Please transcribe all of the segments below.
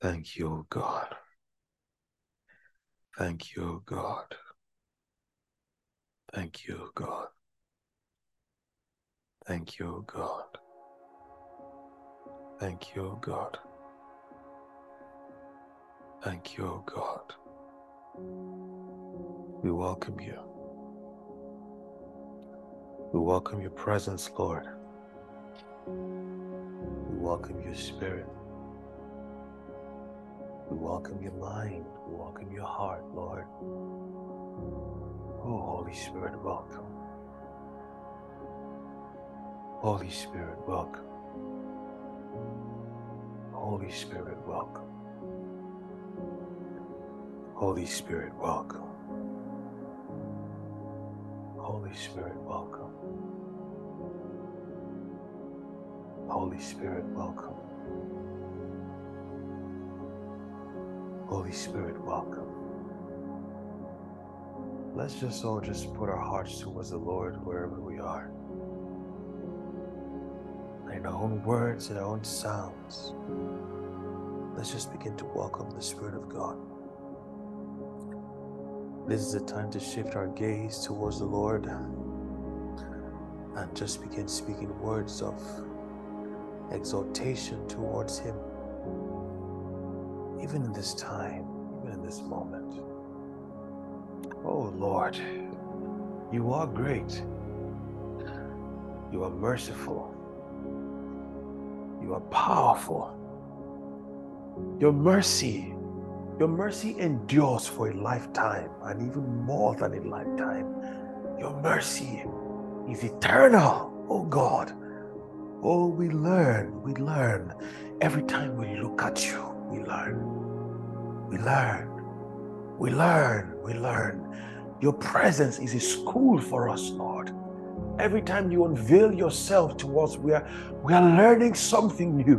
Thank you, O God. Thank you, O God. Thank you, O God. Thank you, O God. Thank you, O God. Thank you, O God. We welcome you. We welcome your presence, Lord. We welcome your spirit. We welcome your mind. We welcome your heart, Lord. Oh, Holy Spirit, welcome. Holy Spirit, welcome. Holy Spirit, welcome. Holy Spirit, welcome. Holy Spirit, welcome. Holy Spirit, welcome. Holy Spirit, welcome. Let's just all just put our hearts towards the Lord wherever we are. In our own words, in our own sounds. Let's just begin to welcome the Spirit of God. This is the time to shift our gaze towards the Lord and just begin speaking words of exaltation towards Him. Even in this time, even in this moment. Oh Lord, you are great. You are merciful. You are powerful. Your mercy, your mercy endures for a lifetime and even more than a lifetime. Your mercy is eternal, oh God. Oh, we learn, we learn. Every time we look at you, we learn. We learn. We learn. We learn. Your presence is a school for us, Lord. Every time you unveil yourself to us, we are, we are learning something new.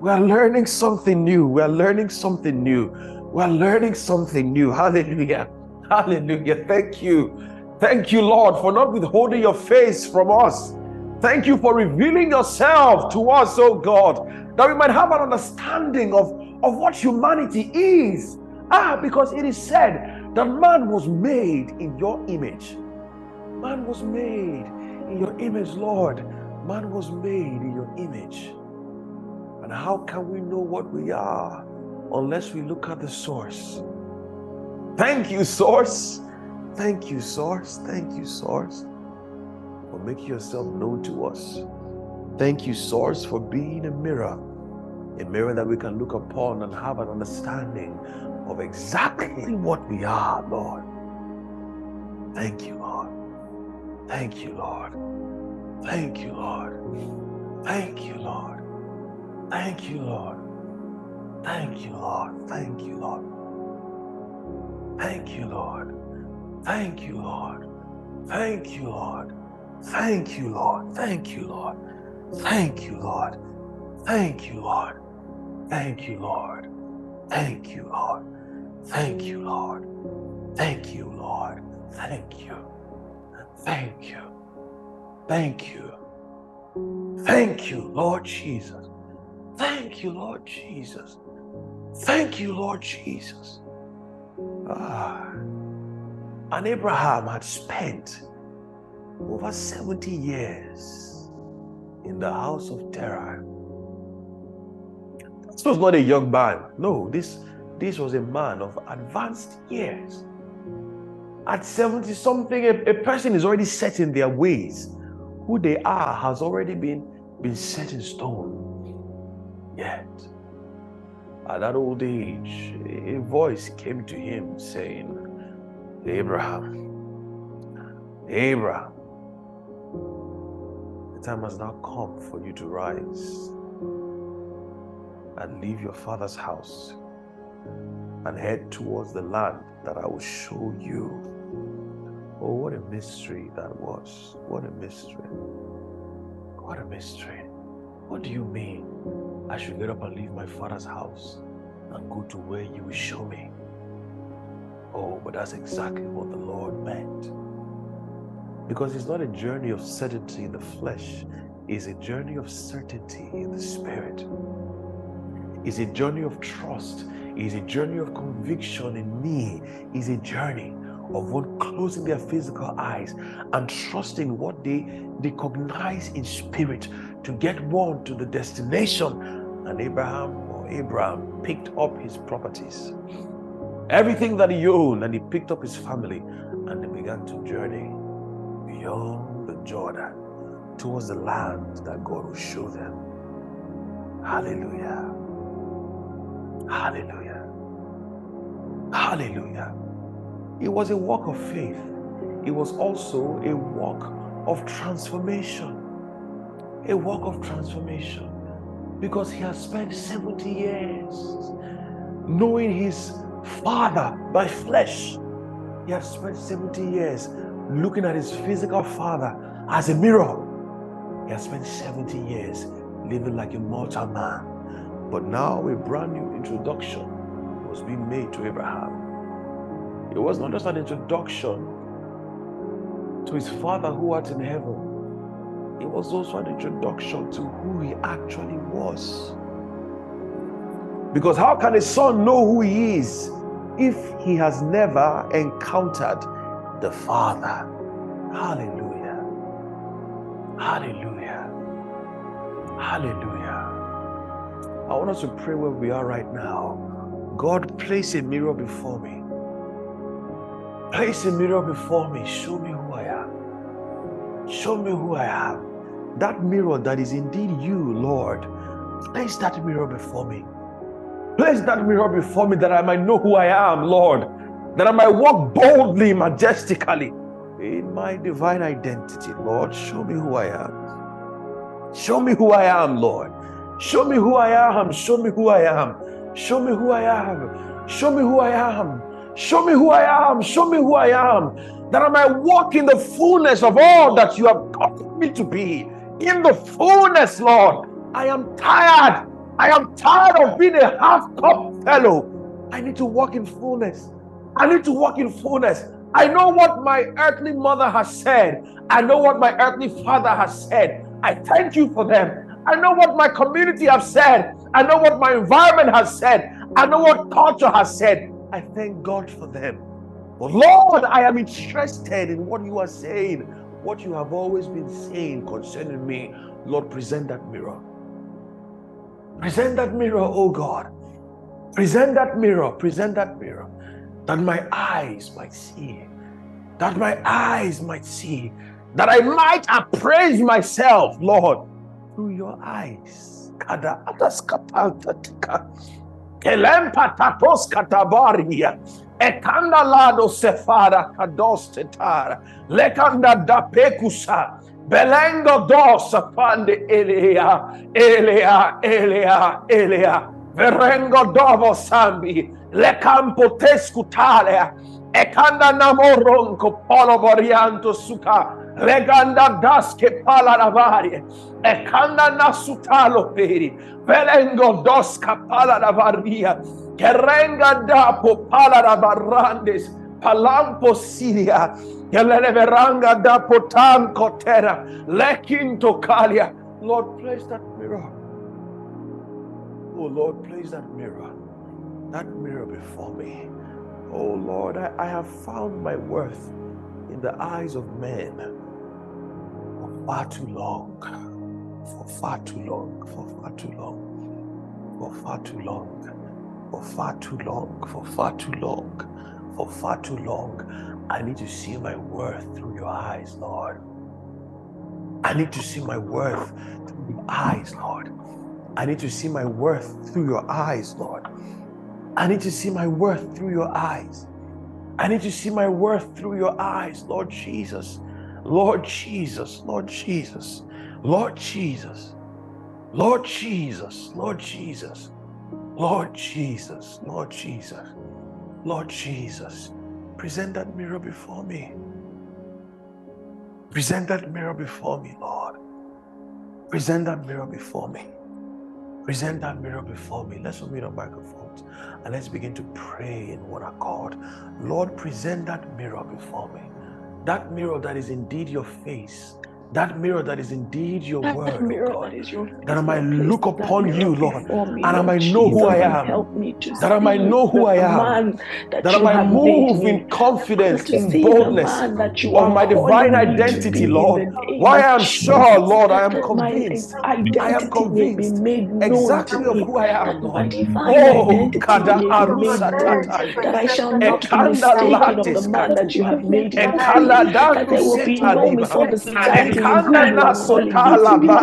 We are learning something new. We are learning something new. We are learning something new. Hallelujah. Hallelujah. Thank you. Thank you, Lord, for not withholding your face from us. Thank you for revealing yourself to us, oh God, that we might have an understanding of, of what humanity is. Ah, because it is said that man was made in your image. Man was made in your image, Lord. Man was made in your image. And how can we know what we are unless we look at the source? Thank you, source. Thank you, source. Thank you, source for making yourself known to us. Thank you, Source, for being a mirror, a mirror that we can look upon and have an understanding of exactly what we are, Lord. Thank you, Lord. Thank you, Lord. Thank you, Lord. Thank you, Lord. Thank you, Lord. Thank you, Lord. Thank you, Lord. Thank you, Lord. Thank you, Lord. Thank you, Lord. Thank you, Lord. Thank you, Lord. Thank you, Lord. Thank you, Lord. Thank you, Lord. Thank you, Lord. Thank you, Lord. Thank you, Lord. Thank you. Thank you. Thank you. Thank you, Lord Jesus. Thank you, Lord Jesus. Thank you, Lord Jesus. Ah. And Abraham had spent over 70 years in the house of Terah. This was not a young man. No, this, this was a man of advanced years. At 70 something, a, a person is already set in their ways. Who they are has already been, been set in stone. Yet, at that old age, a voice came to him saying, Abraham, Abraham, the time has now come for you to rise and leave your father's house and head towards the land that I will show you. Oh, what a mystery that was. What a mystery. What a mystery. What do you mean? I should get up and leave my father's house and go to where you will show me. Oh, but that's exactly what the Lord meant. Because it's not a journey of certainty in the flesh, it's a journey of certainty in the spirit. It's a journey of trust. It's a journey of conviction in me. It's a journey of one closing their physical eyes and trusting what they recognize in spirit to get one to the destination. And Abram or Abraham picked up his properties, everything that he owned, and he picked up his family, and they began to journey beyond the Jordan towards the land that God will show them. Hallelujah. Hallelujah. Hallelujah. It was a walk of faith. It was also a walk of transformation. A walk of transformation. Because he has spent 70 years knowing his father by flesh. He has spent 70 years looking at his physical father as a mirror. He has spent 70 years living like a mortal man. But now a brand new introduction was being made to Abraham. It was not just an introduction to his father who art in heaven. It was also an introduction to who he actually was. Because how can a son know who he is if he has never encountered the Father? Hallelujah. Hallelujah. Hallelujah. I want us to pray where we are right now. God, place a mirror before me. Place a mirror before me. Show me who I am. Show me who I am. That mirror that is indeed you, Lord. Place that mirror before me. Place that mirror before me that I might know who I am, Lord. That I might walk boldly, majestically in my divine identity, Lord. Show me who I am. Show me who I am, Lord. Show me who I am. Show me who I am. Show me who I am. Show me who I am. Show me who I am. Show me who I am. That I might walk in the fullness of all that you have called me to be. In the fullness, Lord. I am tired. I am tired of being a half cup fellow. I need to walk in fullness. I need to walk in fullness. I know what my earthly mother has said. I know what my earthly father has said. I thank you for them. I know what my community have said. I know what my environment has said. I know what culture has said. I thank God for them. But Lord, I am interested in what you are saying, what you have always been saying concerning me. Lord, present that mirror. Present that mirror, oh God. Present that mirror, present that mirror, that my eyes might see, that my eyes might see, that I might appraise myself, Lord, through your eyes. Kada Kelempa tatos katabaria. Ekanda lado sefara kados tetara. Lekanda da pekusa. Belengo dos pande Elia. Elia, Elia, Elia. Verengo dovo sambi. Le campo tescutale. Ekanda namoronco polo borianto suka. Reganda daske pala lavarie. Ekanda nasutalo peri. Velengo dos capala la varia. Que renga dapo pala lavarrandes. Palampo siria. Que le veranga dapo tanco terra. Lekinto kalia. Lord, place that mirror. Oh Lord, place that mirror. That mirror before me. Oh Lord, I, I have found my worth in the eyes of men for far too long for far too long, for far too long, for far too long, for far too long, for far too long, for far too long. I need to see my worth through your eyes, Lord. I need to see my worth through your eyes, Lord. I need to see my worth through your eyes, Lord. I need to see my worth through your eyes. I need to see my worth through your eyes, Lord Jesus. Lord Jesus, Lord Jesus. Lord Jesus, Lord Jesus, Lord Jesus, Lord Jesus, Lord Jesus, Lord Jesus, present that mirror before me. Present that mirror before me, Lord. Present that mirror before me. Present that mirror before me. Let's unmute our microphones and let's begin to pray in one accord. Lord, present that mirror before me. That mirror that is indeed your face that mirror that is indeed your That word, mirror that God. is your That I might look upon you, Lord, me, and I might know who I am. Help me to That I might know who I am. that That I might move in confidence, in boldness that of my divine calling me to identity, Lord. Why I am sure, Lord, I am convinced. I am identity may be convinced exactly of who I am, Lord. Oh, kada That I shall not be mistaken of the man that you have made me to be. Ekala That there will be no misunderstanding in who Ekanda you are calling me nasotala to be.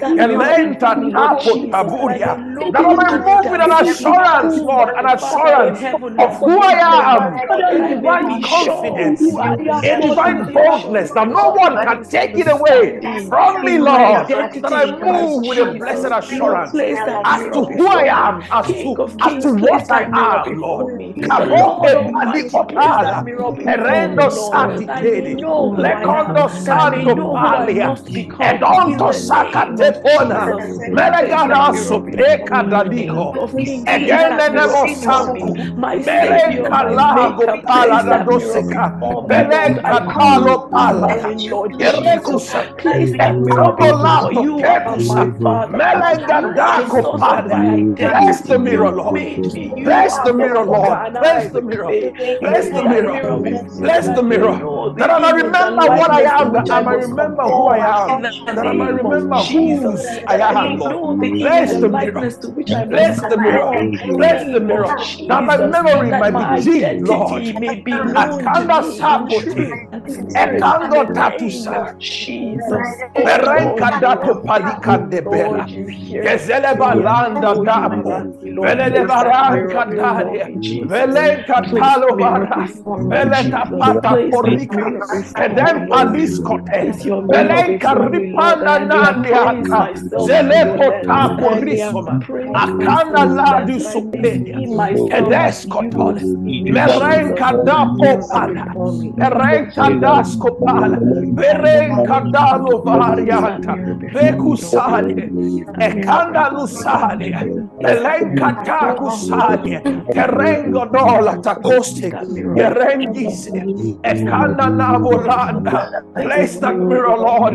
that Elenta before me, Lord tapo Jesus, that I may taburia. look That I might into it move with an assurance, Lord, an assurance of who. I am, That a I may divine confidence, who I a am divine boldness that no one can take it away from me, Lord. That I move with a blessed assurance as to who I am, as to as to what I am, Lord. before me. The Kaboke Lord Almighty, place that palikopala, mirror before me, erendo Lord. sati I may tedi, know who I am. lekondo That I may santo know who I palia, must become in edonto the name of sakatepona, Jesus. Place that melegada mirror before sopeka me. King daliko, of kings, place that egene mirror nemo before me. santo, My Savior, melenka my lago pala place da that mirror doseka, before me, Lord. I belenka come this talo pala, morning, Lord Jesus. erekusa, Place that mirror ekando before lato you are my kekusa, Father. melenga You are the dako source of my palia. Bless the mirror, Lord. made me. You Bless the mirror, Lord. and Bless the mirror. Bless the mirror. mirror before me Bless the mirror. That I and remember what I am. That I must remember who I am. That I of remember whose I may am, Bless the mirror. likeness to which I must Bless the mirror. Bless the mirror. That my memory might be deep, Lord. identity may be known to Akanda me in truth sapote. and spirit in the Ekando tatusa. Berenka dato palika de bela. Lord, you hear my Gezele balanda dapo. grant me, Lord, Vele de place that mirror baranka daria. Velenka talo mirror varas. before me, Veleta pata porika. Kedempa liskote. Belenka ripana nandiaka. Zelepo tapo. Akana ladu supenia. Kedeskotole. Merenka da popala. Merenka da skopala. Merenka Ekanda lusale. Belenka ta kusale. Kerengo dola takoste. Kerengise. Ekanda Place Place that mirror mirror, Lord.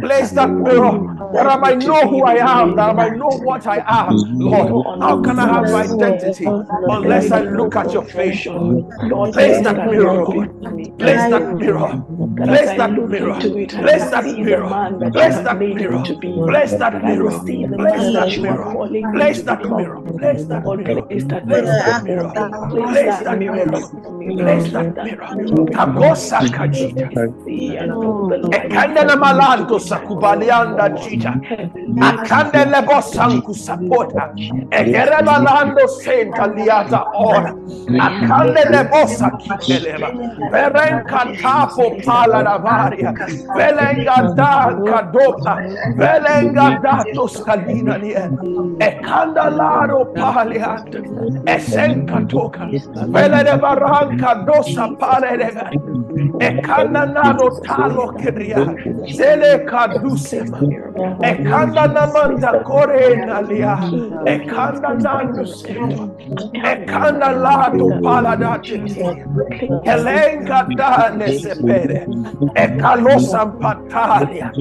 Place That may that who mirror. That I might know who I am. That I might know what I am. Lord, how can I have my identity unless I look at your face? confusion. Lord, Place place that that mirror, mirror Lord. before me, King Place of that mirror. That as Place I that mirror. into it, I will Place that mirror. man that Place have that mirror. Place that That I will mirror. see the Place man that that you are mirror. calling me Place to that mirror. Place that mirror. place that mirror that before mirror. me. Place Place that that mirror mirror. Place That mirror. The likeness Ekandele must sakubalianda Father, Akandele bosanku sapota. Egere balando senta ora. Akandele bosa kiteleba. Verenka tapo pala la varia. Velenga danka dopa. Velenga dato scalina nie. Ekanda laro paliante. Esenka toka. Baranka dosa pale de gari. Ekana nano talo kiria. Zele kadusema. Ekanda namanda kore nalia. King of kings, Ekanda place that nando mirror before sento. me. Ekanda Place lato that mirror paladate before me. teria. Place that mirror Helenga before me, dane sepere. That I may Ekalosan patalia.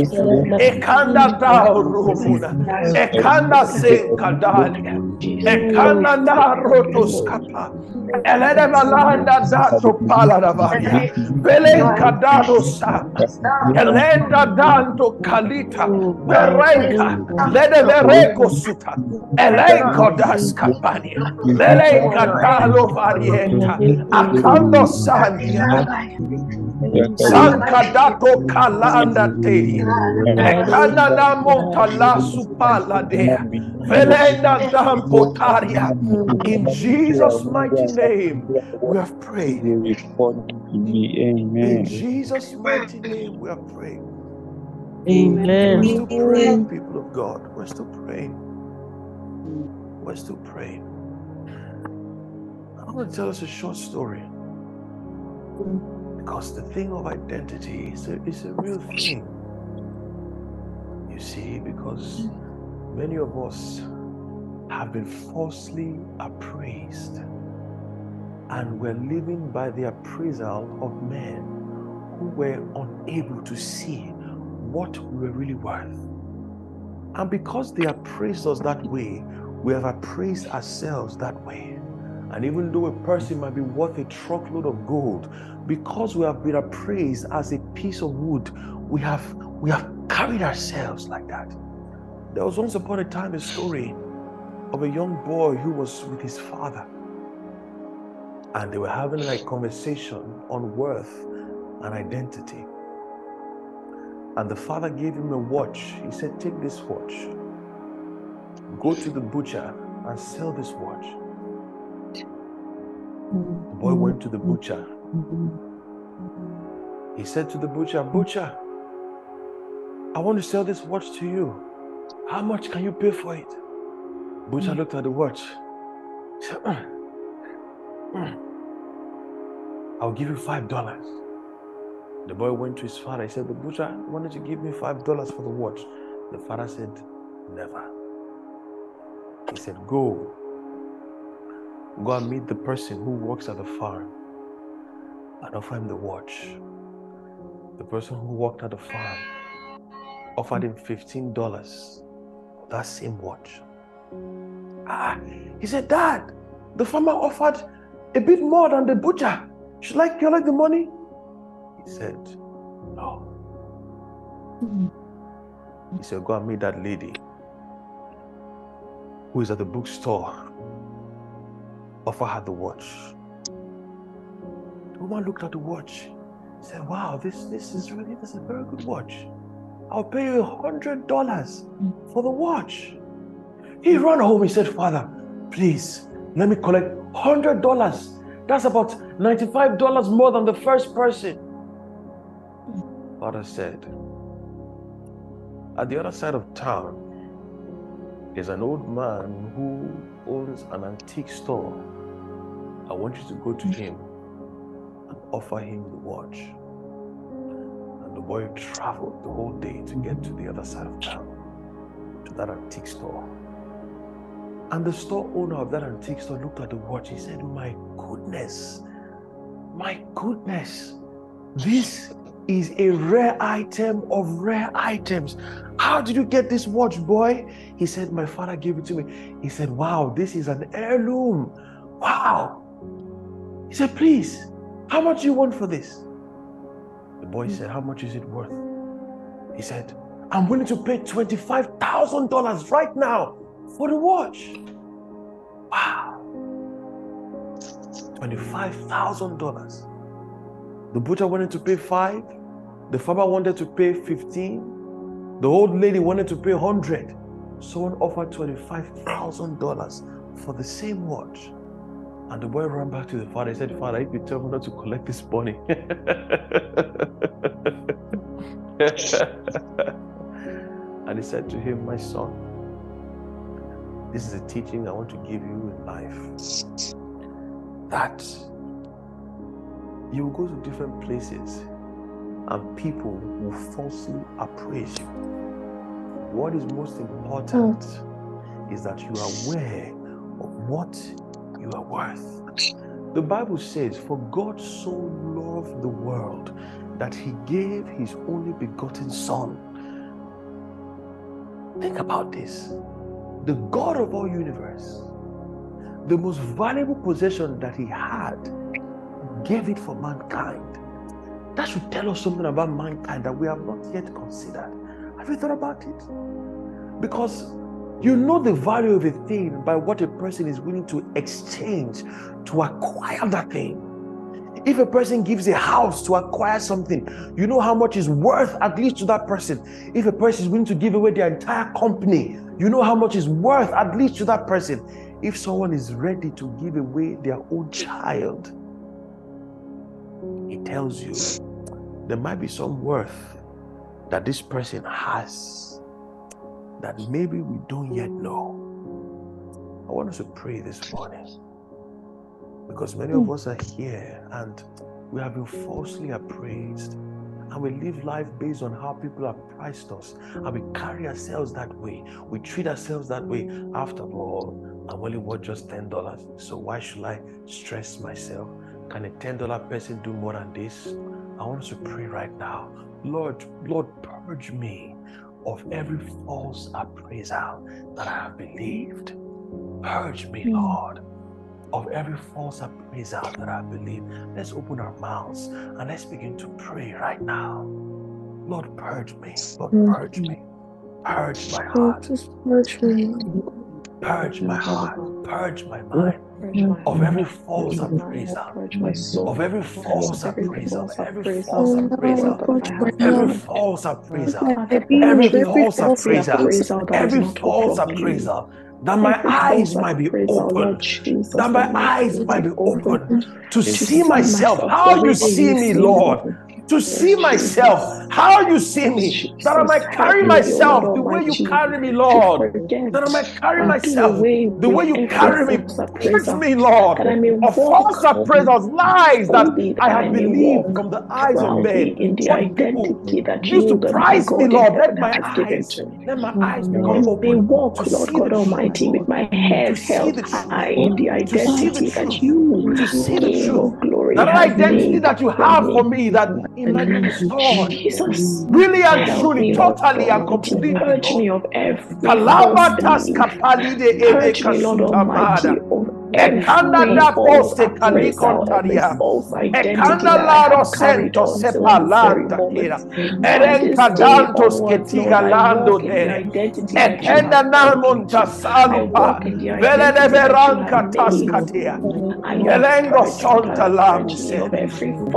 Ekanda to da which rumuna. Ekanda conform. sen kadalia. Jesus, Ekanda place that na mirror roto before me. skapa. Elede Place that mirror valanda dato pala da varia. Velenka dado sama. Elenda dando kalita. Verenka. Lede vereko suta. Elenko das kapania. Lelenka dalo varienta. Akando sandia. Sankadato kalanda te. Ekana na monta supala dea. Velenda dam potaria. In Jesus' mighty name, we have prayed. In Jesus' mighty name, we have prayed. Amen. We're still praying, people of God. We're still praying. We're still praying. I want to tell us a short story. Because the thing of identity is a, is a real thing. You see, because many of us have been falsely appraised. And we're living by the appraisal of men who were unable to see what we were really worth. And because they appraised us that way, we have appraised ourselves that way. And even though a person might be worth a truckload of gold, because we have been appraised as a piece of wood, we have we have carried ourselves like that. There was once upon a time a story of a young boy who was with his father. And they were having a conversation on worth and identity. And the father gave him a watch. He said, Take this watch, go to the butcher and sell this watch. The boy went to the butcher. He said to the butcher, Butcher, I want to sell this watch to you. How much can you pay for it? Butcher looked at the watch. He said, "Mm, mm. I'll give you five dollars. The boy went to his father. He said, The butcher wanted to give me five dollars for the watch. The father said, Never. He said, Go. Go and meet the person who works at the farm and offer him the watch. The person who worked at the farm offered him $15 for that same watch. Ah, he said, Dad, the farmer offered a bit more than the butcher. Should I collect the money? He said, No. He said, Go and meet that lady who is at the bookstore. Offer her the watch. The woman looked at the watch, said, Wow, this, this is really this is a very good watch. I'll pay you a hundred dollars for the watch. He ran home. He said, Father, please let me collect hundred dollars. That's about $95 more than the first person. Father said, At the other side of town, is an old man who owns an antique store. I want you to go to him and offer him the watch. And the boy traveled the whole day to get to the other side of town, to that antique store. And the store owner of that antique store looked at the watch. He said, My goodness, my goodness, this is a rare item of rare items. How did you get this watch, boy? He said, My father gave it to me. He said, Wow, this is an heirloom. Wow. He said, Please, how much do you want for this? The boy said, How much is it worth? He said, I'm willing to pay $25,000 right now for the watch. Wow. $25,000. The butcher wanted to pay five. The farmer wanted to pay 15. The old lady wanted to pay 100. Someone offered $25,000 for the same watch. And the boy ran back to the father. He said, Father, if you tell me not to collect this money. and he said to him, My son, this is a teaching I want to give you in life. That you will go to different places and people will falsely appraise you. What is most important hmm. is that you are aware of what you are worth. The Bible says, For God so loved the world that he gave his only begotten Son. Think about this. The God of all universe, the most valuable possession that he had, gave it for mankind. That should tell us something about mankind that we have not yet considered. Have you thought about it? Because you know the value of a thing by what a person is willing to exchange to acquire that thing. If a person gives a house to acquire something, you know how much is worth at least to that person. If a person is willing to give away their entire company, you know how much is worth at least to that person. If someone is ready to give away their own child, it tells you there might be some worth that this person has that maybe we don't yet know. I want us to pray this morning. Because many of hmm. us are here and we have been falsely appraised. And we live life based on how people have priced us. And we carry ourselves that way. We treat ourselves that way. After all i'm only worth just $10 so why should i stress myself? Can a $10 person do more than this? I want us to pray right now. Lord, Lord, purge me of every false appraisal that I have believed. Purge me, Lord, of every false appraisal that I believe. Let's open our mouths and let's begin to pray right now. Lord, purge me. Lord, purge me. Purge my heart. Purge my heart. Purge my mind of every false appraisal. Purge. Of every false Every appraisal. false Every false Oh, appraisal. Lord, purge my Every false appraisal. Every Every every false false appraisal. appraisal that is Every false of you. That my eyes might be appraisal, Lord opened. That my eyes eyes might be be opened. opened to To see myself myself how you way see you me, see me. Lord. To see myself how you see me. That I might carry me, O Lord myself the way you carry me, Lord. That I might carry myself the way you carry me. false me, Lord, that I may of false appraisals, lies that I have believed from the eyes of men. in the identity that you, prize me, Lord. Let my eyes, let my mm, eyes become open walk, Lord God Almighty, with my head held the truth, high in the to see the identity that truth, you, to see the King truth. of glory, That identity that you have for me. that In it the might be name of restored Jesus, really and truly, totally and completely, Purge me Lord. of every false Kalabatas belief. kapalide ebe Purge me, Lord Almighty, of Ekandala pose e kontaria. Ekandala rosento se palanta e Erenka dantos che ti galando dere. Ekenda narmonta salupa. Vele leveranca tascatia. Elengo solta lamse.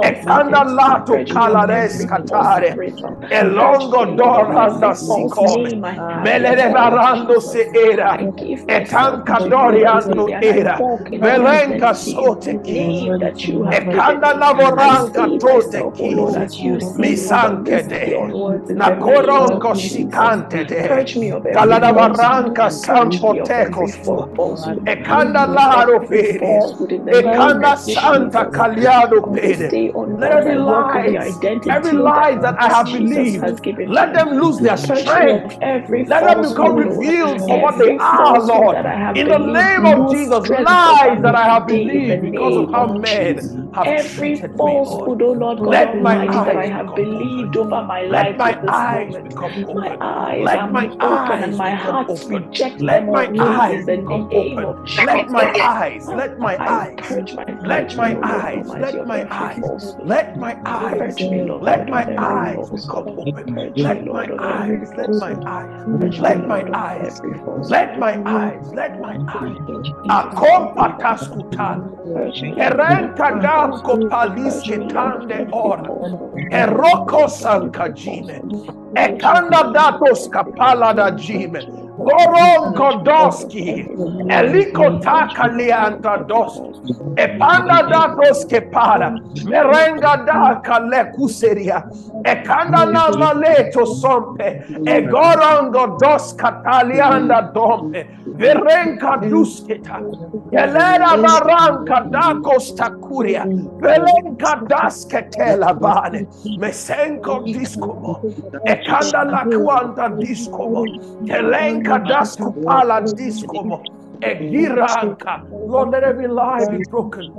Ekanda lato calares catare. Elongo doranda sicome. Vele levarando se era. Etanca doriando era. Walk in the Velenka identity, in the sote ki. name that you Ekanda me. I lavoranka see tote myself, oh Lord, ki. as you see me from Misanke de. onwards in the name of Nakorongo Jesus. shikante de. Purge me of Kalada falsehood. varanka Purge me of every sampotekos fa- falsehood. Ekanda laro Every pedes. falsehood in the name Ekanda Santa Kaliado From this pede. day Let every I walk in the lies, every lie that I have believed, has given to let them lose their Purge me of strength. Let them become revealed for what they are, Lord. that I have In the name of Jesus, strength over lies that I have today in the believed because of how men have Every treated me, Lord. Lord God Let my Almighty, that I eyes have believed over my Let life to my eyes My eyes Let my open and eyes my heart open. rejects Let my eyes the become open. Let my eyes, let my eyes, eyes, let my eyes, let my eyes, let my eyes, Purge me, Lord let my eyes become open. Let my Lord, of every eyes, let my eyes, let my eyes, let my eyes, let my eyes. Purge Lord, of Erenka danko falsehood. Purge paliske me, Lord, of tande every ora. Eroko sankajime. Ekanda datos kapala da jime. Goron purge me, Lord, of godoski. every falsehood. Eliko Purge taka me, Lord, God, of leanta every doski. falsehood. Epanda datos Lord. Merenga da kale kuseria. Ekanda na maleto sompe. Egoron godos katalianda dompe. Verenka dusketa. Kelera baranka dakos takuria. Velenka dasketela vane. Mesenko diskomo. Ekanda la kuanta diskomo. Kelenka daskupala diskomo. Egiranka. Lord, let every lie be broken.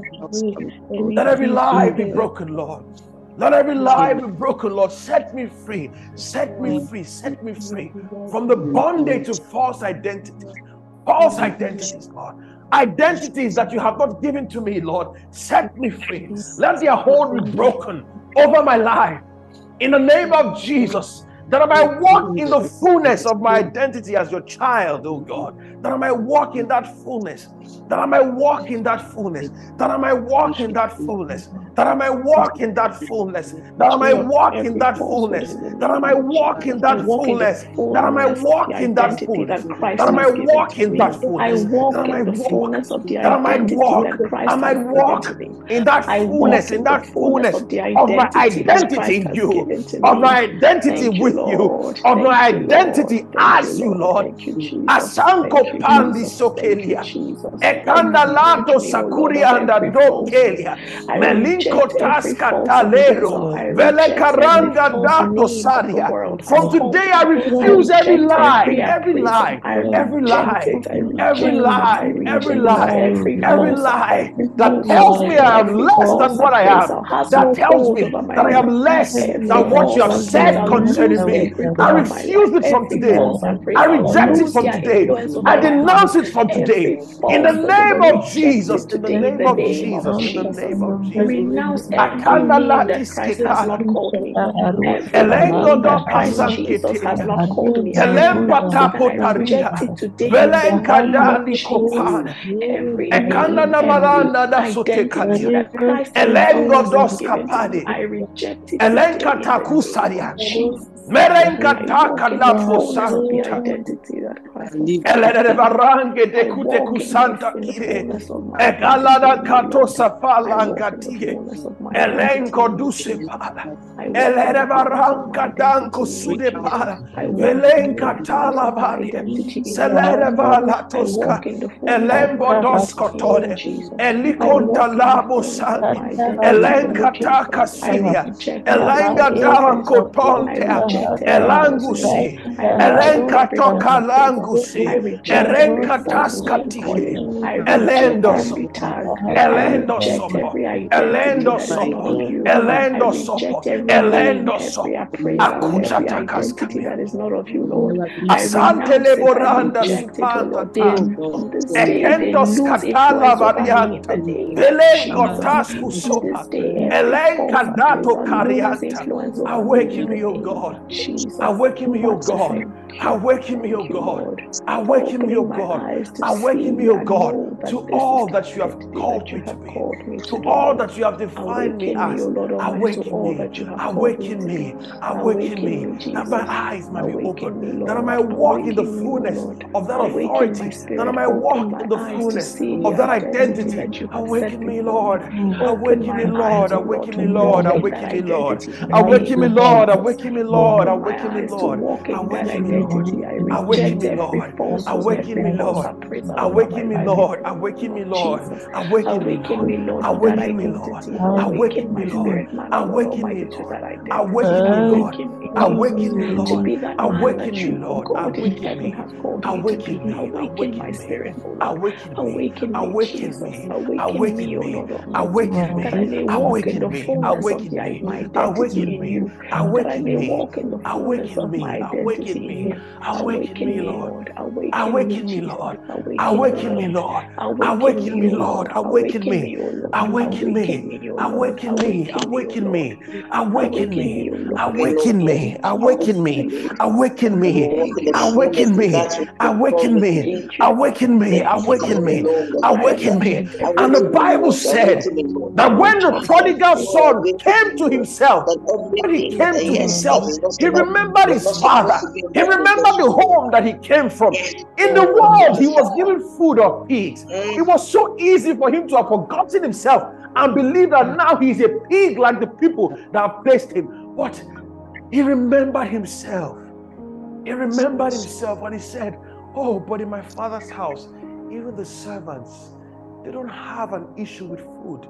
Let every lie be broken, Lord. Let every lie be broken, Lord. Set me free. Set me free. Set me free from the bondage of false identities. False identities, Lord. Identities that you have not given to me, Lord. Set me free. Let their hold be broken over my life. In the name of Jesus, that I might walk in the fullness of my identity as your child, oh God. That I might walk in that fullness. That I might walk in that fullness. That I might walk in that fullness. That I might walk in that fullness. That I might walk in that fullness. That I might walk in that walk in the fullness. That I might fullness of the walk in that fullness. that I might walk in that fullness. That I walk in might walk. fullness That I might walk. I might walk in that fullness, in that fullness of my identity that identity Christ in you, of my identity with you, of my Thank you, Lord. identity as you, Lord. Lord. Thank you, Jesus. Thank Asanko you, pandi Elikotaska talero. Velekaranga dato saria. From today I refuse every lie, every lie, every lie, every lie, every lie, every lie that tells me I am less than what I am, that tells me that I am less than what you have said concerning me. I refuse it from today. I reject it from today. I denounce it from today. In the name of Jesus, in the name of Jesus, in the name of Jesus. renounce Akanda every la name that has not called me. Every do that Christ asankete. Jesus has not called me. I Telempa renounce tapo it and I reject taria. it today in Vele the name enkadani of Jesus. kopane. Every Ekanda na maranda da sote identity kalia. that Christ Elengo dos not given to me, kapade. I reject it Elenka today in the name takusaria. Of Jesus. Merenka I taka walk in the lapo fullness of the sankuta. identity that Christ has given Elere to barange de I kute kusanta my, in the kire. fullness of my Ekalada identity in you, kato Lord. safala I in the ankatie. fullness of my identity Elenko in you, duce Jesus. pala. My baranka danko identity in you, sude Jesus. pala. I walk Velenka tala varie. identity in you, Selere Jesus. toska. walk in the fullness of Elembo my dosko identity in you, tore. Jesus. I Elikonta walk in the labo fullness santi. Elenka taka. I kotonte. reject every Elangusi. Elenka toka langusi. I reject every Erenka false name taskatike. Calling. I reject Elendo every sopo. tag. I Elendo reject sopo. every identity Elendo that is not sopo. of you. I Elendo sopo. reject every name, Elendo every sopo. appraisal, Akucha every identity takaskapia. that is not of you, Lord. I Asante renounce it. I leboranda reject it, oh spanta Lord. They, ta. from this day, they Ekendos lose katala influence over me in varianta. the name of Elenko Jesus. tasku From this sopa. day, every Elenka false dato appraisal lose karianta. influence over me Awaken in me, the O name God. of Jesus. Awaken me, O Father, God. thank you. Awaken me, O Thank you, God. Lord, for Awaken me, O opening my God. eyes to Awaken me, see O and God, know that to this is all the that you have identity called that you me to have be, called me to to do, all Lord. that you have defined me Awaken me, as. O Lord Almighty, to Awaken all me, that you have called me awaken me, awaken Awaken me, me, that my eyes might be Awaken open, that I Lord. might walk in the Awaken me, O fullness of that authority, that I spirit. might walk in the fullness of that identity identity. that you have set Awaken me, before me. Lord. Open Awaken me, eyes, Lord. O Lord, Awaken me, Lord. walk in that Awaken me, Lord. identity in the Awaken me, Lord. Awaken me, Lord. Open my Awaken me, eyes to Lord. walk in that Awaken me, Lord. identity. I Awaken me, Lord. Awaken me, Lord. appraisal over my Awaken me, life in Lord. the name Awaken me, Lord. Awaken me, Awaken Lord. me, Lord, to that Awaken me, Lord. identity. Awaken Awaken me, Lord. spirit, man, Lord Awaken me, Almighty, to Lord. That identity. Awaken me, Lord. Awaken me, Awaken me, Lord. be that man Awaken me, you, O Lord. God in Awaken me. have called me to. Awaken me. Awaken my Awaken me. spirit, O Lord. Awaken me. Awaken me, Awaken Jesus. me. Awaken me, Awaken me. Lord Almighty, Awaken that I me. may walk in Awaken me. fullness Awaken me. my Awaken in me. you, that I Awaken me. walk in the fullness Awaken of my me. Awaken me. you. Awaken Awaken me, me, Lord. Lord. Awaken me, Awaken me, Lord. Awaken me, Awaken me, Lord. Lord. Awaken Awaken me, me, O Lord. Lord. Awaken Awaken me. me, Lord. Awaken Awaken me. me, Lord. Awaken me. Awaken me, O Awaken Lord. me. Awaken me. me, O Lord. Awaken me. Awaken me. Awaken me. Awaken me. Awaken me. Awaken me. Awaken me. Awaken me. And the Bible said that when the prodigal son came to himself, when he came to himself, he remembered his father. He remembered the home that he came from. In the world, he was given food of pigs. It was so easy for him to have forgotten himself and believe that now he's a pig like the people that placed him. But he remembered himself. He remembered himself and he said, Oh, but in my father's house, even the servants, they don't have an issue with food.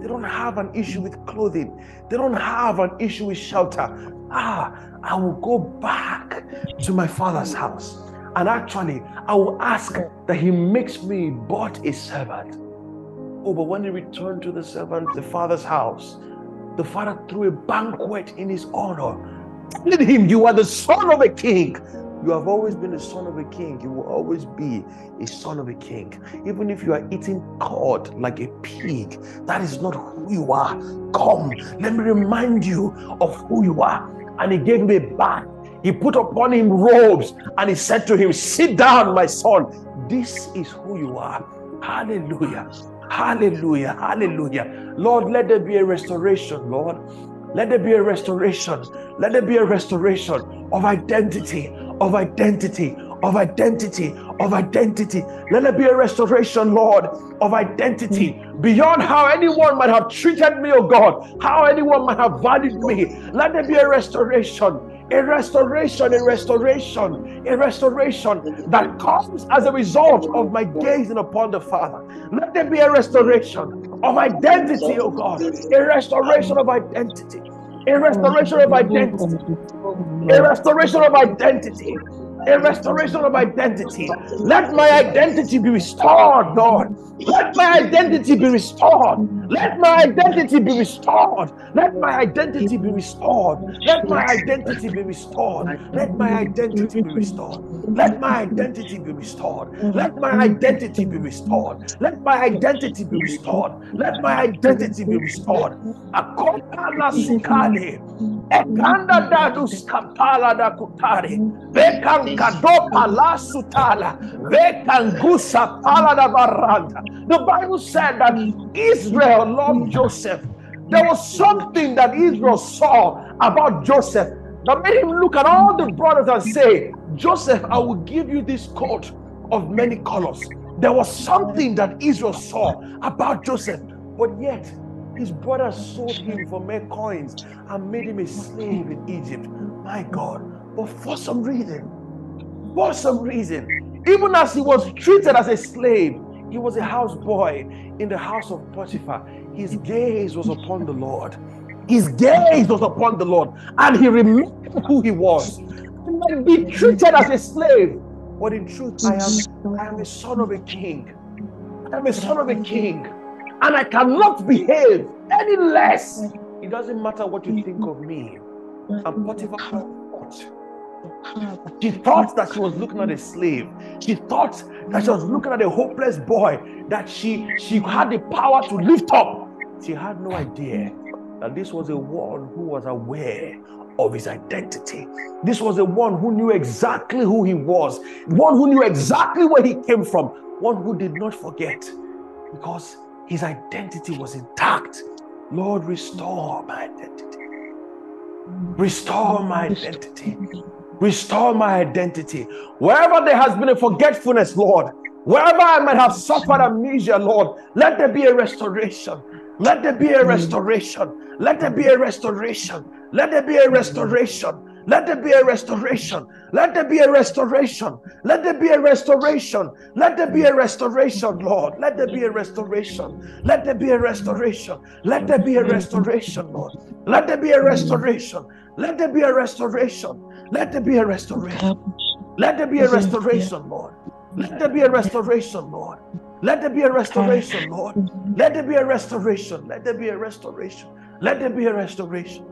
They don't have an issue with clothing. They don't have an issue with shelter. Ah, I will go back to my father's house. And actually, I will ask that he makes me but a servant. Oh, but when he returned to the servant, the father's house, the father threw a banquet in his honor, telling him, You are the son of a king. You have always been the son of a king. You will always be a son of a king. Even if you are eating cod like a pig, that is not who you are. Come, let me remind you of who you are. And he gave him a bath. He put upon him robes and he said to him, Sit down, my son. This is who you are. Hallelujah. Hallelujah. Hallelujah. Lord, let there be a restoration, Lord. Let there be a restoration. Let there be a restoration of identity, of identity, of identity, of identity. Let there be a restoration, Lord, of identity beyond how anyone might have treated me, oh God, how anyone might have valued me. Let there be a restoration a restoration, a restoration, a restoration that comes as a result of my gazing upon the Father. Let there be a restoration of identity, oh God. A restoration of identity. A restoration of identity. A restoration of identity. A restoration of identity. Let my identity be restored, Lord. Let my identity be restored. Let my identity be restored. Let my identity be restored. Let my identity be restored. Let my identity be restored. Let my identity be restored. Let my identity be restored. Let my identity be restored. Let my identity be restored. Ekanda dadus kapala da kutare. Bekan kadopa la sutala. Bekan gusa pala da baranta. The Bible said that Israel loved Joseph. There was something that Israel saw about Joseph that made him look at all the brothers and say, Joseph, I will give you this coat of many colors. There was something that Israel saw about Joseph, but yet his brothers sold him for mere coins and made him a slave in Egypt. My God. But for some reason, for some reason, even as he was treated as a slave, he was a houseboy in the house of Potiphar. His gaze was upon the Lord. His gaze was upon the Lord, and he remembered who he was. He might be treated as a slave, but in truth, I am, I am a son of a king. I am a son of a king, and I cannot behave any less. It doesn't matter what you think of me. And Potiphar thought. She thought that she was looking at a slave. She thought that she was looking at a hopeless boy that she she had the power to lift up. She had no idea that this was a one who was aware of his identity. This was the one who knew exactly who he was, one who knew exactly where he came from, one who did not forget because his identity was intact. Lord, restore my identity. Restore my identity. Restore my identity. Wherever there has been a forgetfulness, Lord, wherever I might have suffered amnesia, Lord, let there be a restoration. Let there be a restoration. Let there be a restoration. Let there be a restoration. Let there be a restoration. Let there be a restoration. Let there be a restoration. Let there be a restoration, Lord. Let there be a restoration. Let there be a restoration. Let there be a restoration, Lord. Let there be a restoration. Let there be a restoration. Let there be a restoration. Let there be a restoration, Lord. Let there be a restoration, Lord. Let there be a restoration, Lord. Let there be a restoration. Let there be a restoration. Let there be a restoration.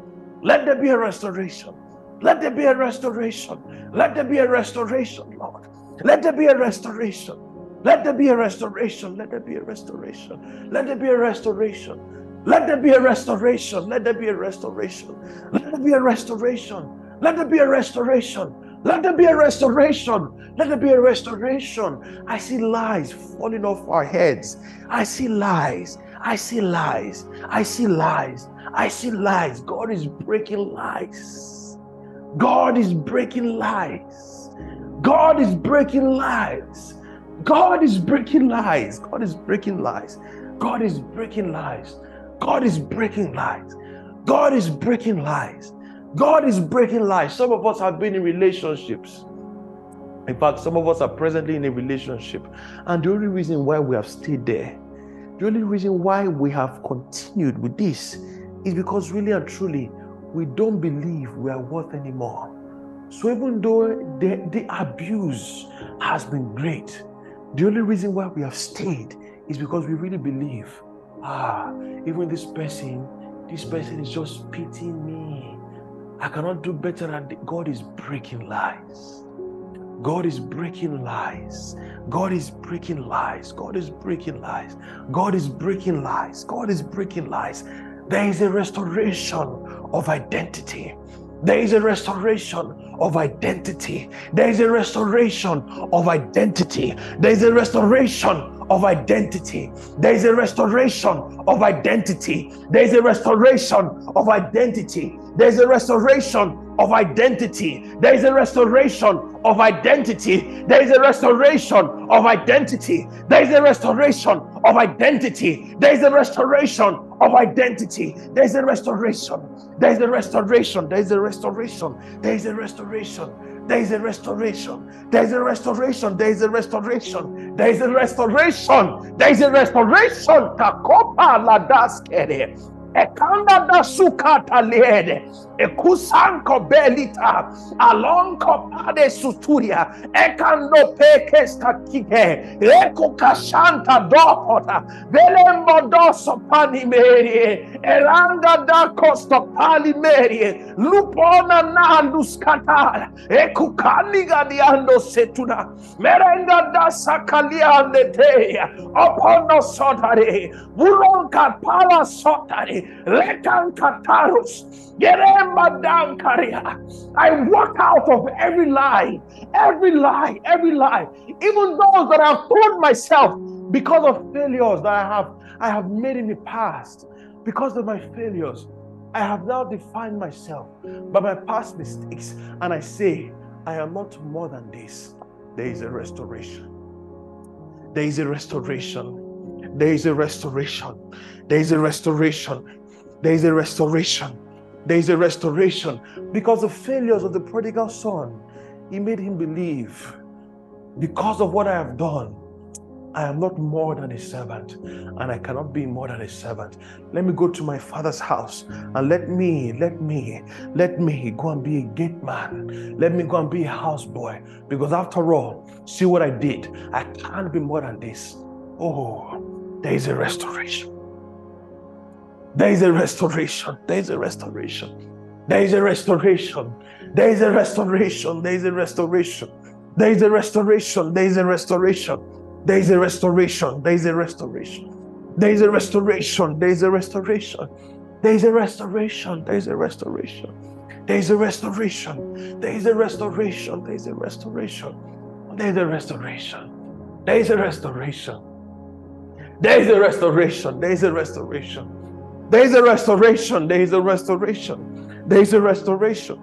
Let there be a restoration. Let there be a restoration. Let there be a restoration, Lord. Let there be a restoration. Let there be a restoration. Let there be a restoration. Let there be a restoration. Let there be a restoration. Let there be a restoration. Let there be a restoration. Let there be a restoration. Let there be a restoration. Let there be a restoration. I see lies falling off our heads. I see lies. I see lies. I see lies. I see lies. God is breaking lies. God is breaking lies. God is breaking lies. God is breaking lies. God is breaking lies. God is breaking lies. God is breaking lies. God is breaking lies. God is breaking lies. Some of us have been in relationships. In fact, some of us are presently in a relationship. And the only reason why we have stayed there, the only reason why we have continued with this is because really and truly, we don't believe we are worth anymore. So even though the, the abuse has been great, the only reason why we have stayed is because we really believe, ah, even this person, this person is just pitying me. I cannot do better than God is breaking lies. God is breaking lies. God is breaking lies. God is breaking lies. God is breaking lies. God is breaking lies. There is a restoration of identity. There is a restoration of identity. There is a restoration of identity. There is a restoration of identity. There is a restoration of identity. There is a restoration of identity. There is a restoration of identity. There is a restoration of identity. There is a restoration of identity. There is a restoration of identity. There is a restoration of identity. There is a restoration. There is a restoration. There is a restoration. There is a restoration. There is a restoration. There is a restoration. There is a restoration. There is a restoration. There is a restoration. Ekanda da sukata lede. Ekusanko belita. Alonko pade suturia. Ekando pekes kakike. Eko kashanta dokota. Velembo doso panimeri. Eranga da costa palimeri. Lupona na nandus katara. Ekukaniga diando setuna. Merenga da sakaliande teya. Opono sotare. Bulonka pala sotare. I walk out of every lie, every lie, every lie. Even those that I've told myself because of failures that I have I have made in the past. Because of my failures, I have now defined myself by my past mistakes. And I say, I am not more than this. There is a restoration. There is a restoration. There is a restoration. There is a restoration. There is a restoration. There is a restoration. Because the failures of the prodigal son, he made him believe, because of what I have done, I am not more than a servant, and I cannot be more than a servant. Let me go to my father's house and let me, let me, let me go and be a gate man. Let me go and be a houseboy. Because after all, see what I did. I can't be more than this. Oh, there is a restoration. There is a restoration. There is a restoration. There is a restoration. There is a restoration. There is a restoration. There is a restoration. There is a restoration. There is a restoration. There is a restoration. There is a restoration. There is a restoration. There is a restoration. There is a restoration. There is a restoration. There is a restoration. There is a restoration. There is a restoration. There is a restoration. There is a restoration. There is a restoration. There is a restoration. There is a restoration. There is a restoration.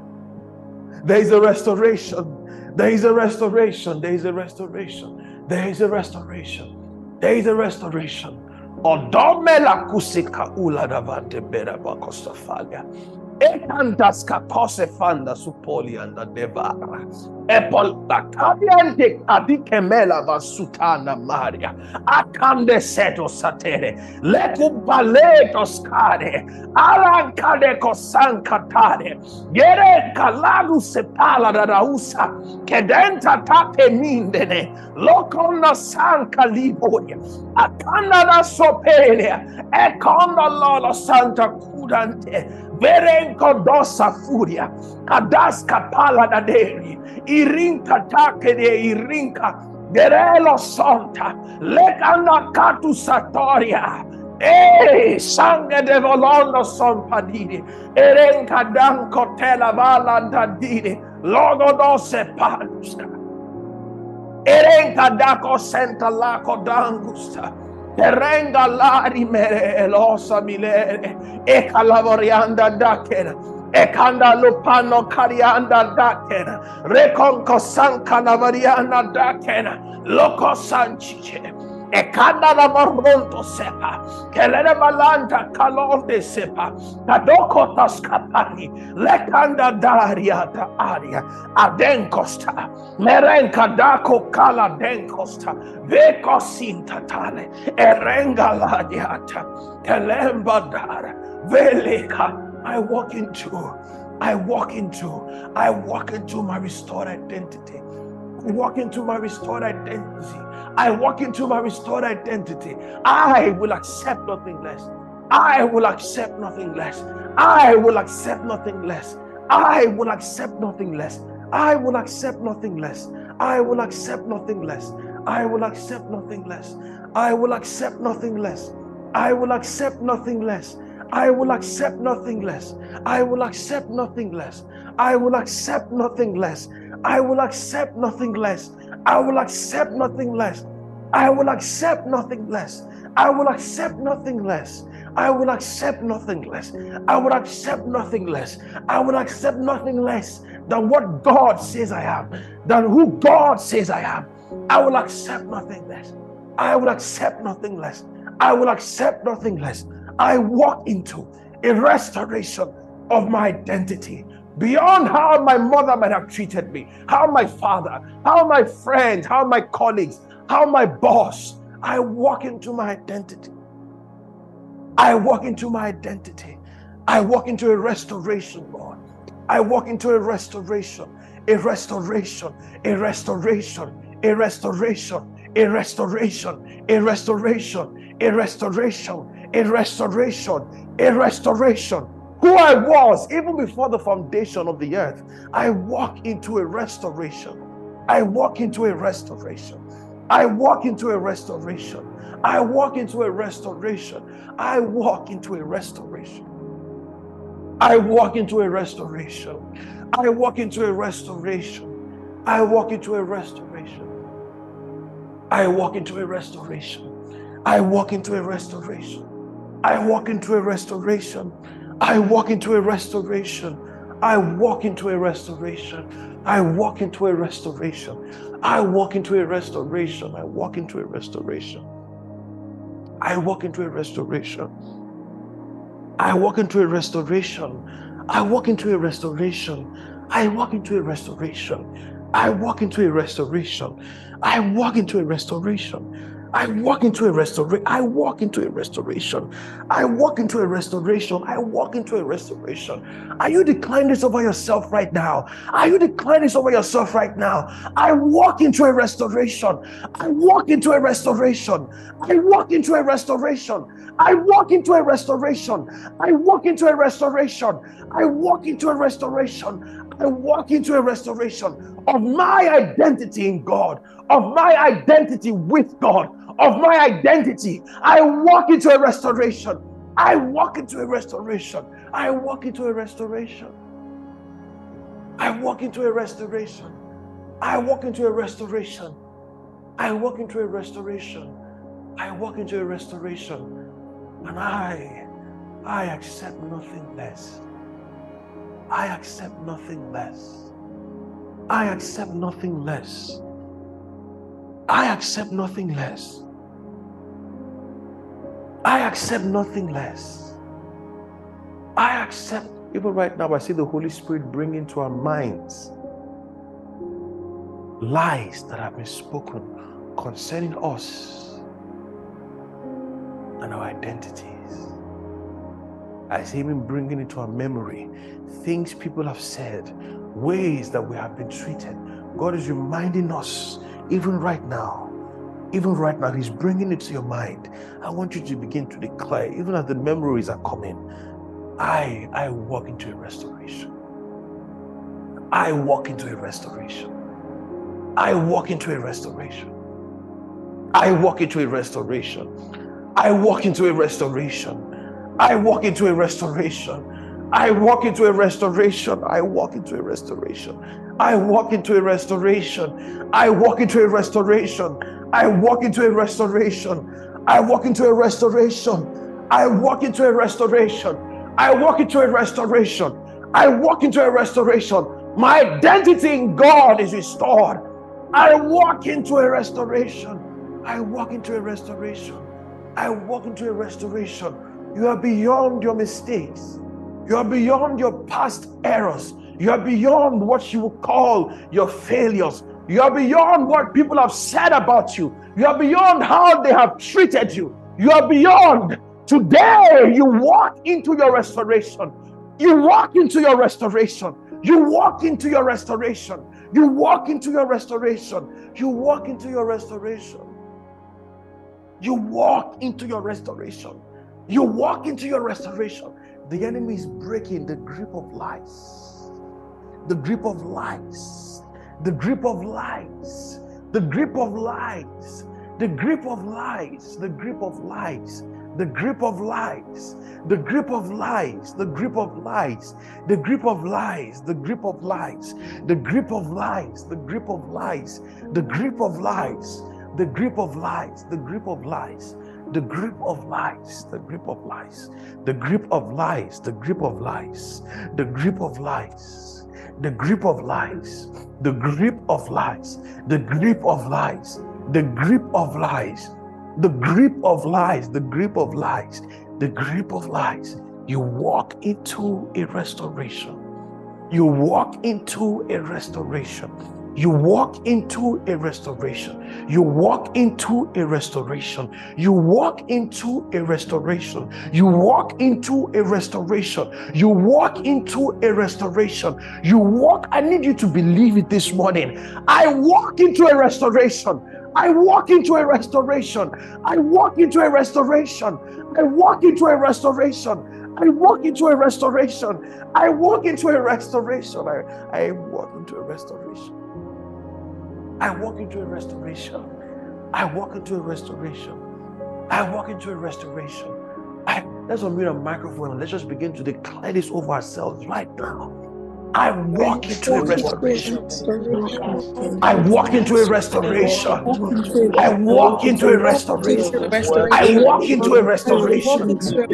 There is a restoration. There is a restoration. There is a restoration. There is a restoration. There is a restoration. Odomela kusika ula davante bera bakostafalia. Ekantas kapose fanda supoli anda devara. Epol takadiante adikemela vasutana maria. Akande seto satere. Leku baleto skare. Alankade kosankatare. Yere kaladu sepala da rausa. Kedenta tate mindene. Lokona sanka liboria. Akanda da sopelia. Ekonda lola santa kudante. Verenko dosa furia. Kadaska pala da deri. Irinka take de irinka. Gerelo sonta. Lekana katu satoria. Eh, sangue de volondo son padini. Erenka danko tela valandadini. Logo dose paluska. Erenka dako senta lako dangusta. Terenga larimere elosa milere. Ekalaborianda dakera. Ekanda lupano karianda dakera. Rekonko sanka lavariana dakera. Loko sanchiche. Ekanda la moronto sepa. Kelele balanta kalonde sepa. Kadoko taskapani. Lekanda daria da aria. Adenkosta. Merenka dako kala denkosta. Veko sintatale. Erenga ladiata. Kelemba dara. Veleka. I walk into. I walk into. I walk into my restored identity. Walk into my restored identity. I walk into my restored identity. I will accept nothing less. I will accept nothing less. I will accept nothing less. I will accept nothing less. I will accept nothing less. I will accept nothing less. I will accept nothing less. I will accept nothing less. I will accept nothing less. I will accept nothing less. I will accept nothing less. I will accept nothing less. I will accept nothing less. I will accept nothing less. I will accept nothing less. I will accept nothing less. I will accept nothing less. I will accept nothing less. I will accept nothing less than what God says I am, than who God says I am. I will accept nothing less. I will accept nothing less. I will accept nothing less. I walk into a restoration of my identity beyond how my mother might have treated me, how my father, how my friends, how my colleagues, how my boss. I walk into my identity. I walk into my identity. I walk into a restoration, Lord. I walk into a restoration, a restoration, a restoration, a restoration, a restoration, a restoration, a restoration, a restoration, a restoration. Who I was even before the foundation of the earth, I walk into a restoration. I walk into a restoration. I walk into a restoration. I walk into a restoration. I walk into a restoration. I walk into a restoration. I walk into a restoration. I walk into a restoration. I walk into a restoration. I walk into a restoration. I walk into a restoration. I walk into a restoration. I walk into a restoration. I walk into a restoration. I walk into a restoration. I walk into a restoration. I walk into a restoration. I walk into a restoration. I walk into a restoration. I walk into a restoration. I walk into a restoration. I walk into a restoration. I walk into a restoration. I walk into a restoration. I walk into a restoration. I walk into a restoration. Are you declaring this over yourself right now? Are you declaring this over yourself right now? I walk into a restoration. I walk into a restoration. I walk into a restoration. I walk into a restoration. I walk into a restoration. I walk into a restoration. I walk into a restoration of my identity in God, of my identity with God, of my identity. I walk into a restoration. I walk into a restoration. I walk into a restoration. I walk into a restoration. I walk into a restoration. I walk into a restoration. I walk into a restoration. And I, I accept nothing less. I accept nothing less. I accept nothing less. I accept nothing less. I accept nothing less. I accept, even right now, I see the Holy Spirit bring into our minds lies that have been spoken concerning us and our identities. I see Him bringing into our memory things people have said, ways that we have been treated. God is reminding us, even right now, even right now, He's bringing it to your mind. I want you to begin to declare, even as the memories are coming, I, I walk into a restoration. I walk into a restoration. I walk into a restoration. I walk into a restoration. I walk into a restoration. I walk into a restoration. I walk into a restoration. I walk into a restoration. I walk into a restoration. I walk into a restoration. I walk into a restoration. I walk into a restoration. I walk into a restoration. I walk into a restoration. I walk into a restoration. My identity in God is restored. I walk into a restoration. I walk into a restoration. I walk into a restoration. You are beyond your mistakes. You are beyond your past errors. You are beyond what you would call your failures. You are beyond what people have said about you. You are beyond how they have treated you. You are beyond. Today, you walk into your restoration. You walk into your restoration. You walk into your restoration. You walk into your restoration. You walk into your restoration. You walk into your restoration. You walk into your restoration. The enemy is breaking the grip of lies. The grip of lies. The grip of lies. The grip of lies. The grip of lies. The grip of lies. The grip of lies. The grip of lies. The grip of lies. The grip of lies. The grip of lies. The grip of lies. The grip of lies. The grip of lies. The grip of lies. The grip of lies the grip of lies, the grip of lies, the grip of lies, the grip of lies, the grip of lies, the grip of lies, the grip of lies, the grip of lies, the grip of lies, the grip of lies, the grip of lies, the grip of lies. You walk into a restoration. You walk into a restoration. You walk into a restoration. You walk into a restoration. You walk into a restoration. You walk into a restoration. You walk into a restoration. You walk. I need you to believe it this morning. I walk into a restoration. I walk into a restoration. I walk into a restoration. I walk into a restoration. I walk into a restoration. I walk into a restoration. I, I walk into a restoration. I walk into a restoration. I walk into a restoration. I walk into a restoration. I, let's unmute a microphone and let's just begin to declare this over ourselves right now. I walk into a restoration. I walk into a restoration. I walk into a restoration. I walk into a restoration.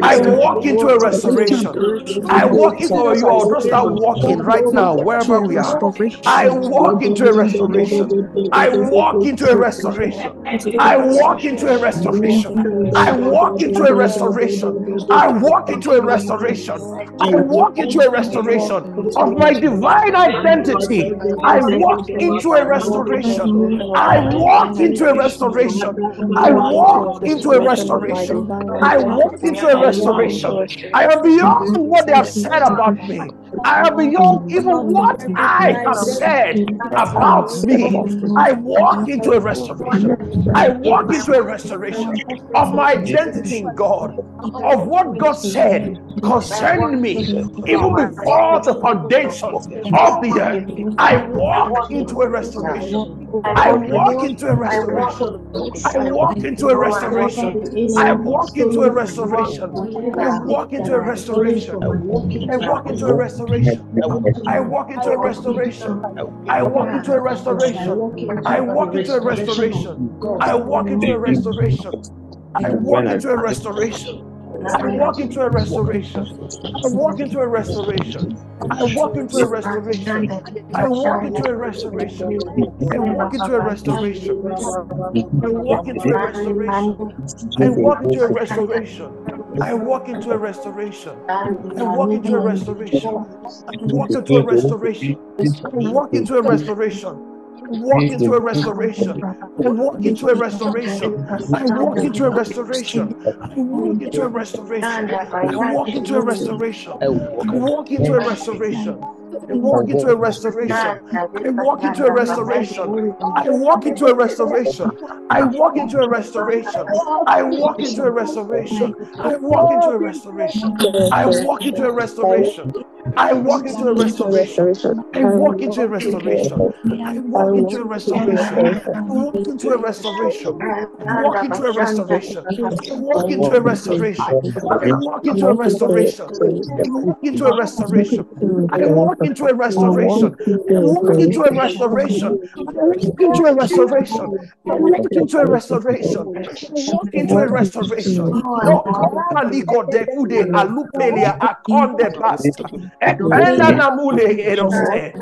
I walk into a restoration. I walk into you all just start walking right now, wherever we are. I walk into a restoration. I walk into a restoration. I walk into a restoration. I walk into a restoration. I walk into a restoration. I walk into a restoration of my divine identity. I walk into a restoration. I walk into a restoration. I walk into a restoration. I walk into a restoration. I am beyond what they have said about me. I am beyond even what I have said about me. I walk into a restoration. I walk into a restoration of my identity in God, of what God said concerning me, even before the foundation of the earth. I walk into a restoration. I walk into a restoration. I walk into a restoration. I walk into a restoration. I walk into a restoration. I walk into a restoration. I walk into a restoration. I walk into a restoration. I walk into a restoration. I walk into a restoration. I walk into a restoration. I walk into a restoration. I walk into a restoration. I walk into a restoration. I walk into a restoration. I walk into a restoration. I walk into a restoration. I walk into a restoration. I walk into a restoration. I walk into a restoration. I walk into a restoration. I walk into a restoration walk into a restoration. I walk into a restoration. I walk into a restoration. I walk into a restoration. I walk into a restoration. I walk into a restoration. I walk into a restoration. I walk into a restoration. I walk into a restoration. I walk into a restoration. I walk into a restoration. I walk into a restoration. I walk into a restoration. I walk into a restoration. I walk into a restoration. I walk into a restoration. I walk into a restoration. I walk into a restoration. I walk into a restoration. I walk into a restoration. I walk into a restoration. I walk into a restoration. I walk into a restoration. I walk into a restoration. I walk into a restoration. I walk into a restoration. No compaliko de kude alupelia akonde basta. Ekpenda na mule erose.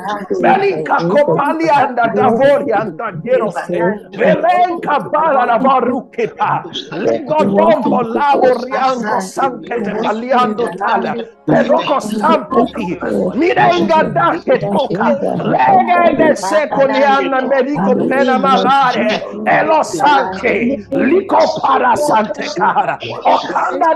Belika kopali anda davori anda gerose. Belenka bala la barukepa. Lego dombo lavo riango sankete paliando tala. perroco stamputi, mirenga dacche tocca, lega ed secoli anna medico pena malare, Elo lo sanche, lico para sante cara, o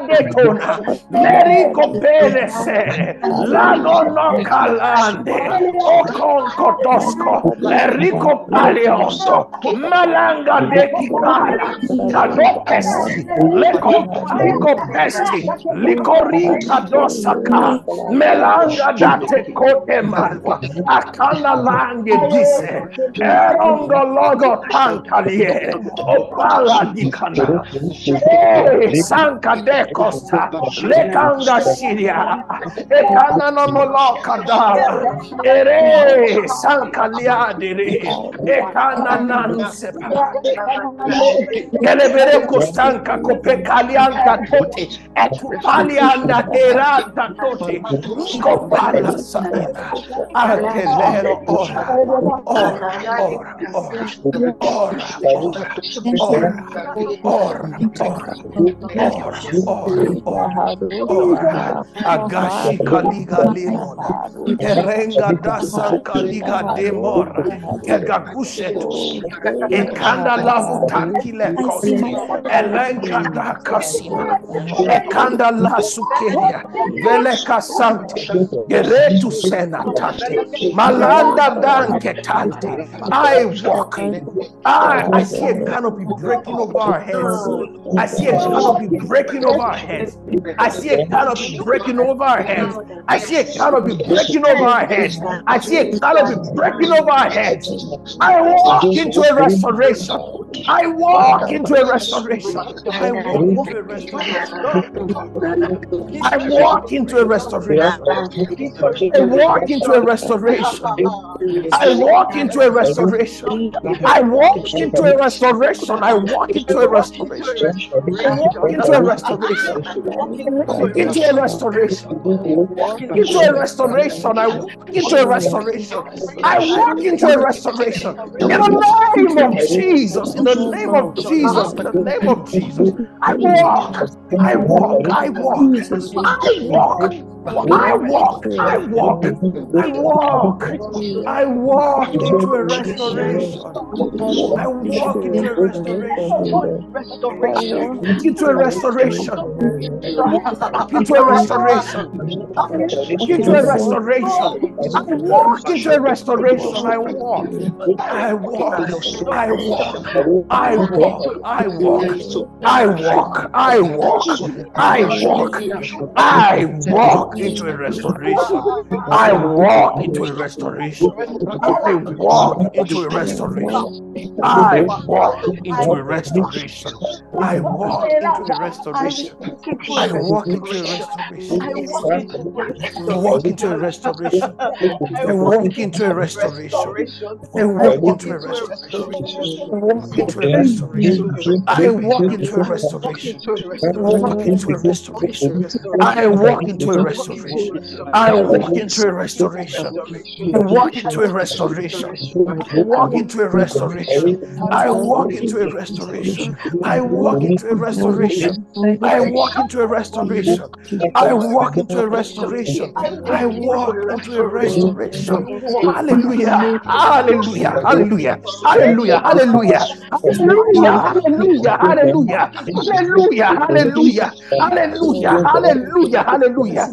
de tona merico pene sere, la nonno calande, o con cotosco, l'erico palioso, malanga de cara, cado pesti, le comparico pesti, licorinca dossa dosaka. Melanga date kote marwa. Akala lange dise. Erongo logo tankalie. Opala dikana. Sanka de costa. Lekanga siria. Ekana no moloka dala. Ere sanka liadiri. Ekana nansepa. Gelebere kostanka kopekalianka tote. Etupalianda erata Tote, Copala Saina, Artelero Ora, Ora, Ora, Ora, Ora, Ora, Ora, Ora, Ora, Ora, Agashi Kaliga Limon, Erenga Dasa Kaliga Demora, Egagushetus, Ekanda Lavu Takile Kosti, Elenka Dakasima, Ekanda La Veleka Sante, Geretu Senatante, Malanda Danke Tante. I walk, I, I see a canopy breaking over our heads. I see a canopy breaking over our heads. I see a canopy breaking over our heads. I see a canopy breaking over our heads. I see a canopy breaking over our heads. I walk into a restoration. I walk into a restoration. I walk into a restoration. I walk into a restoration. I walk into a restoration. I walk into a restoration. I walk into a restoration. I walk into a restoration. I walk into a restoration. Into a restoration. Into a restoration. I walk into a restoration. I walk into a restoration. In the name of Jesus. In the name of Jesus. In the name of Jesus. I walk. I walk. I walk. I walk. Toca. I walk, I walk, I walk, I walk into a restoration. I walk into a restoration. Into a restoration. Into a restoration. Into a restoration. I walk into a restoration. I walk. I walk. I walk. I walk. I walk. I walk. I walk. I walk. I walk into a restoration. I walk into a restoration. I walk into a restoration. I walk into a restoration. I walk into a restoration. I walk into a restoration. I walk into a restoration. I walk into a restoration. I walk into a restoration. I walk into a restoration. I walk into a restoration. I walk into a restoration. I walk into a restoration. I walk into a restoration. I walk into a restoration. I walk into a restoration. I walk into a restoration. I walk into a restoration. I walk into a restoration. I walk into a restoration. I walk into a restoration. Hallelujah. Hallelujah. Hallelujah. Hallelujah. Hallelujah. Hallelujah. Hallelujah. Hallelujah. Hallelujah. Hallelujah. Hallelujah. Hallelujah. Hallelujah.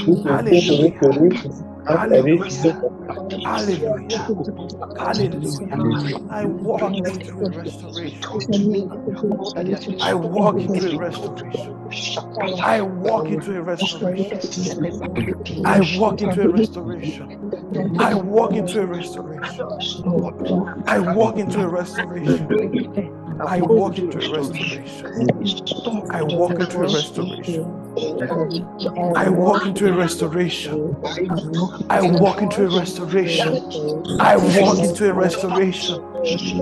Hallelujah. Hallelujah. I walk into a restoration. I walk into a restoration. I walk into a restoration. I walk into a restoration. I walk into a restoration. I walk into a restoration. I walk into a restoration. I walk into a restoration. I walk into a restoration. I walk into a restoration. I walk into a restoration.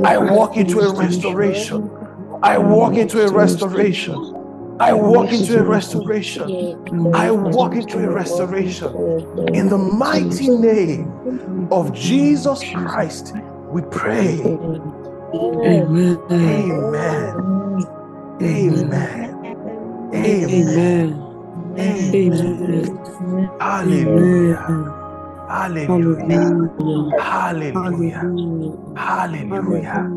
I walk into a restoration. I walk into a restoration. I walk into a restoration. I walk into a restoration. In the mighty name of Jesus Christ, we pray. Amen. Amen. Amen. Amen. Amen. Amen. Amen. Hallelujah. Hallelujah. Hallelujah. Hallelujah. Hallelujah.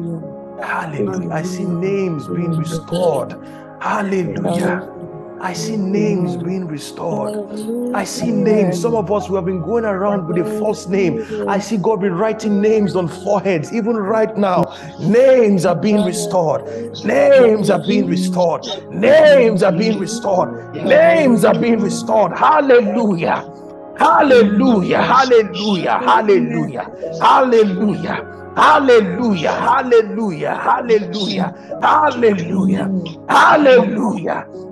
Hallelujah. I see names being restored. Hallelujah. I see names being restored. I see names. Some of us who have been going around with a false name. I see God be writing names on foreheads, even right now. Names are being restored. Names are being restored. Names are being restored. Names are being restored. Hallelujah. Hallelujah. Hallelujah. Hallelujah. Hallelujah. Hallelujah, hallelujah, hallelujah, hallelujah, hallelujah.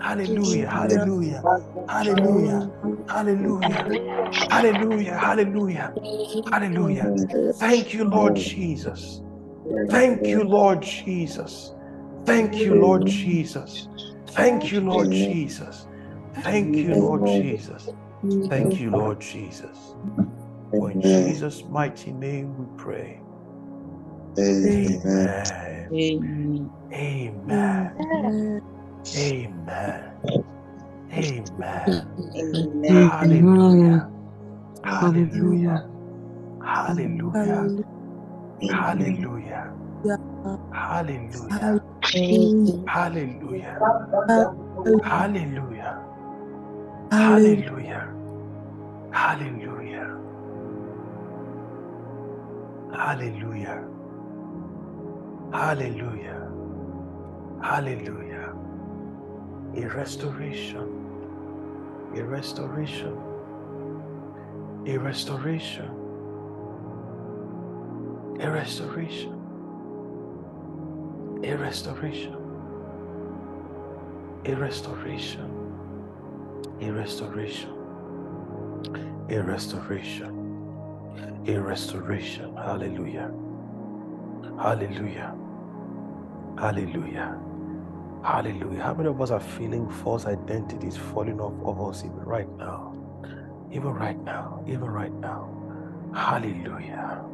Hallelujah. Hallelujah. Hallelujah. Hallelujah. Hallelujah. Hallelujah. Hallelujah. Thank you, Lord Jesus. Thank you, Lord Jesus. Thank you, Lord Jesus. Thank you, Lord Jesus. Thank you, Lord Jesus. Thank you, Lord Jesus. For in Jesus' mighty name we pray. Amen. Amen. Amen. Amen. Amen. Amen. Hallelujah. Hallelujah. Hallelujah. Hallelujah. Hallelujah. Hallelujah. Hallelujah. Hallelujah. Hallelujah. Hallelujah. Hallelujah. Hallelujah. A restoration. A restoration. A restoration. A restoration. A restoration. A restoration. A restoration. A restoration. A restoration. Hallelujah. Hallelujah. Hallelujah. Hallelujah. How many of us are feeling false identities falling off of us even right now? Even right now. Even right now. Hallelujah.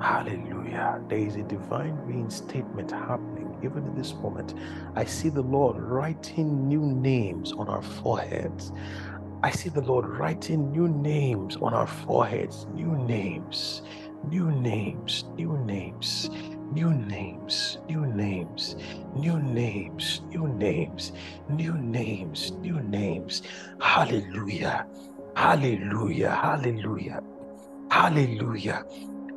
Hallelujah. There is a divine reinstatement happening even in this moment. I see the Lord writing new names on our foreheads. I see the Lord writing new names on our foreheads, new names, new names, new names, new names, new names, new names, new names, new names, new names. New names. Hallelujah. Hallelujah. Hallelujah. Hallelujah.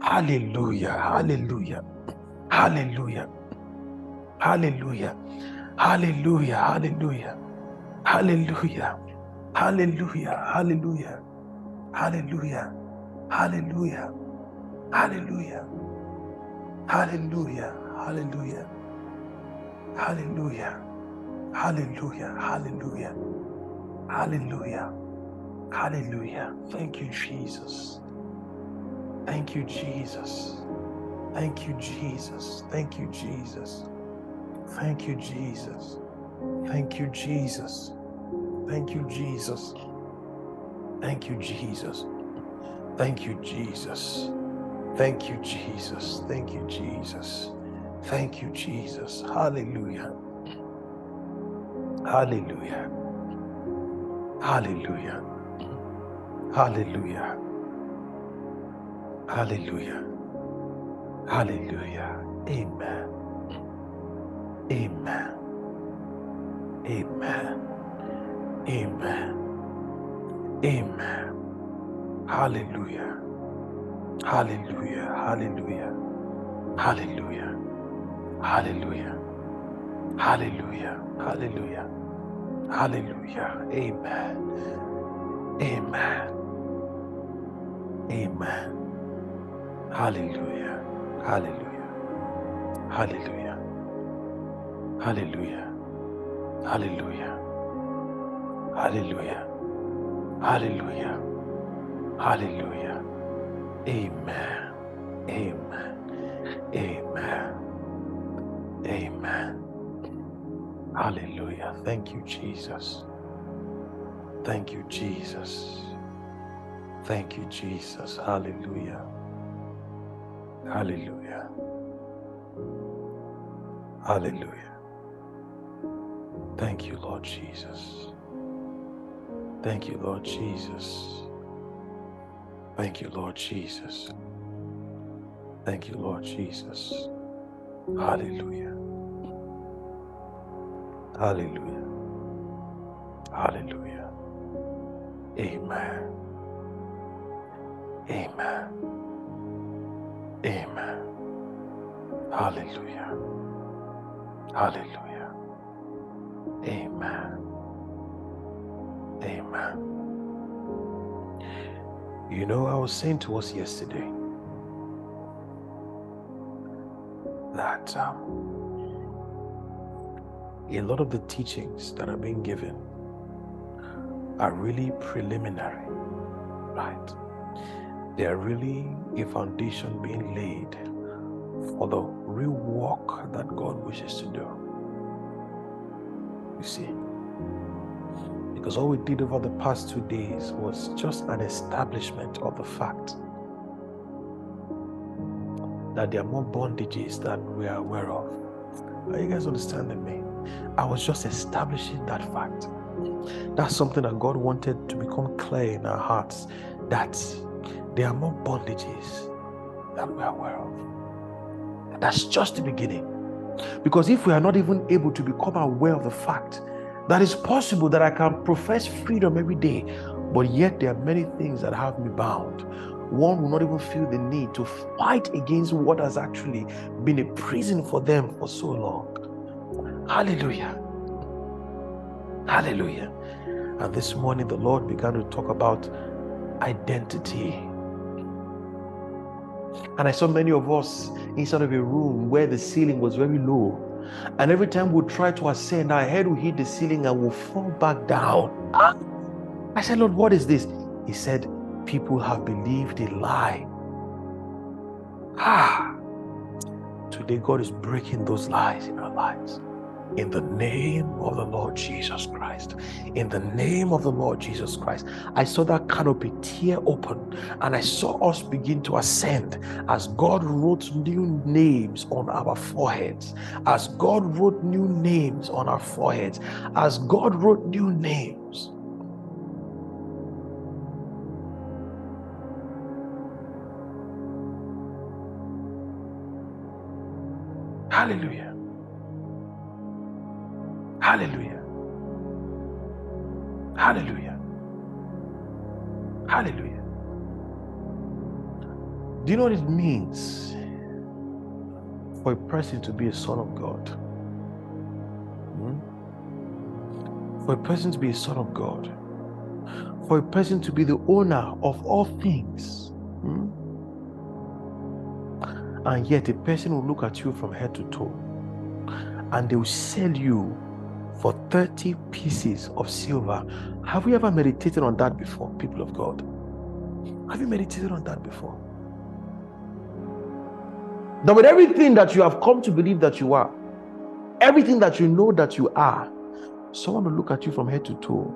Hallelujah. Hallelujah. Hallelujah. Hallelujah. Hallelujah. Hallelujah. Hallelujah. Hallelujah. Hallelujah. Hallelujah. Hallelujah. Hallelujah. Hallelujah. Hallelujah. Hallelujah. Hallelujah. Hallelujah. Hallelujah. Hallelujah. Thank you, Jesus. Thank you, Jesus. Thank you, Jesus. Thank you, Jesus. Thank you, Jesus. Thank you, Jesus. Thank you, Jesus. Thank you, Jesus. Thank you, Jesus. Thank you, Jesus. Thank you, Jesus. Thank you, Jesus. Hallelujah. Hallelujah. Hallelujah. Hallelujah. Hallelujah. Hallelujah. Amen. Amen. Amen. Amen. Amen. Hallelujah. Hallelujah. Hallelujah. Hallelujah. Hallelujah. Hallelujah. Hallelujah. Hallelujah. Amen. Amen. Amen. Hallelujah. Hallelujah. Hallelujah. Hallelujah. Hallelujah. Hallelujah. Hallelujah. Hallelujah. Amen. Amen. Amen. Amen. Hallelujah. Thank you, Jesus. Thank you, Jesus. Thank you, Jesus. Hallelujah. Hallelujah. Hallelujah. Thank you, Lord Jesus. Thank you, Lord Jesus. Thank you, Lord Jesus. Thank you, Lord Jesus. Hallelujah. Hallelujah. Hallelujah. Amen. Amen. Amen. Hallelujah. Hallelujah. Amen. Amen. You know, I was saying to us yesterday that um, a lot of the teachings that are being given are really preliminary, right? They are really a foundation being laid for the real work that God wishes to do. You see, because all we did over the past two days was just an establishment of the fact that there are more bondages than we are aware of. Are you guys understanding me? I was just establishing that fact. That's something that God wanted to become clear in our hearts that there are more bondages than we are aware of. That's just the beginning. Because if we are not even able to become aware of the fact that it's possible that I can profess freedom every day, but yet there are many things that have me bound. One will not even feel the need to fight against what has actually been a prison for them for so long. Hallelujah. Hallelujah. And this morning, the Lord began to talk about identity. And I saw many of us inside of a room where the ceiling was very low. And every time we try to ascend, our head will hit the ceiling and we'll fall back down. Ah! I said, Lord, what is this? He said, People have believed a lie. Ah, today God is breaking those lies in our lives. In the name of the Lord Jesus Christ. In the name of the Lord Jesus Christ. I saw that canopy tear open and I saw us begin to ascend as God wrote new names on our foreheads. As God wrote new names on our foreheads. As God wrote new names. Hallelujah. Hallelujah. Hallelujah. Hallelujah. Do you know what it means for a person to be a son of God? Hmm? For a person to be a son of God, for a person to be the owner of all things. Hmm? And yet, a person will look at you from head to toe and they will sell you for 30 pieces of silver. Have we ever meditated on that before, people of God? Have you meditated on that before? That with everything that you have come to believe that you are, everything that you know that you are, someone will look at you from head to toe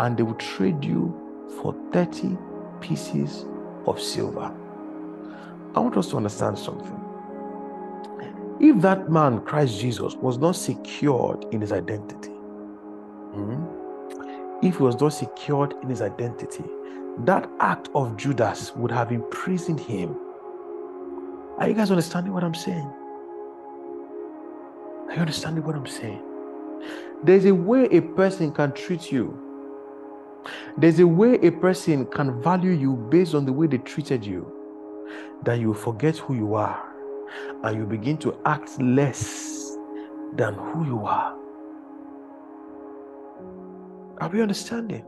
and they will trade you for 30 pieces of silver. I want us to understand something. If that man, Christ Jesus, was not secured in his identity, hmm, if he was not secured in his identity, that act of Judas would have imprisoned him. Are you guys understanding what I'm saying? Are you understanding what I'm saying? There's a way a person can treat you. There's a way a person can value you based on the way they treated you that you forget who you are and you begin to act less than who you are. Are we understanding?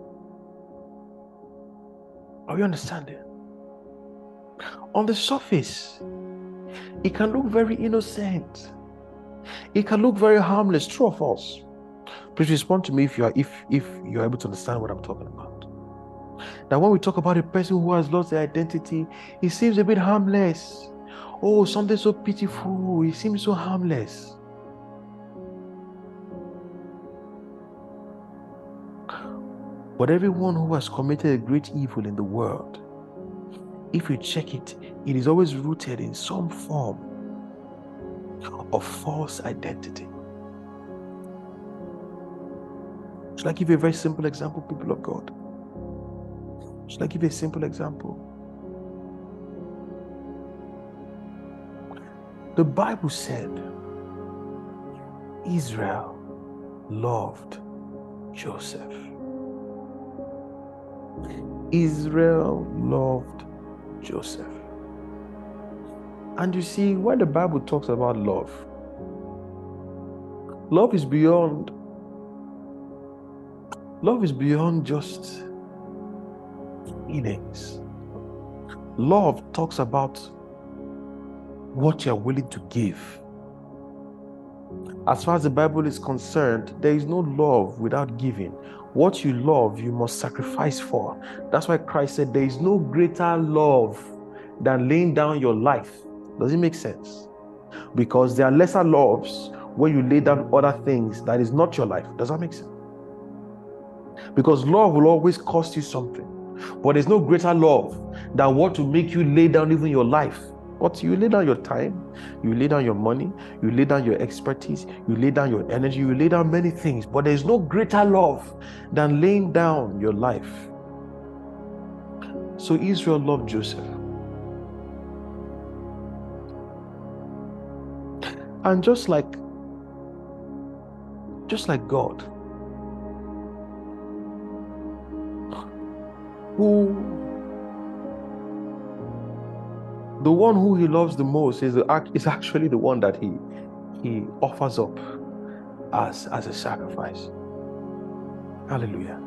Are we understanding? On the surface, it can look very innocent. It can look very harmless. True or false? Please respond to me if you are if if you're able to understand what I'm talking about. Now, when we talk about a person who has lost their identity, it seems a bit harmless. Oh, something so pitiful. He seems so harmless. But everyone who has committed a great evil in the world, if you check it, it is always rooted in some form of false identity. Should I give you a very simple example, people of God? Should I give you a simple example? The Bible said Israel loved Joseph. Israel loved Joseph. And you see, when the Bible talks about love, love is beyond love is beyond just feelings. Love talks about what you're willing to give. As far as the Bible is concerned, there is no love without giving. What you love, you must sacrifice for. That's why Christ said there is no greater love than laying down your life. Does it make sense? Because there are lesser loves when you lay down other things that is not your life. Does that make sense? Because love will always cost you something. But there's no greater love than what to make you lay down even your life. But you lay down your time, you lay down your money, you lay down your expertise, you lay down your energy, you lay down many things. But there's no greater love than laying down your life. So Israel loved Joseph. And just like just like God, who the one who he loves the most is, the, is actually the one that he he offers up as as a sacrifice. Hallelujah.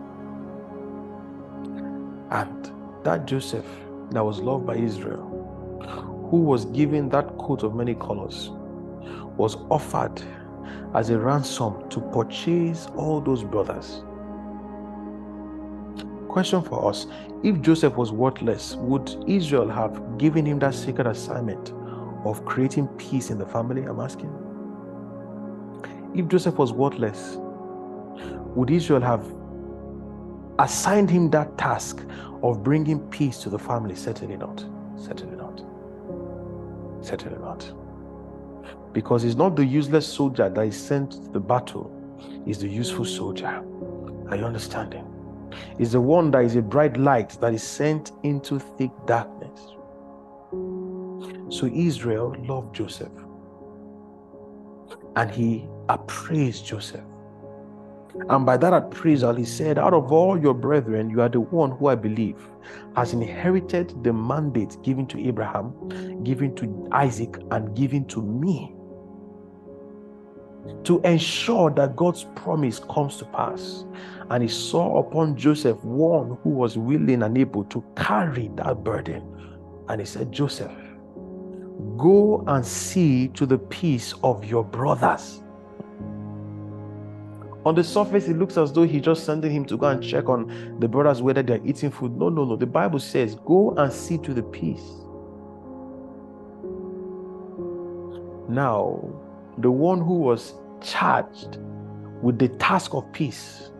And that joseph that was loved by israel who was given that coat of many colors was offered as a ransom to purchase all those brothers Question for us If Joseph was worthless, would Israel have given him that sacred assignment of creating peace in the family? I'm asking. If Joseph was worthless, would Israel have assigned him that task of bringing peace to the family? Certainly not. Certainly not. Certainly not. Because he's not the useless soldier that is sent to the battle, he's the useful soldier. Are you understanding? Is the one that is a bright light that is sent into thick darkness. So Israel loved Joseph and he appraised Joseph. And by that appraisal, he said, Out of all your brethren, you are the one who I believe has inherited the mandate given to Abraham, given to Isaac, and given to me to ensure that God's promise comes to pass. And he saw upon Joseph one who was willing and able to carry that burden. And he said, Joseph, go and see to the peace of your brothers. On the surface, it looks as though he just sending him to go and check on the brothers whether they're eating food. No, no, no. The Bible says, go and see to the peace. Now, the one who was charged with the task of peace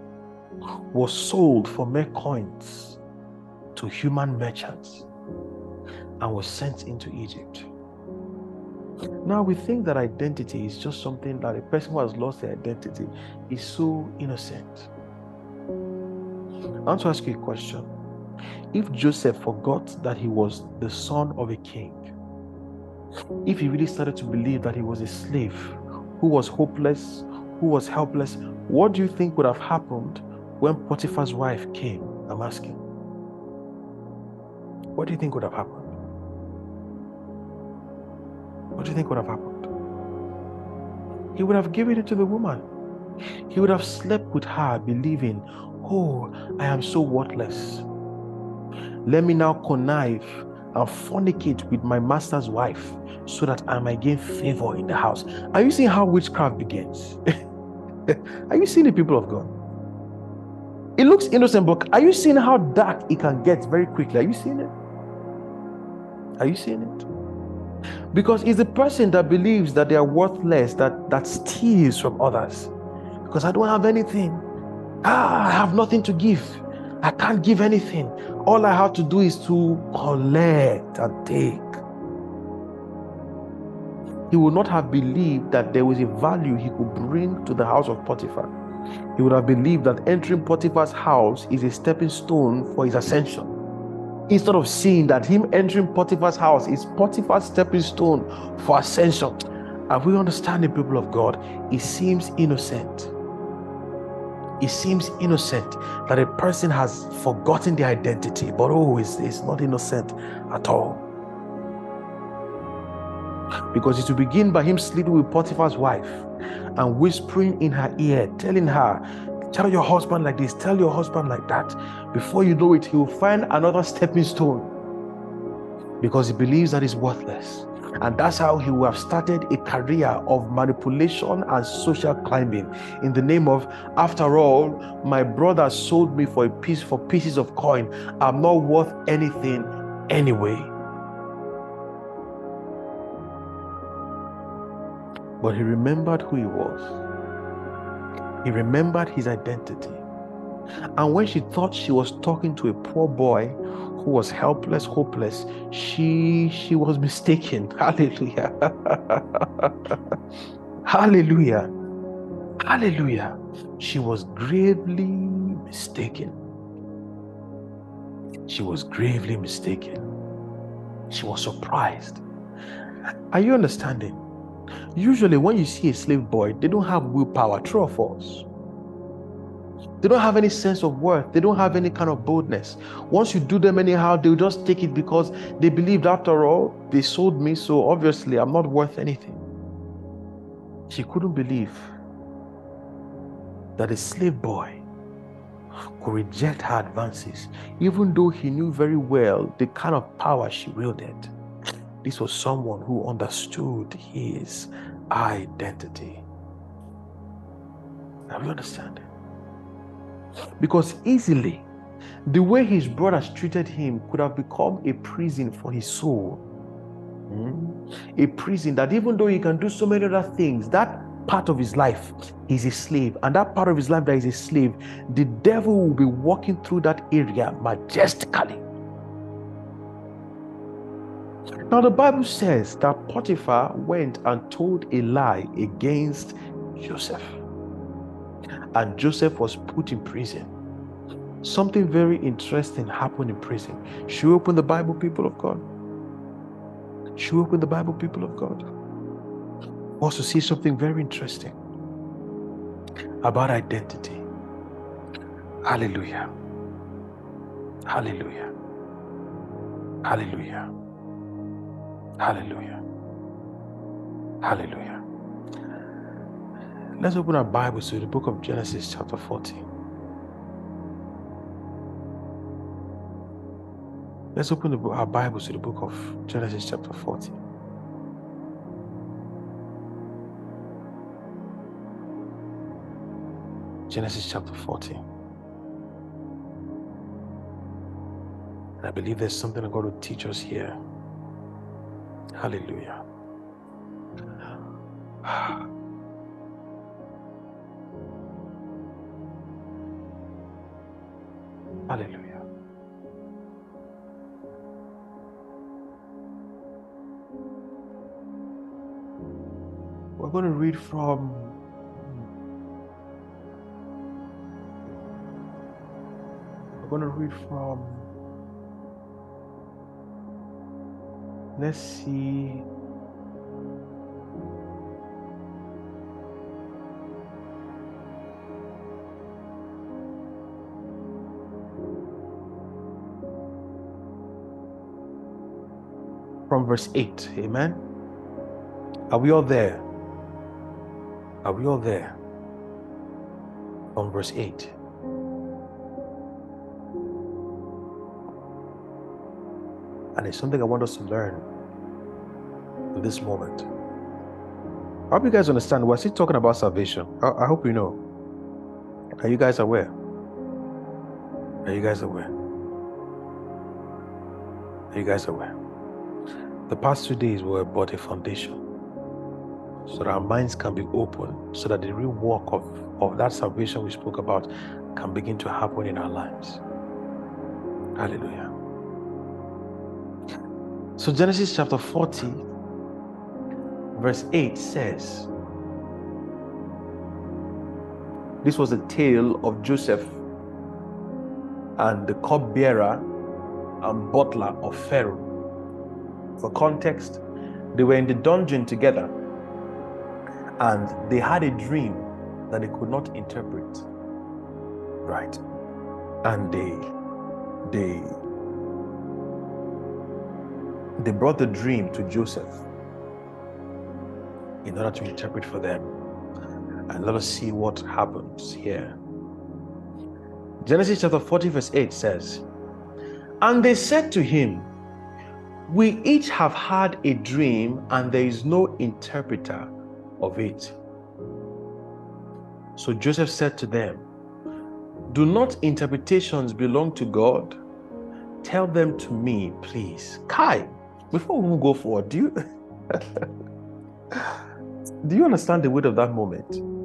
was sold for mere coins to human merchants and was sent into Egypt. Now we think that identity is just something that a person who has lost their identity is so innocent. I want to ask you a question. If Joseph forgot that he was the son of a king, if he really started to believe that he was a slave who was hopeless, who was helpless, what do you think would have happened when Potiphar's wife came? I'm asking. What do you think would have happened? What do you think would have happened? He would have given it to the woman. He would have slept with her, believing, Oh, I am so worthless. Let me now connive and fornicate with my master's wife so that I might gain favor in the house. Are you seeing how witchcraft begins? Are you seeing the people of God? It looks innocent, but are you seeing how dark it can get very quickly? Are you seeing it? Are you seeing it? Because it's the person that believes that they are worthless that that steals from others. Because I don't have anything. Ah, I have nothing to give. I can't give anything. All I have to do is to collect and take. He would not have believed that there was a value he could bring to the house of Potiphar. He would have believed that entering Potiphar's house is a stepping stone for his ascension. Instead of seeing that him entering Potiphar's house is Potiphar's stepping stone for ascension. And we understand the people of God, it seems innocent it seems innocent that a person has forgotten their identity, but oh, it's, it's not innocent at all. Because it will begin by him sleeping with Potiphar's wife and whispering in her ear, telling her, Tell your husband like this, tell your husband like that. Before you know it, he will find another stepping stone because he believes that he's worthless. And that's how he will have started a career of manipulation and social climbing in the name of, after all, my brother sold me for a piece for pieces of coin. I'm not worth anything anyway. But he remembered who he was. He remembered his identity. And when she thought she was talking to a poor boy who was helpless, hopeless, she she was mistaken. Hallelujah. Hallelujah. Hallelujah. She was gravely mistaken. She was gravely mistaken. She was surprised. Are you understanding? Usually, when you see a slave boy, they don't have willpower, true or false. They don't have any sense of worth. They don't have any kind of boldness. Once you do them anyhow, they'll just take it because they believed, after all, they sold me, so obviously I'm not worth anything. She couldn't believe that a slave boy could reject her advances, even though he knew very well the kind of power she wielded. This was someone who understood his identity. Now we understand. Because easily, the way his brothers treated him could have become a prison for his soul. Mm? A prison that even though he can do so many other things, that part of his life is a slave. And that part of his life that is a slave, the devil will be walking through that area majestically. Now, the Bible says that Potiphar went and told a lie against Joseph and Joseph was put in prison. Something very interesting happened in prison. Should we open the Bible, people of God? Should we open the Bible, people of God? Also, see something very interesting about identity. Hallelujah. Hallelujah. Hallelujah. Hallelujah. Hallelujah. Let's open our Bibles to the book of Genesis, chapter 14. Let's open our Bibles to the book of Genesis, chapter 14. Genesis chapter 14. And I believe there's something God will teach us here. Hallelujah. Hallelujah. We're going to read from we're going to read from let's see from verse 8. Amen. Are we all there? Are we all there? From verse 8. And it's something I want us to learn in this moment. I hope you guys understand. We're still talking about salvation. I, I hope you know. Are you guys aware? Are you guys aware? Are you guys aware? The past two days were about a foundation so that our minds can be open, so that the real work of, of that salvation we spoke about can begin to happen in our lives. Hallelujah. So, Genesis chapter 40, verse 8 says, This was the tale of Joseph and the cupbearer and butler of Pharaoh. For context, they were in the dungeon together and they had a dream that they could not interpret. Right. And they they they brought the dream to Joseph in order to interpret for them. And let us see what happens here. Genesis chapter 40, verse 8 says, And they said to him, We each have had a dream, and there is no interpreter of it. So Joseph said to them, Do not interpretations belong to God? Tell them to me, please. Kai, before we go forward, do you do you understand the weight of that moment? Do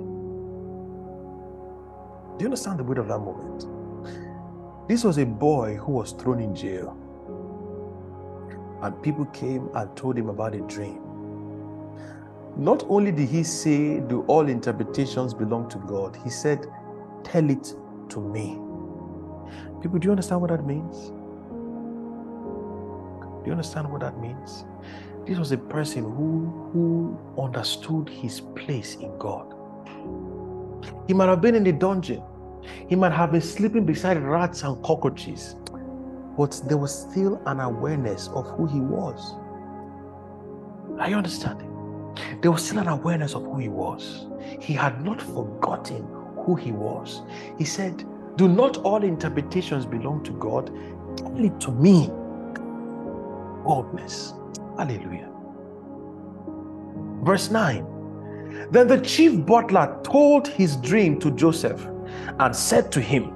you understand the weight of that moment? This was a boy who was thrown in jail. And people came and told him about a dream. Not only did he say, Do all interpretations belong to God? He said, Tell it to me. People, do you understand what that means? Do you understand what that means? This was a person who, who understood his place in God. He might have been in the dungeon, he might have been sleeping beside rats and cockroaches, but there was still an awareness of who he was. Are you understanding? There was still an awareness of who he was. He had not forgotten who he was. He said, Do not all interpretations belong to God? Tell it to me. Boldness. Hallelujah. Verse 9 Then the chief butler told his dream to Joseph and said to him,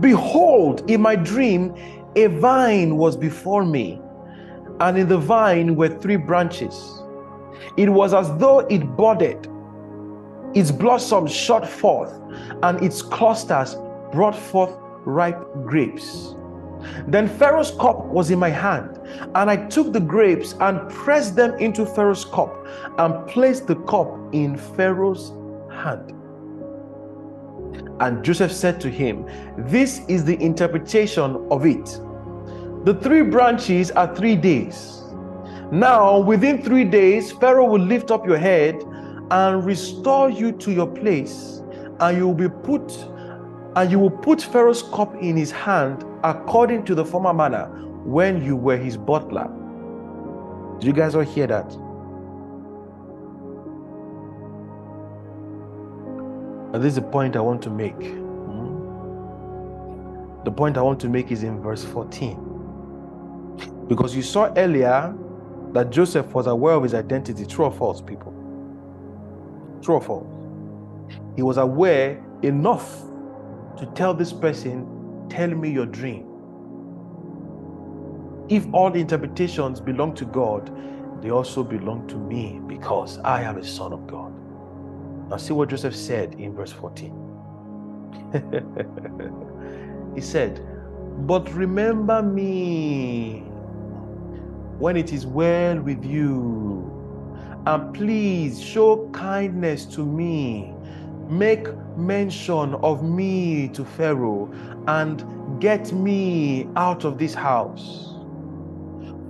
Behold, in my dream, a vine was before me, and in the vine were three branches. It was as though it budded, its blossoms shot forth, and its clusters brought forth ripe grapes. Then Pharaoh's cup was in my hand, and I took the grapes and pressed them into Pharaoh's cup and placed the cup in Pharaoh's hand. And Joseph said to him, This is the interpretation of it. The three branches are three days. Now, within three days, Pharaoh will lift up your head and restore you to your place, and you will be put and you will put Pharaoh's cup in his hand according to the former manner when you were his butler. Did you guys all hear that? And this is the point I want to make. Hmm? The point I want to make is in verse 14. Because you saw earlier that Joseph was aware of his identity. True or false, people? True or false? He was aware enough to tell this person, Tell me your dream. If all the interpretations belong to God, they also belong to me because I am a son of God. Now, see what Joseph said in verse 14. he said, But remember me when it is well with you, and please show kindness to me make mention of me to Pharaoh and get me out of this house.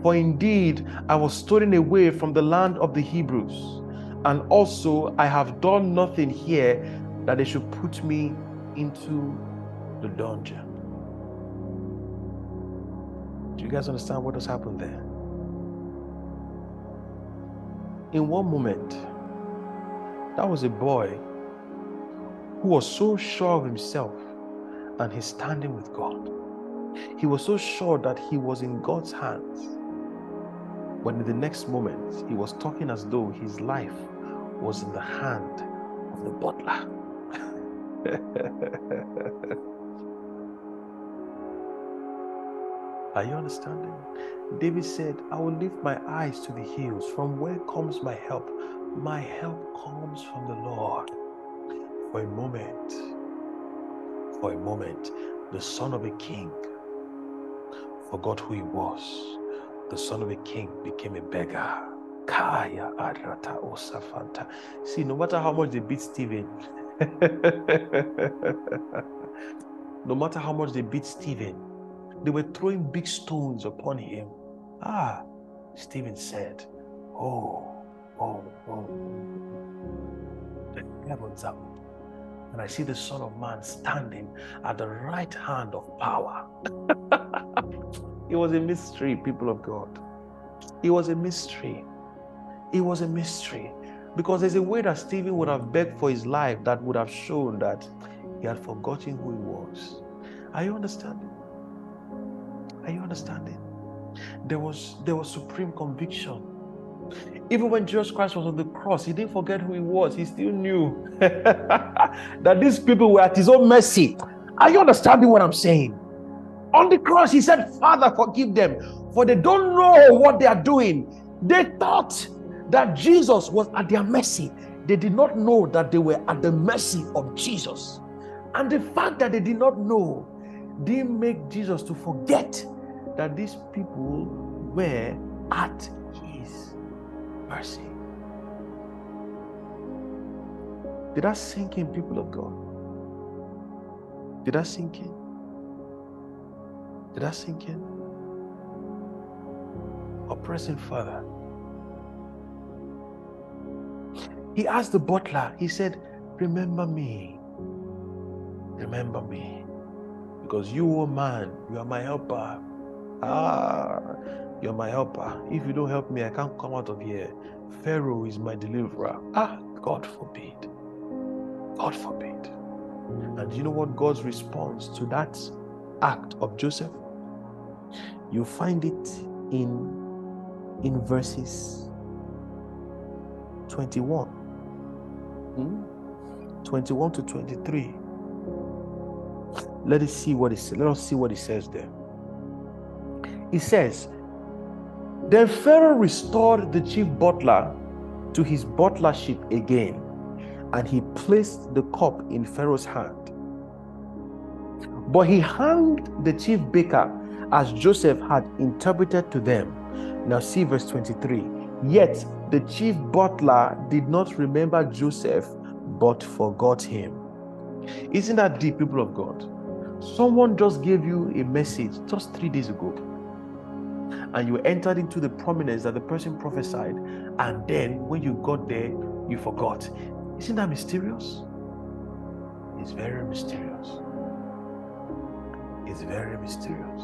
For indeed, I was stolen away from the land of the Hebrews, and also I have done nothing here that they should put me into the dungeon. Do you guys understand what has happened there? In one moment, that was a boy who was so sure of himself and his standing with God. He was so sure that he was in God's hands. But in the next moment, he was talking as though his life was in the hand of the butler. Are you understanding? David said, I will lift my eyes to the hills. From where comes my help? My help comes from the Lord. For a moment, for a moment, the son of a king forgot who he was. The son of a king became a beggar. Kaya Osafanta. See, no matter how much they beat Stephen, no matter how much they beat Stephen, they were throwing big stones upon him. Ah, Stephen said, Oh, oh, oh. The heavens up. And I see the Son of Man standing at the right hand of power. it was a mystery, people of God. It was a mystery. It was a mystery. Because there's a way that Stephen would have begged for his life that would have shown that he had forgotten who he was. Are you understanding? Are you understanding? There was there was supreme conviction. Even when Jesus Christ was on the cross, he didn't forget who he was. He still knew that these people were at his own mercy. Are you understanding what I'm saying? On the cross, he said, Father, forgive them, for they don't know what they are doing. They thought that Jesus was at their mercy. They did not know that they were at the mercy of Jesus. And the fact that they did not know didn't make Jesus to forget that these people were at mercy. Did that sink in, people of God? Did that sink in? Did that sink in? Oppressing Father. He asked the butler, he said, Remember me. Remember me. Because you, oh man, you are my helper. Ah, you're my helper. If you don't help me, I can't come out of here. Pharaoh is my deliverer. Ah, God forbid. God forbid. And you know what God's response to that act of Joseph? You find it in in verses 21. Hmm? 21 to 23. Let us see what it says. Let us see what it says there. It says, Then Pharaoh restored the chief butler to his butlership again, and he placed the cup in Pharaoh's hand. But he hanged the chief baker as Joseph had interpreted to them. Now, see verse 23. Yet the chief butler did not remember Joseph, but forgot him. Isn't that deep, people of God? Someone just gave you a message just three days ago, and you entered into the prominence that the person prophesied, and then when you got there, you forgot. Isn't that mysterious? It's very mysterious. It's very mysterious.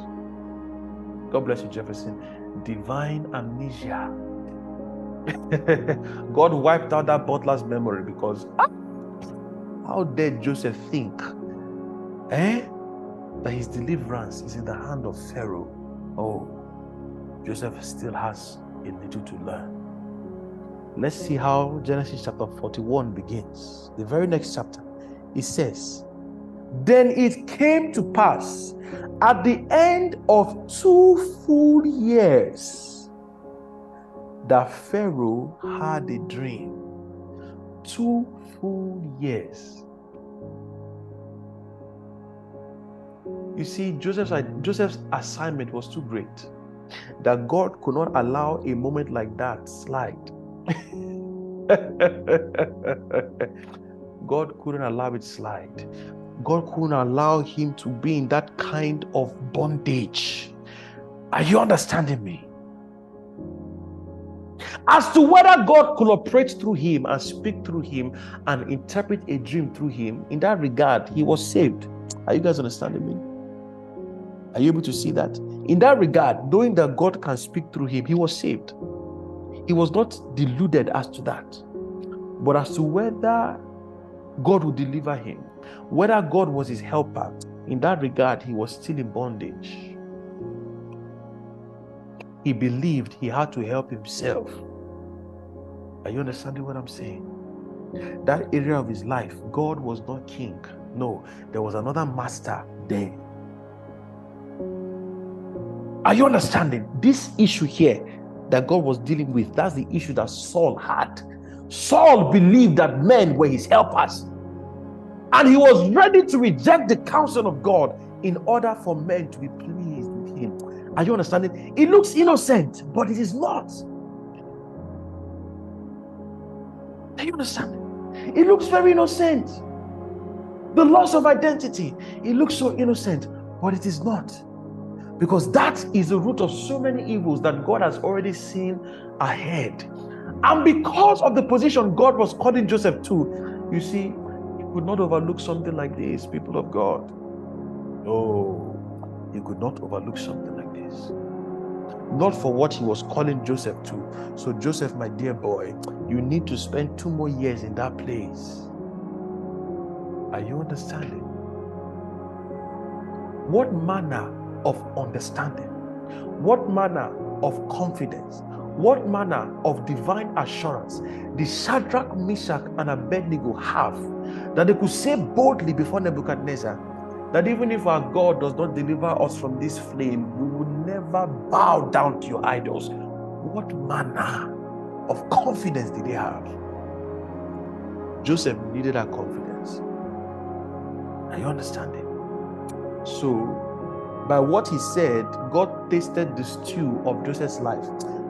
God bless you, Jefferson. Divine amnesia. God wiped out that butler's memory because ah, how dare Joseph think eh, that his deliverance is in the hand of Pharaoh? Oh, Joseph still has a little to learn. Let's see how Genesis chapter 41 begins. The very next chapter, it says, Then it came to pass at the end of two full years that Pharaoh had a dream. Two full years. You see, Joseph's, Joseph's assignment was too great that God could not allow a moment like that slide. God couldn't allow it slide. God couldn't allow him to be in that kind of bondage. Are you understanding me? As to whether God could operate through him and speak through him and interpret a dream through him, in that regard, he was saved. Are you guys understanding me? Are you able to see that? In that regard, knowing that God can speak through him, he was saved. He was not deluded as to that. But as to whether God would deliver him, whether God was his helper, in that regard, he was still in bondage. He believed he had to help himself. Are you understanding what I'm saying? That area of his life, God was not king. No, there was another master there. Are you understanding? This issue here that God was dealing with, that's the issue that Saul had. Saul believed that men were his helpers. And he was ready to reject the counsel of God in order for men to be pleased with him. Are you understanding? It looks innocent, but it is not. Do you understand? It looks very innocent. The loss of identity, it looks so innocent, but it is not. Because that is the root of so many evils that God has already seen ahead. And because of the position God was calling Joseph to, you see, he could not overlook something like this, people of God. No, he could not overlook something like this. Not for what he was calling Joseph to. So, Joseph, my dear boy, you need to spend two more years in that place. Are you understanding? What manner of understanding? What manner of confidence? What manner of divine assurance did Shadrach, Meshach, and Abednego have that they could say boldly before Nebuchadnezzar that even if our God does not deliver us from this flame, we will never bow down to your idols? What manner of confidence did they have? Joseph needed that confidence. Are you understanding? So, by what he said, God tasted the stew of Joseph's life.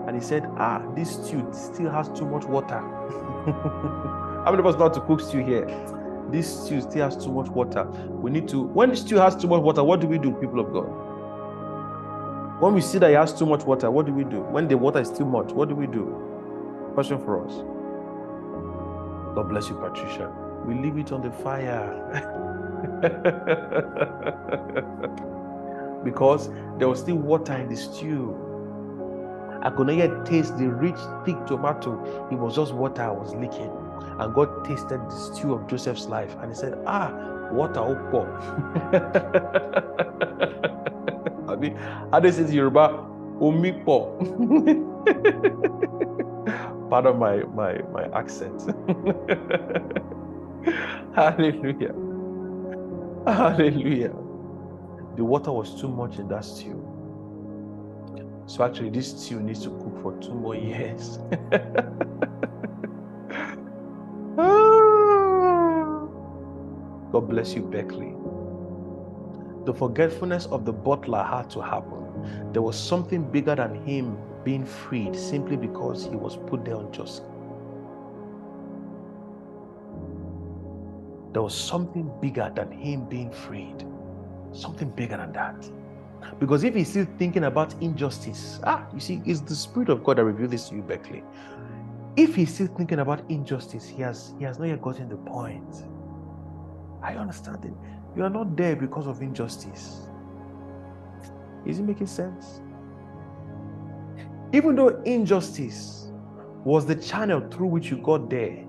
And he said, Ah, this stew still has too much water. How many of us know to cook stew here? This stew still has too much water. We need to, when the stew has too much water, what do we do, people of God? When we see that it has too much water, what do we do? When the water is too much, what do we do? Question for us. God bless you, Patricia. We leave it on the fire. because there was still water in the stew. I could not yet taste the rich, thick tomato. It was just water I was licking. And God tasted the stew of Joseph's life and he said, Ah, water opo. I mean, how do you say Yoruba? Omipo. Pardon my, my, my accent. Hallelujah. Hallelujah. The water was too much in that stew. So actually, this stew needs to cook for two more years. God bless you, Beckley. The forgetfulness of the butler had to happen. There was something bigger than him being freed simply because he was put there unjustly. There was something bigger than him being freed. Something bigger than that. Because if he's still thinking about injustice, ah, you see, it's the Spirit of God that revealed this to you, Beckley. If he's still thinking about injustice, he has he has not yet gotten the point. I understand it. You are not there because of injustice. Is it making sense? Even though injustice was the channel through which you got there,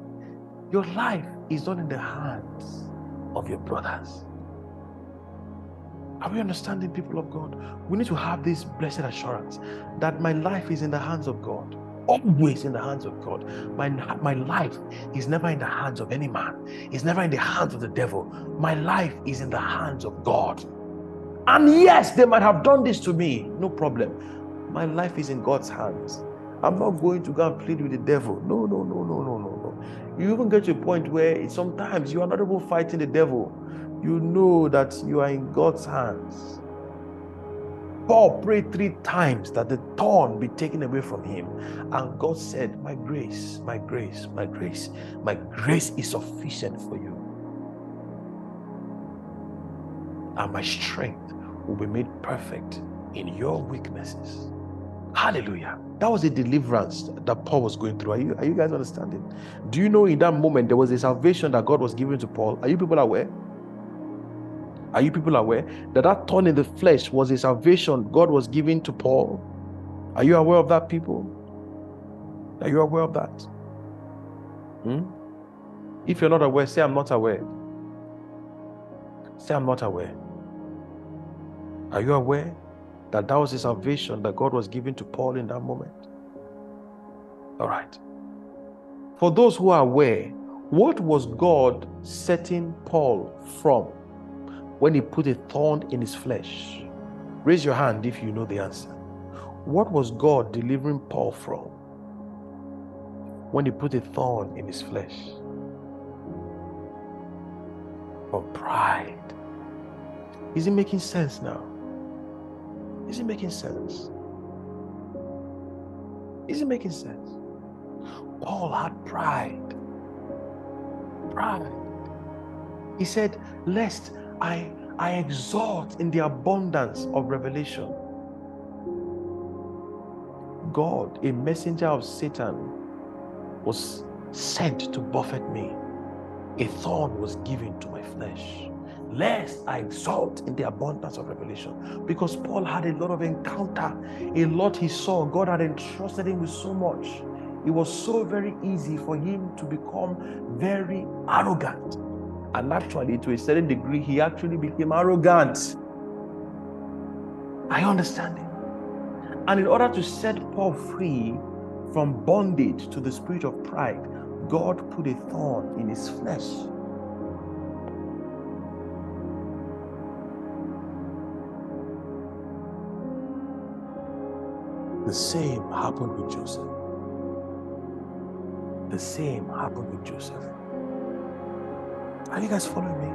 your life is not in the hands of your brothers. Are we understanding, people of God? We need to have this blessed assurance that my life is in the hands of God, always in the hands of God. My, my life is never in the hands of any man, it's never in the hands of the devil. My life is in the hands of God. And yes, they might have done this to me, no problem. My life is in God's hands. I'm not going to go and plead with the devil. No, no, no, no, no, no, no. You even get to a point where sometimes you are not even fighting the devil you know that you are in God's hands. Paul prayed three times that the thorn be taken away from him. And God said, My grace, my grace, my grace, my grace is sufficient for you. And my strength will be made perfect in your weaknesses. Hallelujah. That was a deliverance that Paul was going through. Are you, are you guys understanding? Do you know in that moment there was a salvation that God was giving to Paul? Are you people aware? Are you people aware that that thorn in the flesh was a salvation God was giving to Paul? Are you aware of that, people? Are you aware of that? Hmm? If you're not aware, say, I'm not aware. Say, I'm not aware. Are you aware that that was a salvation that God was giving to Paul in that moment? All right. For those who are aware, what was God setting Paul from? When he put a thorn in his flesh? Raise your hand if you know the answer. What was God delivering Paul from when he put a thorn in his flesh? From pride. Is it making sense now? Is it making sense? Is it making sense? Paul had pride. Pride. He said, Lest I, I exalt in the abundance of revelation. God, a messenger of Satan, was sent to buffet me. A thorn was given to my flesh lest I exalt in the abundance of revelation. Because Paul had a lot of encounter, a lot he saw. God had entrusted him with so much. It was so very easy for him to become very arrogant. And actually, to a certain degree, he actually became arrogant. I understand understanding? And in order to set Paul free from bondage to the spirit of pride, God put a thorn in his flesh The same happened with Joseph. The same happened with Joseph. Are you guys following me?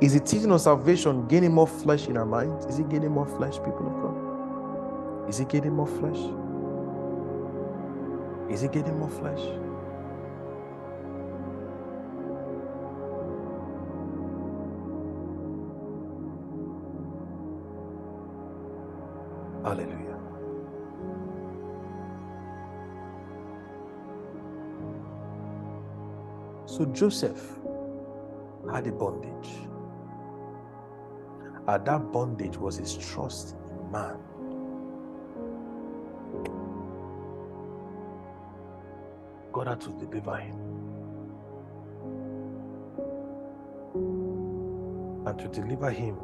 Is the teaching of salvation gaining more flesh in our minds? Is it gaining more flesh, people of God? Is it gaining more flesh? Is it getting more flesh? Hallelujah. So Joseph had a bondage. And that bondage was his trust in man. God had to deliver him. And to deliver him,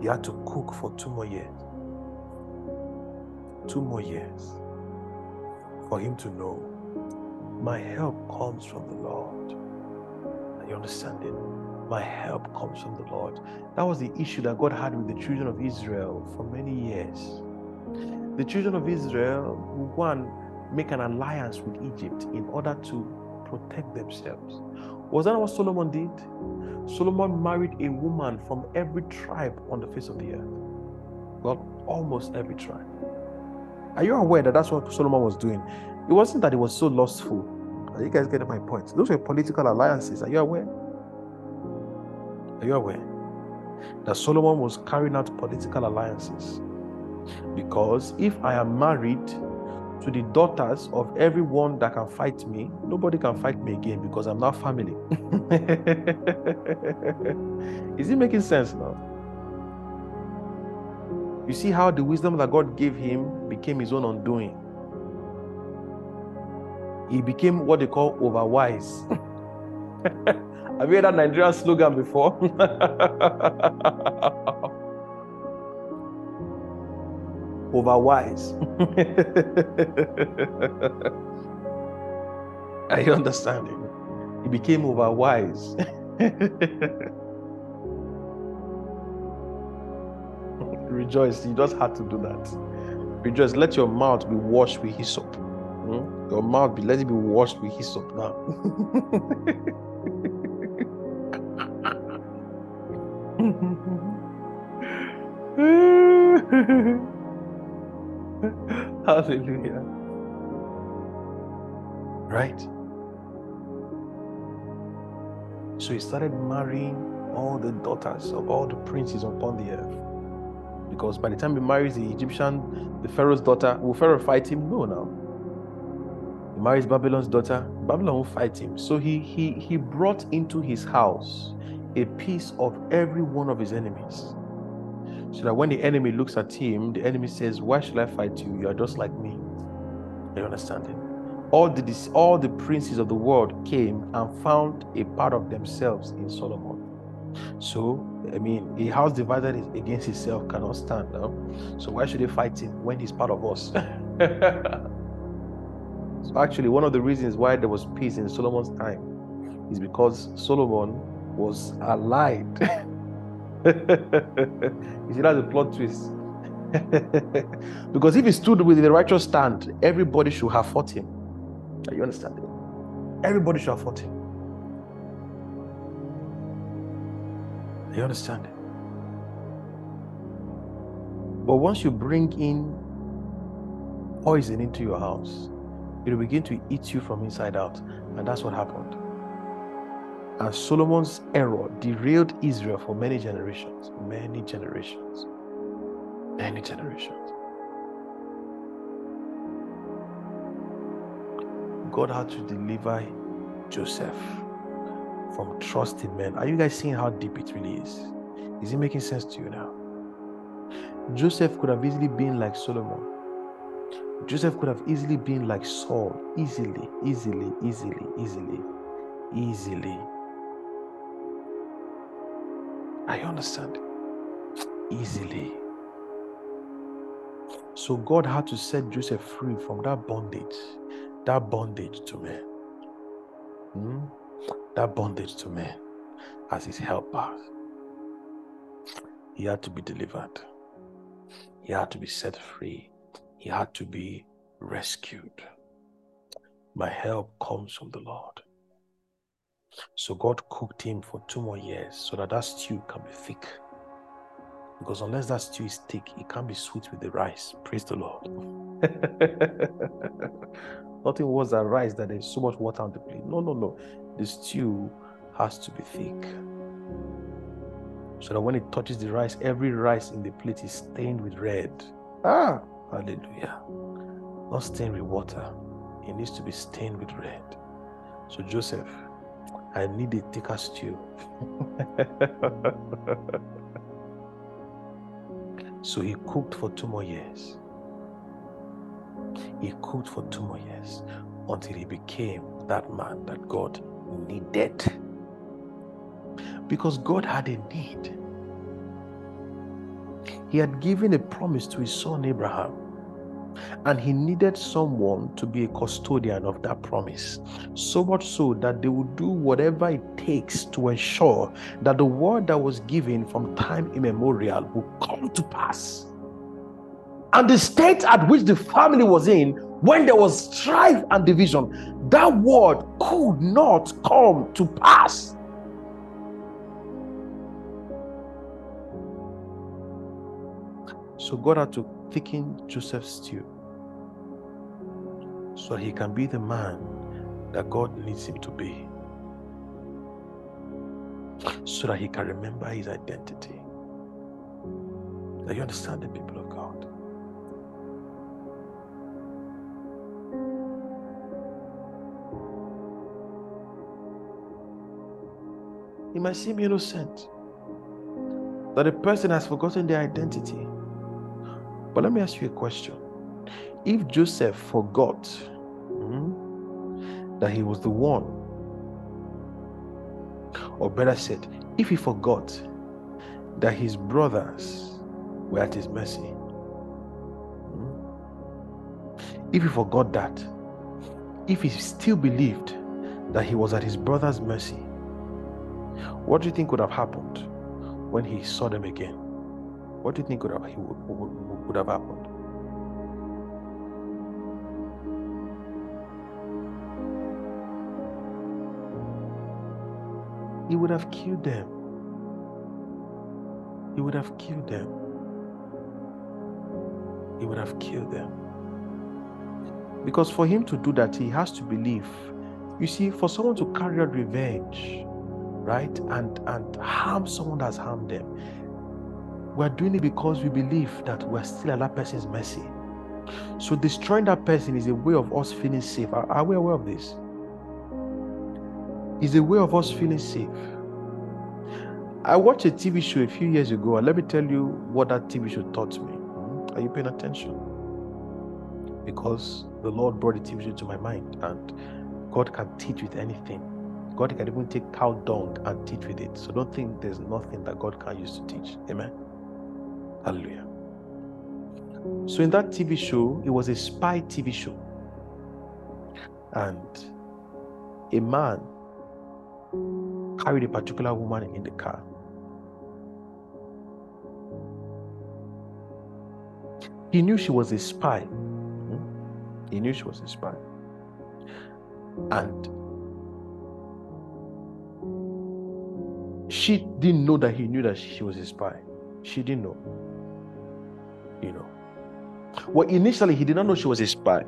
he had to cook for two more years. Two more years for him to know my help comes from the Lord. You understanding? My help comes from the Lord. That was the issue that God had with the children of Israel for many years. The children of Israel, one, make an alliance with Egypt in order to protect themselves. Was that what Solomon did? Solomon married a woman from every tribe on the face of the earth. Well, almost every tribe. Are you aware that that's what Solomon was doing? It wasn't that he was so lustful. Are you guys getting my point? Those were political alliances. Are you aware? Are you aware that Solomon was carrying out political alliances? Because if I am married to the daughters of everyone that can fight me, nobody can fight me again because I'm not family. Is it making sense now? You see how the wisdom that God gave him became his own undoing he became what they call overwise. Have you heard that Nigerian slogan before? overwise. Are you understanding? He became overwise. Rejoice, you just had to do that. Rejoice, let your mouth be washed with hyssop. Hmm? Your mm. mouth be let it be washed with hyssop now. Hallelujah. Right? So he started marrying all the daughters of all the princes upon the earth. Because by the time he marries the Egyptian, the Pharaoh's daughter, will Pharaoh fight him? No, now. He marries Babylon's daughter. Babylon will fight him. So he, he, he brought into his house a piece of every one of his enemies. So that when the enemy looks at him, the enemy says, Why should I fight you? You are just like me. You understanding? All the, all the princes of the world came and found a part of themselves in Solomon. So, I mean, a house divided against itself cannot stand. No? So, why should they fight him when he's part of us? So actually, one of the reasons why there was peace in Solomon's time is because Solomon was allied. you see, that's a plot twist. because if he stood with the righteous stand, everybody should have fought him. Are you understand? Everybody should have fought him. Are you understand? But once you bring in poison into your house, it will begin to eat you from inside out. And that's what happened. And Solomon's error derailed Israel for many generations. Many generations. Many generations. God had to deliver Joseph from trusting men. Are you guys seeing how deep it really is? Is it making sense to you now? Joseph could have easily been like Solomon. Joseph could have easily been like Saul. Easily, easily, easily, easily, easily. I understand. Easily. So God had to set Joseph free from that bondage, that bondage to men. Hmm? That bondage to men as his helper. He had to be delivered. He had to be set free. He had to be rescued. My help comes from the Lord. So God cooked him for two more years so that that stew can be thick. Because unless that stew is thick, it can't be sweet with the rice. Praise the Lord. Nothing was than rice that there's so much water on the plate. No, no, no. The stew has to be thick. So that when it touches the rice, every rice in the plate is stained with red. Ah, hallelujah. Not stained with water. It needs to be stained with red. So Joseph, I need a thicker stew. so he cooked for two more years. He cooked for two more years until he became that man that God needed. Because God had a need. He had given a promise to his son Abraham and he needed someone to be a custodian of that promise. So much so that they would do whatever it takes to ensure that the word that was given from time immemorial would come to pass. And the state at which the family was in, when there was strife and division, that word could not come to pass. So God had to thicken Joseph's stew so he can be the man that God needs him to be. So that he can remember his identity. Are you understand the people of God? It might seem innocent that a person has forgotten their identity. But let me ask you a question. If Joseph forgot hmm, that he was the one, or better said, if he forgot that his brothers were at his mercy, hmm, if he forgot that, if he still believed that he was at his brother's mercy, what do you think would have happened when he saw them again? What do you think would have, would, would, have happened? He would have killed them. He would have killed them. He would have killed them. Because for him to do that, he has to believe. You see, for someone to carry out revenge, right, and and harm someone that's harmed them, we're doing it because we believe that we're still at that person's mercy. So destroying that person is a way of us feeling safe. Are, are we aware of this? Is a way of us feeling safe. I watched a TV show a few years ago, and let me tell you what that TV show taught me. Hmm? Are you paying attention? Because the Lord brought the TV show to my mind, and God can teach with anything. God can even take cow dung and teach with it. So don't think there's nothing that God can use to teach. Amen. Hallelujah. So in that TV show, it was a spy TV show. And a man carried a particular woman in the car. He knew she was a spy. Mhm. He knew she was a spy. And she didn't know that he knew that she was a spy. She didn't know. You know. Well, initially, he did not know she was a spy.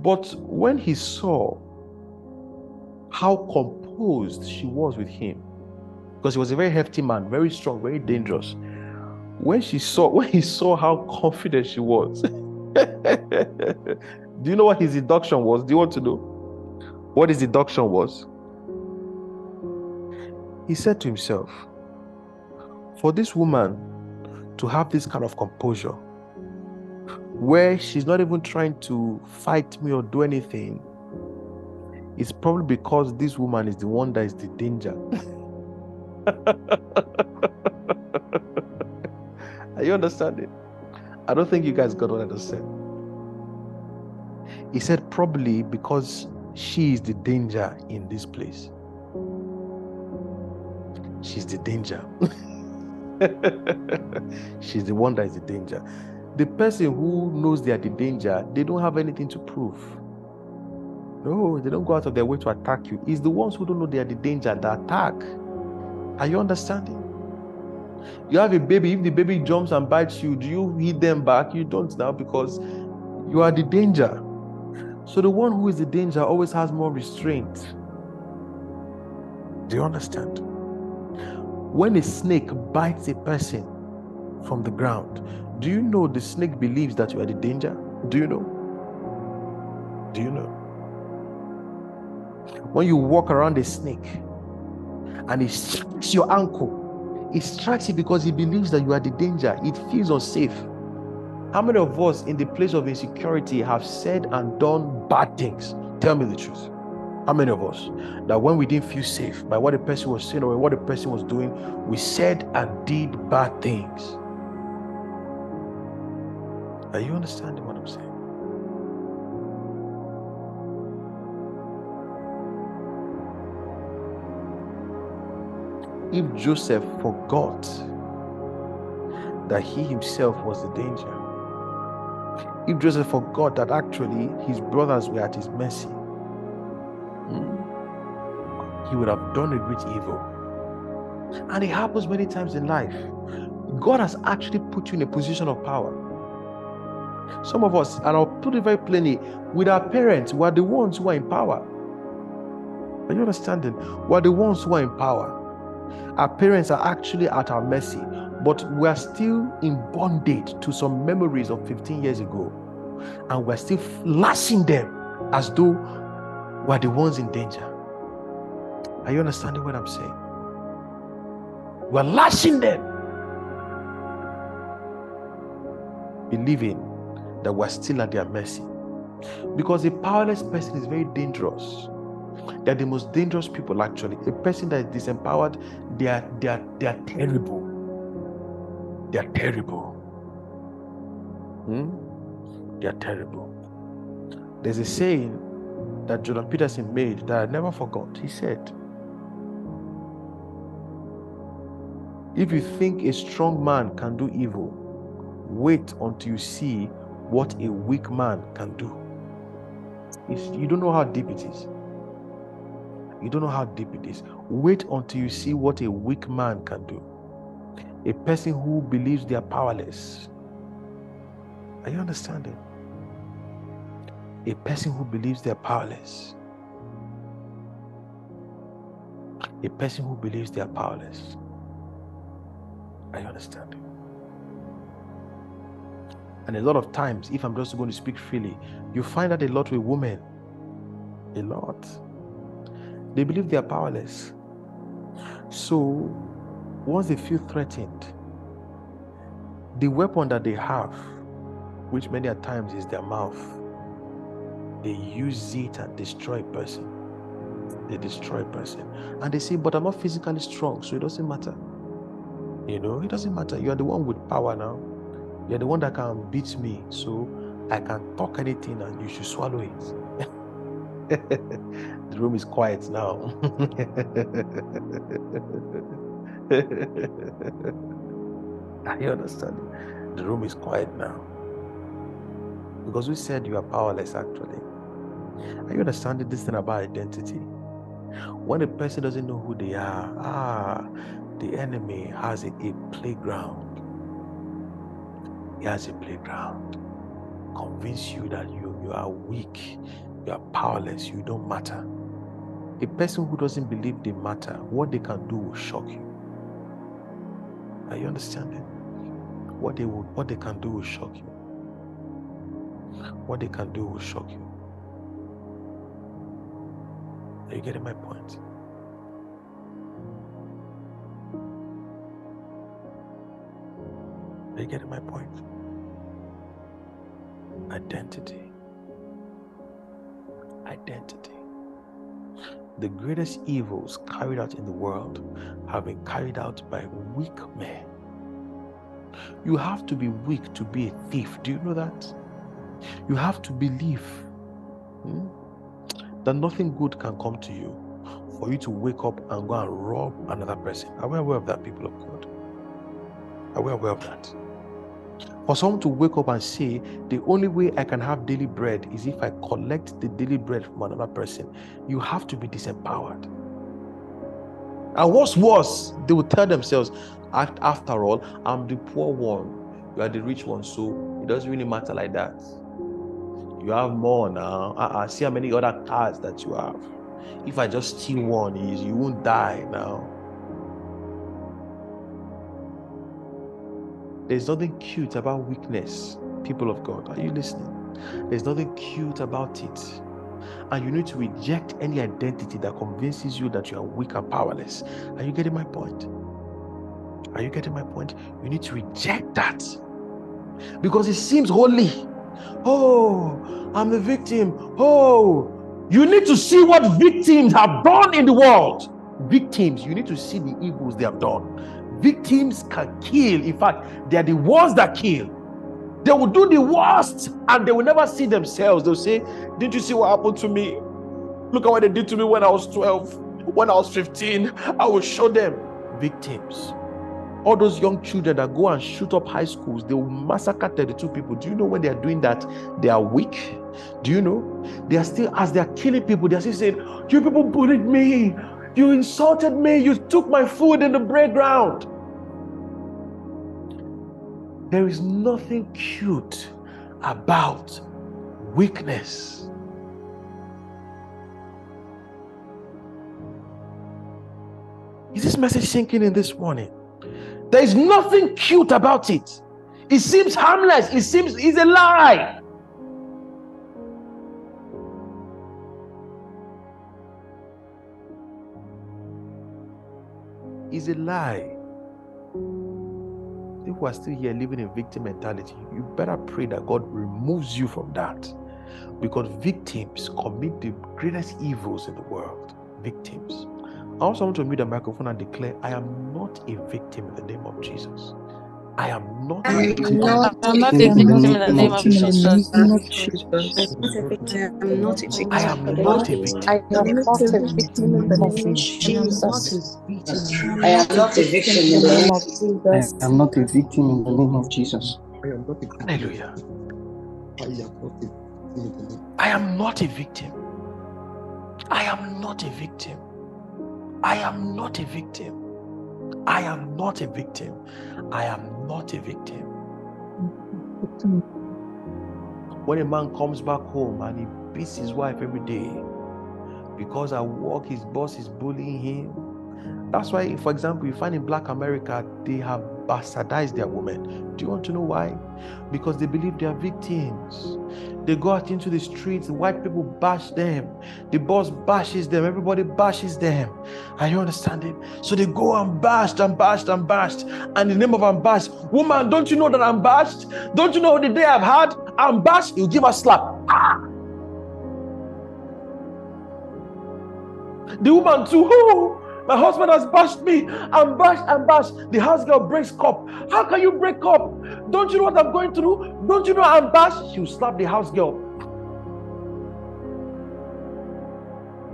But when he saw how composed she was with him, because he was a very hefty man, very strong, very dangerous. When she saw, when he saw how confident she was, do you know what his deduction was? Do you want to know what his deduction was? He said to himself, For this woman to have this kind of composure, where she's not even trying to fight me or do anything, it's probably because this woman is the one that is the danger. Are you understanding? I don't think you guys got what I just said. He said, probably because she is the danger in this place. She's the danger. She's the one that is the danger. The person who knows they are the danger, they don't have anything to prove. No, they don't go out of their way to attack you. It's the ones who don't know they are the danger that attack. Are you understanding? You have a baby, if the baby jumps and bites you, do you hit them back? You don't now because you are the danger. So the one who is the danger always has more restraint. Do you understand? When a snake bites a person from the ground, do you know the snake believes that you are the danger? Do you know? Do you know? When you walk around a snake and it strikes your ankle, it strikes you because it believes that you are the danger. It feels unsafe. How many of us in the place of insecurity have said and done bad things? Tell me the truth. How many of us that when we didn't feel safe by what the person was saying or what the person was doing, we said and did bad things? Are you understanding what I'm saying? If Joseph forgot that he himself was the danger, if Joseph forgot that actually his brothers were at his mercy, Mm. he would have done a great evil. And it happens many times in life. God has actually put you in a position of power. Some of us, and I'll put it very plainly, with our parents, we are the ones who are in power. Are you understanding? We are the ones who are in power. Our parents are actually at our mercy, but we are still in bondage to some memories of 15 years ago. And we're still lashing them as though we're the ones in danger. Are you understanding what I'm saying? We're lashing them, believing that we're still at their mercy. Because a powerless person is very dangerous. They're the most dangerous people, actually. A person that is disempowered, they are, they are, they are terrible. They are terrible. Hmm? They are terrible. There's a saying that Jordan Peterson made that I never forgot. He said, If you think a strong man can do evil, wait until you see what a weak man can do. You don't know how deep it is. You don't know how deep it is. Wait until you see what a weak man can do. A person who believes they are powerless. Are you understanding? A person who believes they are powerless. A person who believes they are powerless. Are you understanding? And a lot of times, if I'm just going to speak freely, you find that a lot with women. A lot. They believe they are powerless. So, once they feel threatened, the weapon that they have, which many a times is their mouth, they use it and destroy person. They destroy person. And they say, But I'm not physically strong, so it doesn't matter. You know, it doesn't matter. You are the one with power now. You're the one that can beat me, so I can talk anything and you should swallow it. the room is quiet now. Are you understanding? The room is quiet now. Because we said you are powerless actually. Are you understanding this thing about identity? When a person doesn't know who they are, ah, the enemy has a, a playground. He has a playground. Convince you that you, you are weak, you are powerless, you don't matter. A person who doesn't believe they matter, what they can do will shock you. Are you understanding? What they will, what they can do will shock you. What they can do will shock you. Are you getting my point? Are you getting my point? Identity. Identity. The greatest evils carried out in the world have been carried out by weak men. You have to be weak to be a thief. Do you know that? You have to believe hmm, that nothing good can come to you for you to wake up and go and rob another person. Are we aware of that, people of God? Are we aware of that? For someone to wake up and say, the only way I can have daily bread is if I collect the daily bread from another person, you have to be disempowered. And what's worse, they will tell themselves, after all, I'm the poor one, you are the rich one, so it doesn't really matter like that. You have more now. Uh-uh. See how many other cars that you have. If I just steal one, you won't die now. There's nothing cute about weakness, people of God. Are you listening? There's nothing cute about it. And you need to reject any identity that convinces you that you are weak and powerless. Are you getting my point? Are you getting my point? You need to reject that because it seems holy. Oh, I'm the victim. Oh, you need to see what victims have done in the world. Victims, you need to see the evils they have done. Victims can kill. In fact, they are the ones that kill. They will do the worst and they will never see themselves. They'll say, Didn't you see what happened to me? Look at what they did to me when I was 12, when I was 15. I will show them. Victims all those young children that go and shoot up high schools, they will massacre 32 people. Do you know when they are doing that, they are weak? Do you know? They are still, as they are killing people, they are still saying, You people bullied me. You insulted me. You took my food in the playground. There is nothing cute about weakness. Is this message sinking in this morning? There is nothing cute about it. It seems harmless. It seems it's a lie. It's a lie. If we are still here living in victim mentality, you better pray that God removes you from that. Because victims commit the greatest evils in the world. Victims. I also want to mute the microphone and declare I am not a victim in the name of Jesus. I am not a victim. Not, I'm not a victim in the name of Jesus. I am not a victim. a victim. I am not a victim. I am not a victim in the name of Jesus. I am not a victim in the name of Jesus. I am not a victim in the name of Jesus. Hallelujah. I am not a victim. I am not a victim. I am not a victim. I am not a victim. I am not a victim. When a man comes back home and he beats his wife every day because at work his boss is bullying him, that's why, for example, you find in Black America, they have bastardized their women. Do you want to know why? Because they believe they are victims. They go out into the streets, white people bash them, the boss bashes them, everybody bashes them. Are you understanding? So they go and bashed and bashed and bashed. And the name of I'm woman, don't you know that I'm bashed? Don't you know the day I've had? I'm bashed, you give a slap. Ah! The woman too, my husband has bashed me. I'm bashed and bashed. The house girl breaks up. How can you break up? Don't you know what I'm going through? Don't you know I'm bashed? She'll slap the house girl.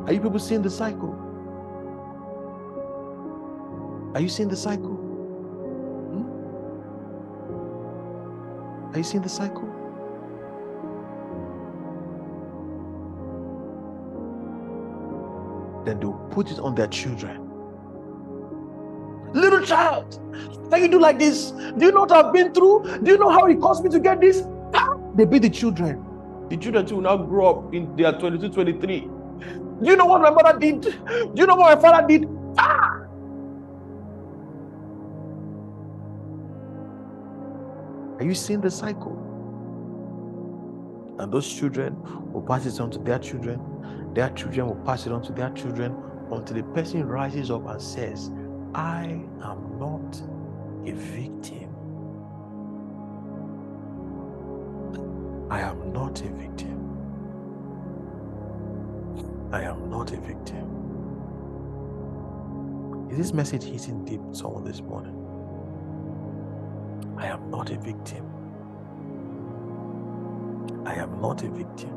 Are you people seeing the cycle? Are you seeing the cycle? Hmm? Are you seeing the cycle? Then they'll put it on their children. Little child, can you do like this? Do you know what I've been through? Do you know how it cost me to get this? They beat the children. The children too will now grow up in their 22, 23. Do you know what my mother did? Do you know what my father did? Ah! Are you seeing the cycle? And those children will pass it on to their children. Their children will pass it on to their children until the person rises up and says, I am not a victim. I am not a victim. I am not a victim. Is this message hitting deep someone this morning? I am not a victim. I am not a victim.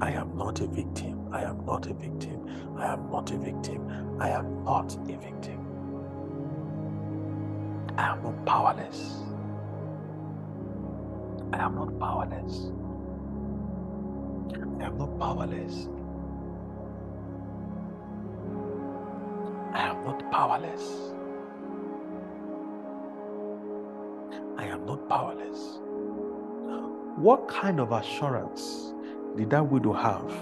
I am not a victim. I am not a victim. I am not a victim. I am not a victim. I am not powerless. I am not powerless. I am not powerless. I am not powerless. I am not powerless. What kind of assurance did that widow have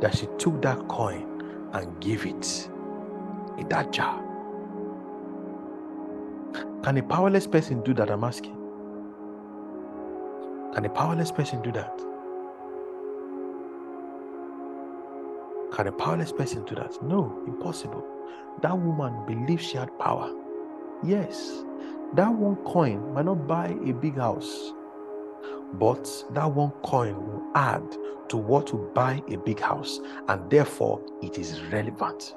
that she took that coin and gave it in that jar? Can a powerless person do that? I'm asking. Can a powerless person do that? Can a powerless person do that? No, impossible. That woman believed she had power. Yes, that one coin might not buy a big house, but that one coin will add to what to buy a big house, and therefore it is relevant.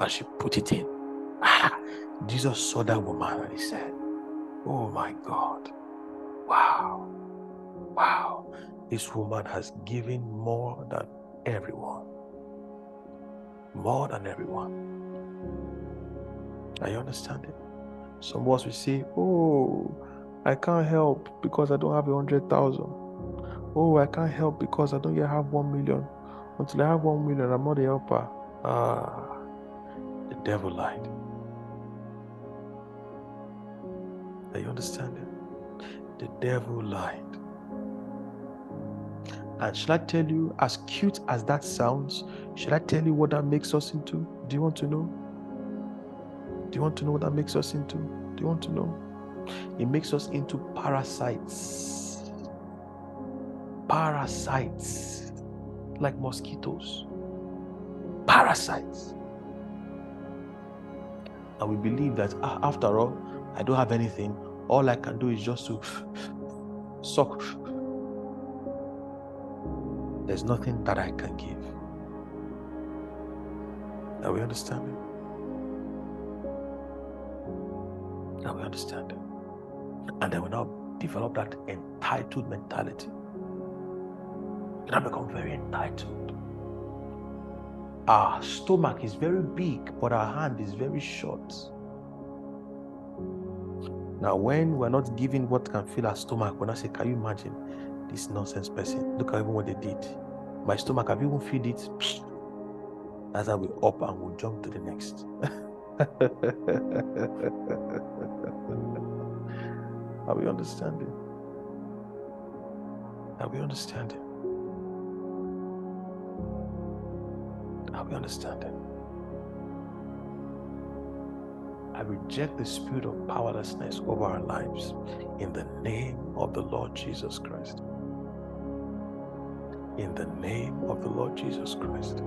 And she put it in. Ah, Jesus saw that woman and he said, Oh my God, wow, wow, this woman has given more than everyone. More than everyone. Are you understanding? Some of us will say, Oh, I can't help because I don't have a hundred thousand. Oh, I can't help because I don't yet have one million. Until I have one million, I'm not a helper. Ah, the devil lied. Are you understanding? The devil lied. And should I tell you, as cute as that sounds, should I tell you what that makes us into? Do you want to know? Do you want to know what that makes us into? Do you want to know? It makes us into parasites. Parasites. Like mosquitoes. Parasites. And we believe that ah, after all, I don't have anything. All I can do is just to suck. There's nothing that I can give. Are we understanding? Now we understand. And then we now develop that entitled mentality. We now become very entitled. Our stomach is very big, but our hand is very short. Now, when we're not giving what can fill our stomach, when I say, Can you imagine this nonsense person? Look at even what they did. My stomach, have you even filled it? That's how we up and we jump to the next. Are we understanding? Are we understanding? Are we understanding? I reject the spirit of powerlessness over our lives in the name of the Lord Jesus Christ. In the name of the Lord Jesus Christ.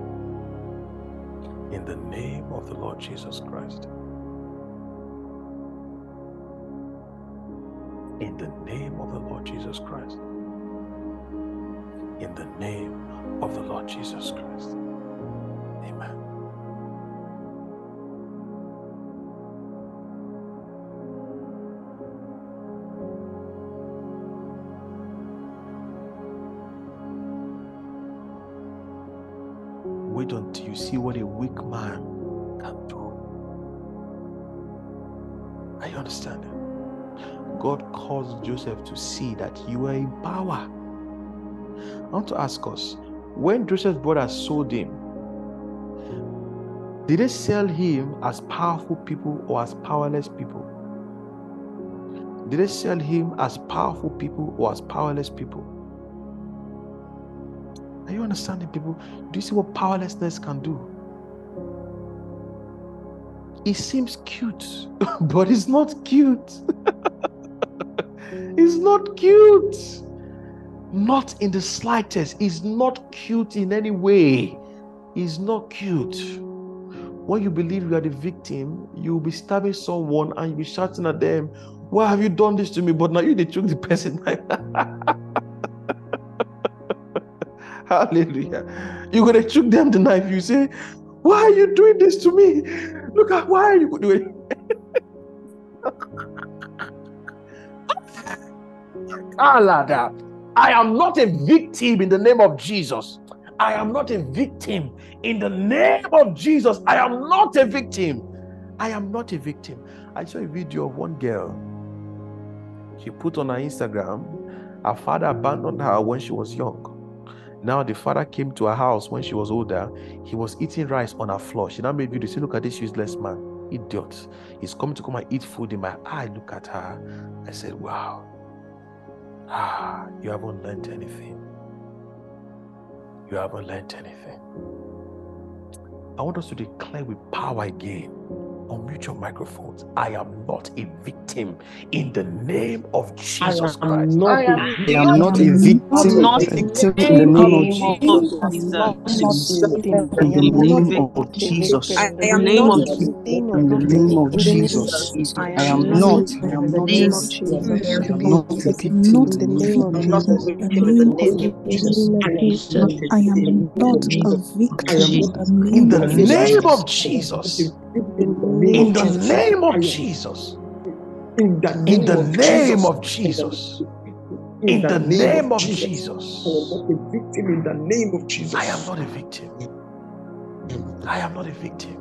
In the name of the Lord Jesus Christ. In the name of the Lord Jesus Christ. In the name of the Lord Jesus Christ. Amen. Wait until you see what a weak man can do. Are you understanding? God caused Joseph to see that you were in power. I want to ask us when Joseph's brothers sold him, did they sell him as powerful people or as powerless people? Did they sell him as powerful people or as powerless people? Are you understanding, people? Do you see what powerlessness can do? It seems cute, but it's not cute. it's not cute. Not in the slightest. It's not cute in any way. It's not cute. When you believe you are the victim, you'll be stabbing someone and you'll be shouting at them, Why have you done this to me? But now you they took the person. Hallelujah. You're gonna choke them the knife. You say, Why are you doing this to me? Look at why are you doing Alada. I am not a victim in the name of Jesus. I am not a victim in the name of Jesus. I am not a victim. I am not a victim. I saw a video of one girl. She put on her Instagram, her father abandoned her when she was young. Now the father came to her house when she was older. He was eating rice on her floor. She now made video. Say, look at this useless man, idiot. He's coming to come and eat food in my eye. Look at her. I said, wow. Ah, you haven't learned anything. You haven't learned anything. I want us to declare with power again. Unmute your microphones. I am not a victim in the name of Jesus I Christ. not I a am I am not a victim, not a victim in the name of Jesus. in the name of Jesus. I I am am not not a a victim In the name of in the name Jesus. of Jesus. I am not, I am not, name I of Jesus. am not a victim in in the the name name of I'm not a Jesus. victim in the name of Jesus. I am not a victim in the name of Jesus. In the name In of the Jesus. name of Jesus. In the In name the of name Jesus. of Jesus. In In the the name of. Jesus. I am not a victim in the name of Jesus. I am not a victim. I am not a victim.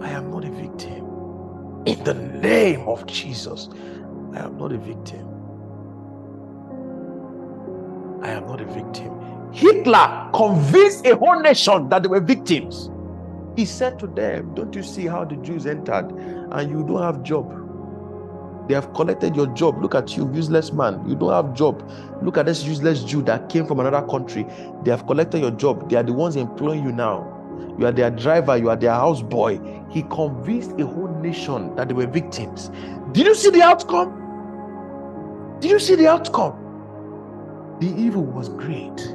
I am not a victim. In the name of Jesus, I am not a victim. I am not a victim. Hitler convinced a whole nation that they were victims. He said to them, Don't you see how the Jews entered and you don't have job? They have collected your job. Look at you, useless man. You don't have job. Look at this useless Jew that came from another country. They have collected your job. They are the ones employing you now. You are their driver. You are their houseboy. He convinced a whole nation that they were victims. Did you see the outcome? Did you see the outcome? The evil was great.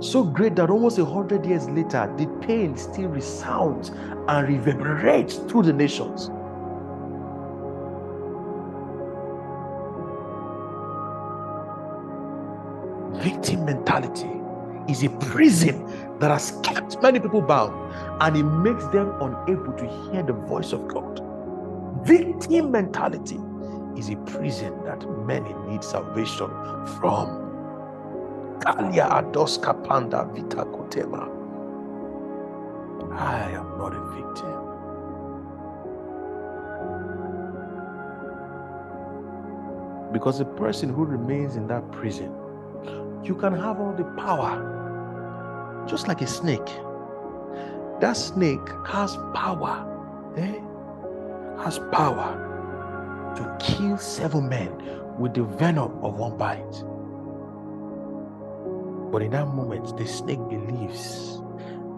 So great that almost a hundred years later, the pain still resounds and reverberates through the nations. Victim mentality is a prison that has kept many people bound and it makes them unable to hear the voice of God. Victim mentality is a prison that many need salvation from. Kalia adoska panda vita kotema. I am not a victim. Because the person who remains in that prison, you can have all the power, just like a snake. That snake has power, eh? Has power to kill seven men with the venom of one bite. But in that moment, the snake believes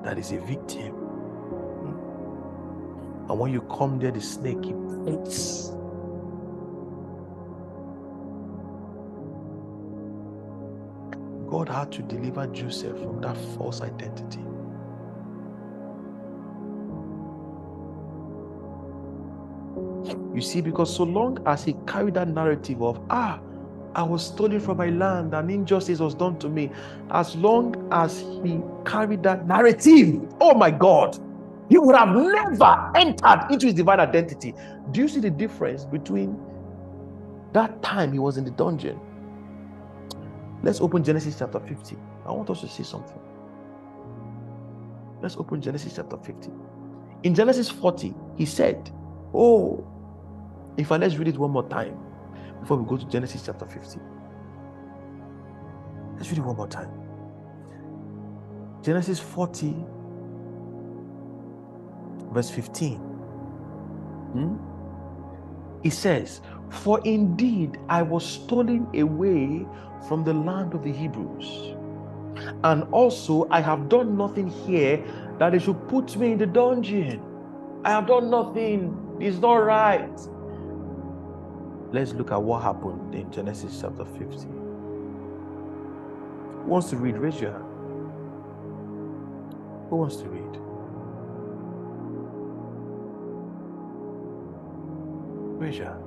that is a victim. Hmm. And when you come there, the snake he bites. God had to deliver Joseph from that false identity. You see, because so long as he carried that narrative of, ah, I was stolen from my land and injustice was done to me, as long as he carried that narrative, oh my God, he would have never entered into his divine identity. Do you see the difference between that time he was in the dungeon? Let's open Genesis chapter 50. I want us to see something. Let's open Genesis chapter 50. In Genesis 40, he said, Oh, if I let's read it one more time before we go to Genesis chapter 50. Let's read it one more time. Genesis 40, verse 15. Hmm? He says, For indeed I was stolen away from the land of the Hebrews. And also I have done nothing here that they should put me in the dungeon. I have done nothing. It's not right. Let's look at what happened in Genesis chapter 50. Who wants to read? Raise your hand. Who wants to read? Raise your hand.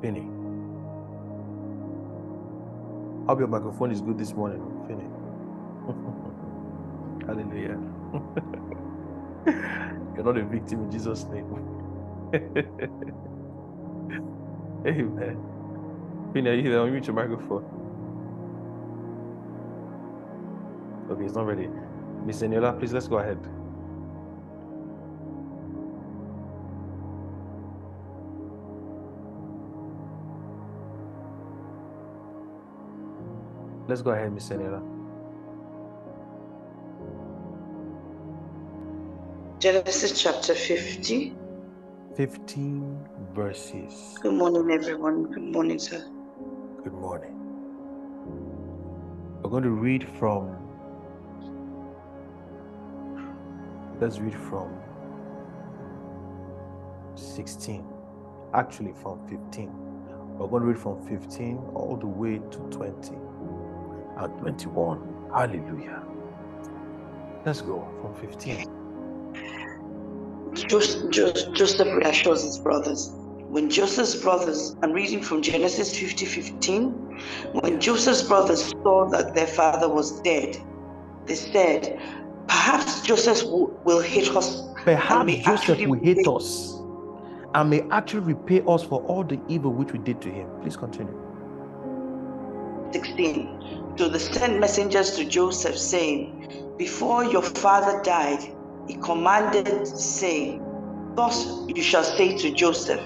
Finney. Hope your microphone is good this morning, Finney. Hallelujah. You're not a victim in Jesus' name. Amen. Are you there? Unmute your microphone. Okay, it's not ready. Miss Eniola, please let's go ahead. Let's go ahead, Miss Eniola. Genesis chapter 50. 15 verses. Good morning, everyone. Good morning, sir. Good morning. We're going to read from, let's read from 16, actually from 15. We're going to read from 15 all the way to 20 and 21. Hallelujah. Let's go from 15. Joseph, Joseph reassures his brothers. When Joseph's brothers, I'm reading from Genesis 50 15. When Joseph's brothers saw that their father was dead, they said, Perhaps Joseph will, will hate us. Perhaps Joseph will hate us and may actually repay us for all the evil which we did to him. Please continue. 16. So they sent messengers to Joseph, saying, Before your father died, he commanded, saying, Thus you shall say to Joseph,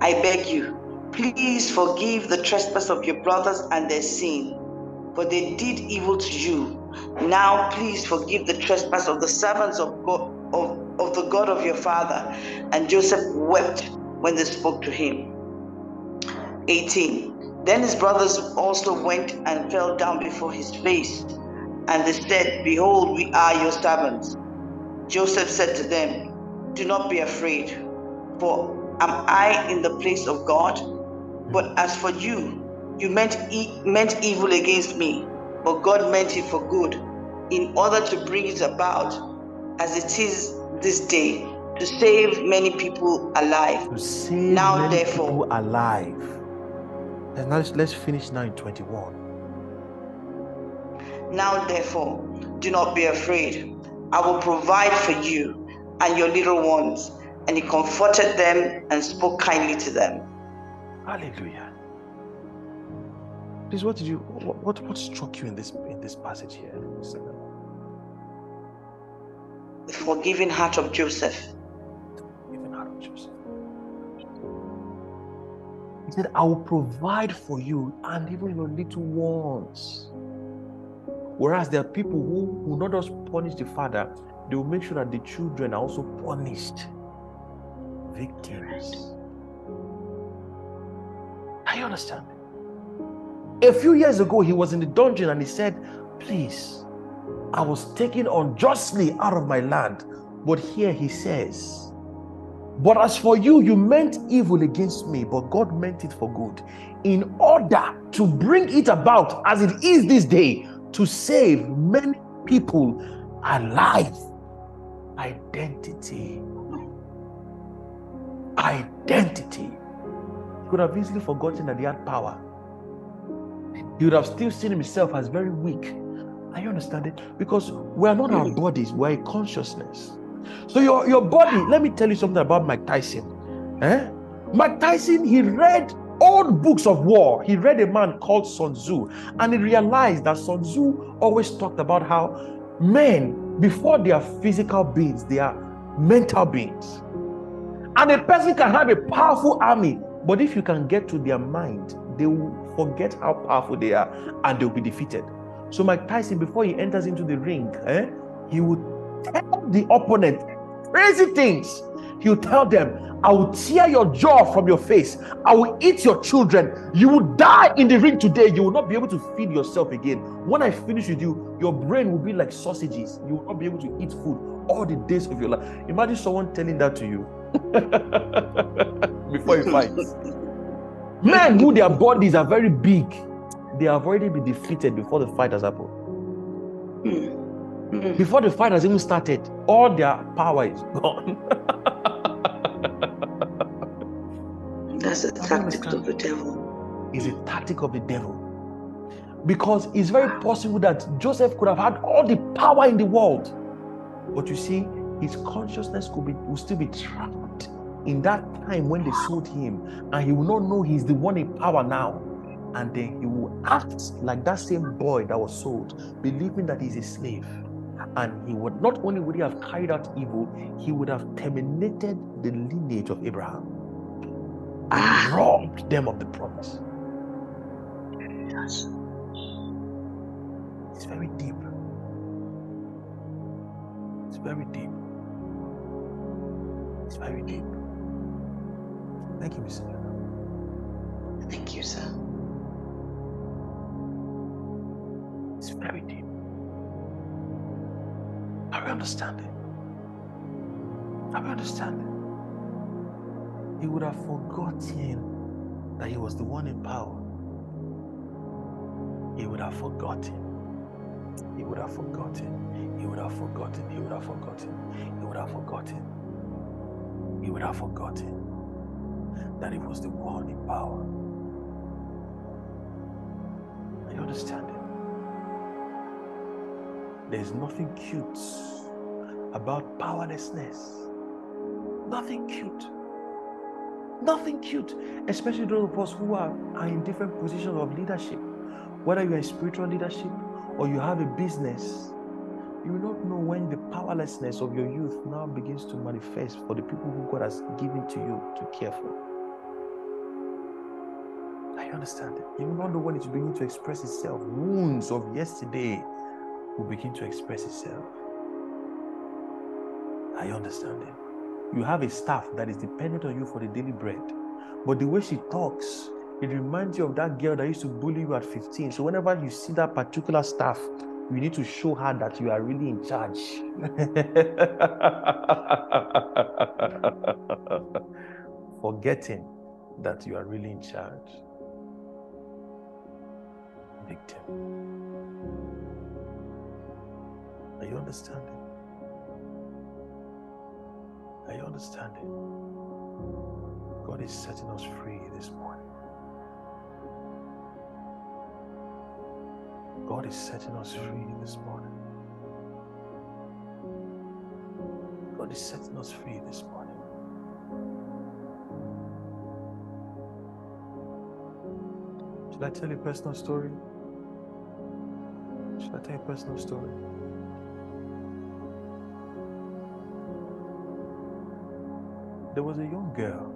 I beg you, please forgive the trespass of your brothers and their sin, for they did evil to you. Now please forgive the trespass of the servants of God of, of the God of your father. And Joseph wept when they spoke to him. 18. Then his brothers also went and fell down before his face. And they said, Behold, we are your servants. Joseph said to them, Do not be afraid, for am I in the place of God? But as for you, you meant, e- meant evil against me, but God meant it for good, in order to bring it about as it is this day, to save many people alive. To save Now, many therefore- people alive. And now let's, let's finish now in 21. Now, therefore, do not be afraid. I will provide for you and your little ones. And he comforted them and spoke kindly to them. Hallelujah. Please, what did you what what, what struck you in this in this passage here? The forgiving heart of Joseph. Even out of Joseph. He said, I will provide for you and even your little ones. Whereas there are people who will not just punish the father, they will make sure that the children are also punished. Victims. You understand? A few years ago, he was in the dungeon and he said, Please, I was taken unjustly out of my land. But here he says, But as for you, you meant evil against me, but God meant it for good, in order to bring it about as it is this day, to save many people alive. Identity. Identity. He could have easily forgotten that he had power. He would have still seen himself as very weak. Are you understanding? Because we are not our bodies, we're a consciousness. So your, your body, let me tell you something about Mike Tyson. Eh? Mike Tyson, he read old books of war. He read a man called Sun Tzu, and he realized that Sun Tzu always talked about how Men, before they are physical beings, they are mental beings. And a person can have a powerful army, but if you can get to their mind, they will forget how powerful they are and they'll be defeated. So, Mike Tyson, before he enters into the ring, eh, he would tell the opponent crazy things. He'll tell them, I will tear your jaw from your face. I will eat your children. You will die in the ring today. You will not be able to feed yourself again. When I finish with you, your brain will be like sausages. You will not be able to eat food all the days of your life. Imagine someone telling that to you before you fight. Men who their bodies are very big, they have already been defeated before the fight has happened. Mm. Before the fight has even started, all their power is gone. That's a tactic of the devil. is a tactic of the devil. Because it's very possible that Joseph could have had all the power in the world. But you see, his consciousness could be will still be trapped in that time when they sold him, and he will not know he's the one in power now. And then he will act like that same boy that was sold, believing that he's a slave. And he would not only would he have carried out evil, he would have terminated the lineage of Abraham and robbed them of the promise. Yes. It's very deep. It's very deep. It's very deep. Thank you, Mr. Lena. Thank you, sir. It's very deep. Are we understanding? Are we understanding? He would have forgotten that he was the one in power. He would have forgotten. He would have forgotten. He would have forgotten. He would have forgotten. He would have forgotten. He would have forgotten that he was the one in power. Are you understanding? There's nothing cute about powerlessness. Nothing cute. Nothing cute. Especially those of us who are, are in different positions of leadership. Whether you are in spiritual leadership or you have a business, you will not know when the powerlessness of your youth now begins to manifest for the people who God has given to you to care for. I understand understanding? You will not know when it's beginning to express itself. Wounds of yesterday will begin to express itself. I understand understanding? You have a staff that is dependent on you for the daily bread. But the way she talks, it reminds you of that girl that used to bully you at 15. So whenever you see that particular staff, you need to show her that you are really in charge. Forgetting that you are really in charge. Victim. Are you understanding? Are you understanding? God is setting us free this morning. God is setting us free this morning. God is setting us free this morning. Should I tell you a personal story? Should I tell you a personal story? There was a young girl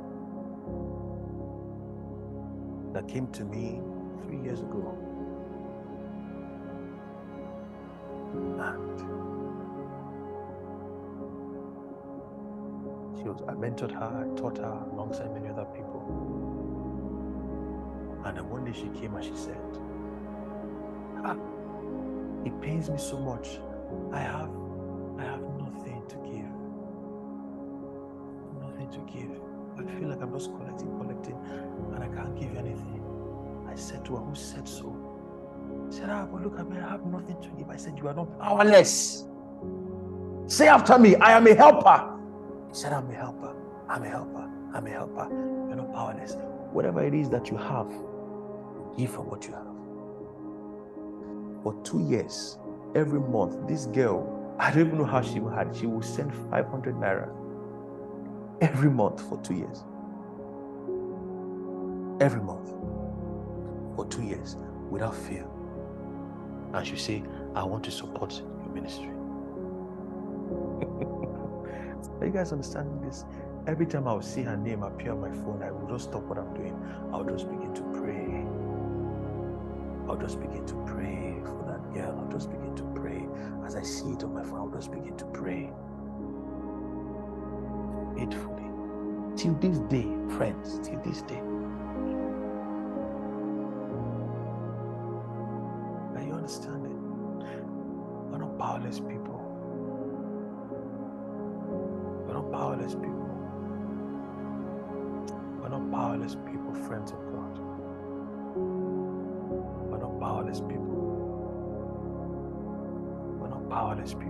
that came to me three years ago. And she was, I mentored her, I taught her alongside many other people. And then one day she came and she said, ah, it pains me so much. I have I have nothing to give. To give. I feel like I'm just collecting, collecting, and I can't give anything. I said to her, Who said so? She said, Ah, but look at me, I have nothing to give. I said, You are not powerless. Say after me, I am a helper. He said, I'm a helper. I'm a helper. I'm a helper. You're not powerless. Whatever it is that you have, give from what you have. For two years, every month, this girl, I don't even know how she had, she will send 500 naira every month for two years. Every month for two years without fear. And she say, I want to support your ministry. Are you guys understanding this? Every time I would see her name appear on my phone, I would just stop what I'm doing. I would just begin to pray. I'll just begin to pray for that girl. I'll just begin to pray. As I see it on my phone, I'll just begin to pray. Faithfully. Till this day, friends, till this day. Are you understanding? We're not powerless people. We're not powerless people. We're not powerless people, friends of God. We're not powerless people. We're not powerless people.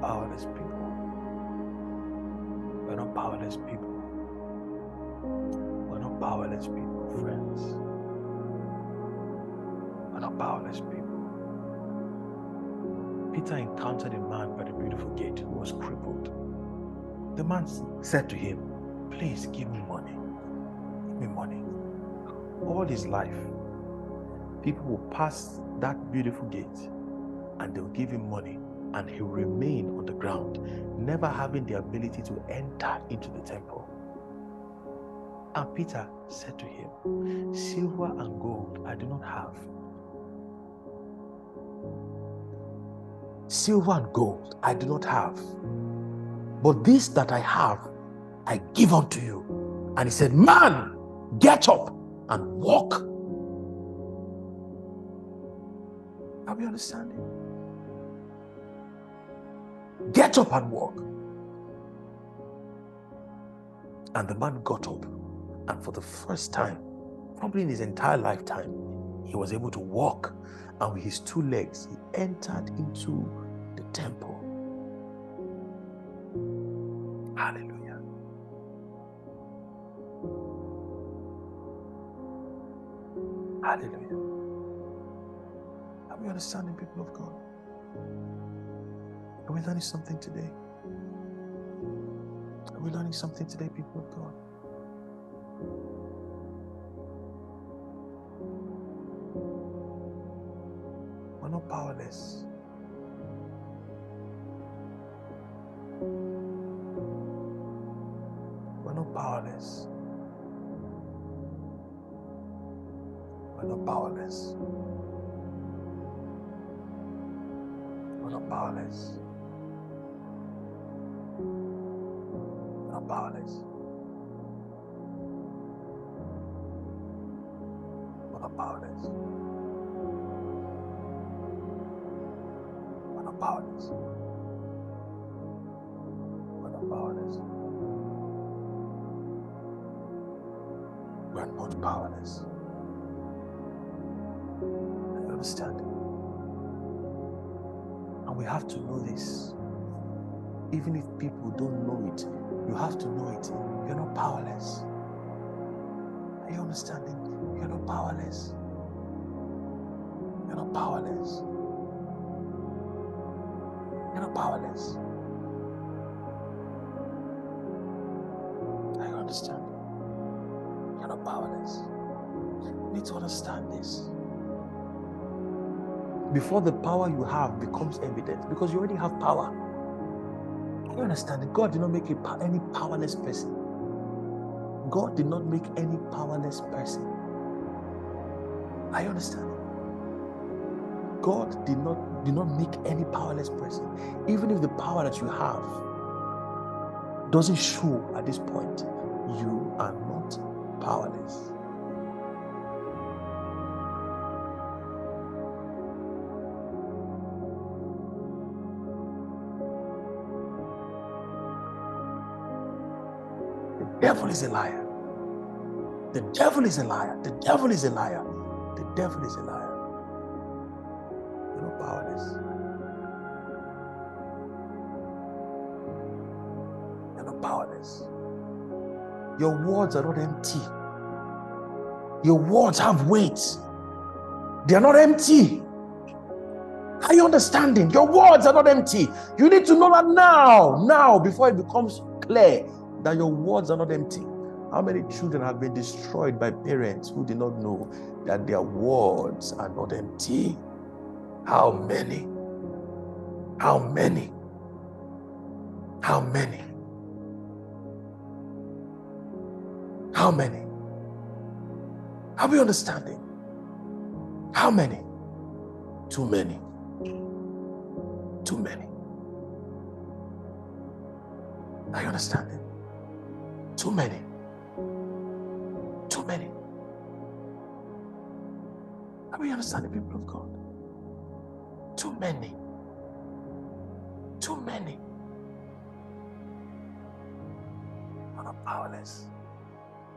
Powerless people. We're not powerless people. We're not powerless people, friends. We're not powerless people. Peter encountered a man by the beautiful gate who was crippled. The man said to him, Please give me money. Give me money. All his life, people will pass that beautiful gate and they'll give him money and he remained on the ground, never having the ability to enter into the temple. And Peter said to him, Silver and gold I do not have. Silver and gold I do not have. But this that I have, I give unto you. And he said, Man, get up and walk. Are we understanding? Get up and walk. And the man got up, and for the first time, probably in his entire lifetime, he was able to walk. And with his two legs, he entered into the temple. Hallelujah. Hallelujah. Are we understanding, people of God? Are we learning something today? Are we learning something today, people of God? We're not powerless. We're not powerless. We're not powerless. We're not powerless. Powerless. We're not powerless. We're not powerless. Are you understand? And we have to know this. Even if people don't know it, you have to know it. You're not powerless. Are you understanding? You're not powerless. You're not powerless. Powerless. I understand? You're not powerless. You need to understand this. Before the power you have becomes evident, because you already have power. You understand that God did not make a, any powerless person. God did not make any powerless person. I understand. God did not did not make any powerless person. Even if the power that you have doesn't show at this point, you are not powerless. The devil is a liar. The devil is a liar. The devil is a liar. The devil is a liar. Your words are not empty. Your words have weight. They are not empty. Are you understanding? Your words are not empty. You need to know that now, now, before it becomes clear that your words are not empty. How many children have been destroyed by parents who did not know that their words are not empty? How many? How many? How many? How many? Are we understanding? How many? Too many. Too many. Are you understanding? Too many. Too many. Are we understanding, people of God? Too many. Too many. Are not powerless.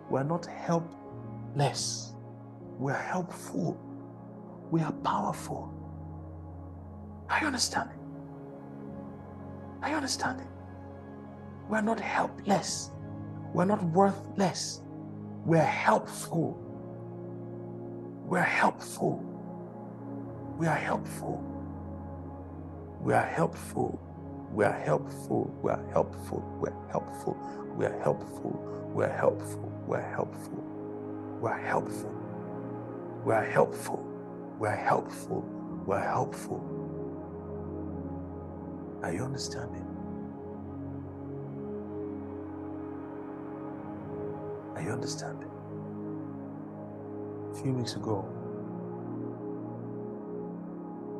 We are not helpless. We are helpful. We are powerful. Are you understanding? Are you understanding? We are not helpless. We are not worthless. We are helpful. We are helpful. We are helpful. We are helpful. We are helpful. We are helpful. We are helpful. We are helpful. We are helpful. We are helpful. We are helpful. We are helpful. We are helpful. We are helpful. Are you understanding? Are you understanding? A few weeks ago,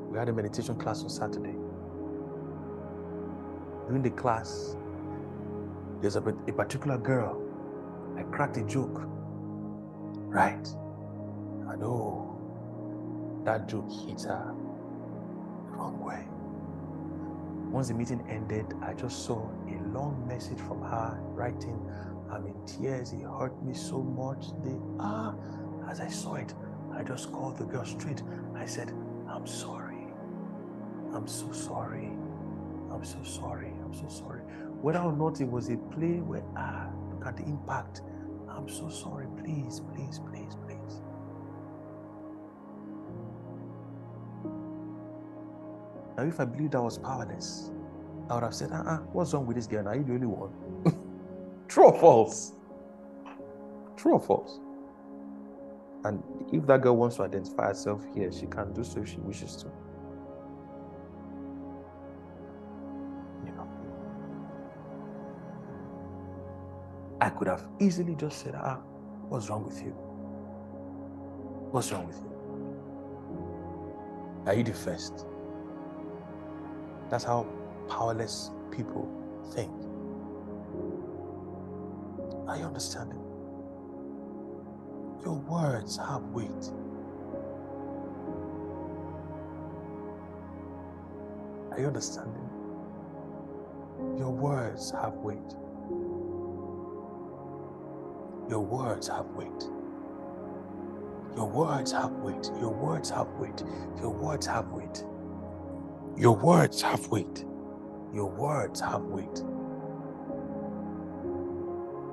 we had a meditation class on Saturday. During the class, there's a, a particular girl. I cracked a joke. Right? I know that joke hit her the wrong way. Once the meeting ended, I just saw a long message from her writing, I'm in tears. It hurt me so much. The ah, as I saw it, I just called the girl straight. I said, I'm sorry. I'm so sorry. I'm so sorry. I'm so sorry. Whether or not it was a play where ah, at the impact. I'm so sorry. Please, please, please, please. Now, if I believed I was powerless, I would have said, uh-uh, what's wrong with this girl? Are you the only one? True or false? True or false? And if that girl wants to identify herself here, she can do so if she wishes to. I could have easily just said, ah, what's wrong with you? What's wrong with you? Are you the first? That's how powerless people think. Are you understanding? Your words have weight. Are you understanding? Your words have weight. Your words have weight. Your words have weight. Your words have weight. Your words have weight. Your words have weight. Your words have weight.